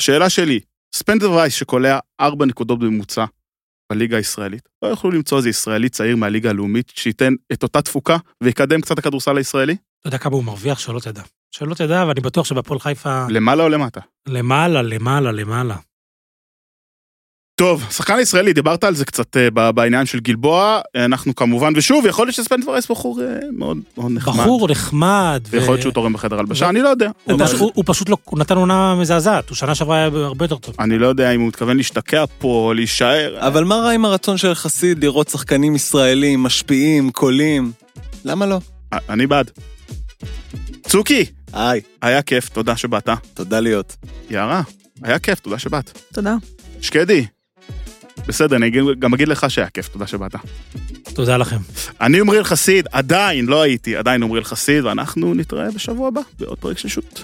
השאלה שלי, ספנסר וייס שקולע ארבע נקודות בממוצע בליגה הישראלית, לא יוכלו למצוא איזה ישראלי צעיר מהליגה הלאומית שייתן את אותה תפוקה ויקדם קצת הכדורסל הישראלי? אתה יודע כמה הוא מרוויח, שלא תדע. שלא תדע, ואני בטוח שבפועל חיפה למעלה או למטה? למעלה, למעלה, למעלה. טוב, שחקן ישראלי, דיברת על זה קצת אה, בעניין של גלבוע, אנחנו כמובן, ושוב, יכול להיות שספנד פרייס בחור אה, מאוד מאוד נחמד. בחור נחמד. ויכול להיות שהוא תורם בחדר הלבשה, ו- אני לא יודע. הוא פשוט לא, הוא נתן עונה מזעזעת, הוא שנה שעברה היה הרבה יותר טוב. אני לא יודע אם הוא מתכוון להשתקע פה, או להישאר. אבל מה רע עם הרצון של חסיד לראות שחקנים ישראלים, משפיעים, קולים? למה לא? אה, אני בעד. צוקי, היי, היה כיף, תודה שבאת. תודה להיות. יערה, היה כיף, תודה שבאת. תודה. שקדי, בסדר, אני גם אגיד לך שהיה כיף, תודה שבאת. תודה לכם. אני עמרי אלחסיד, עדיין לא הייתי, עדיין עמרי אלחסיד, ואנחנו נתראה בשבוע הבא בעוד פרק של שוט.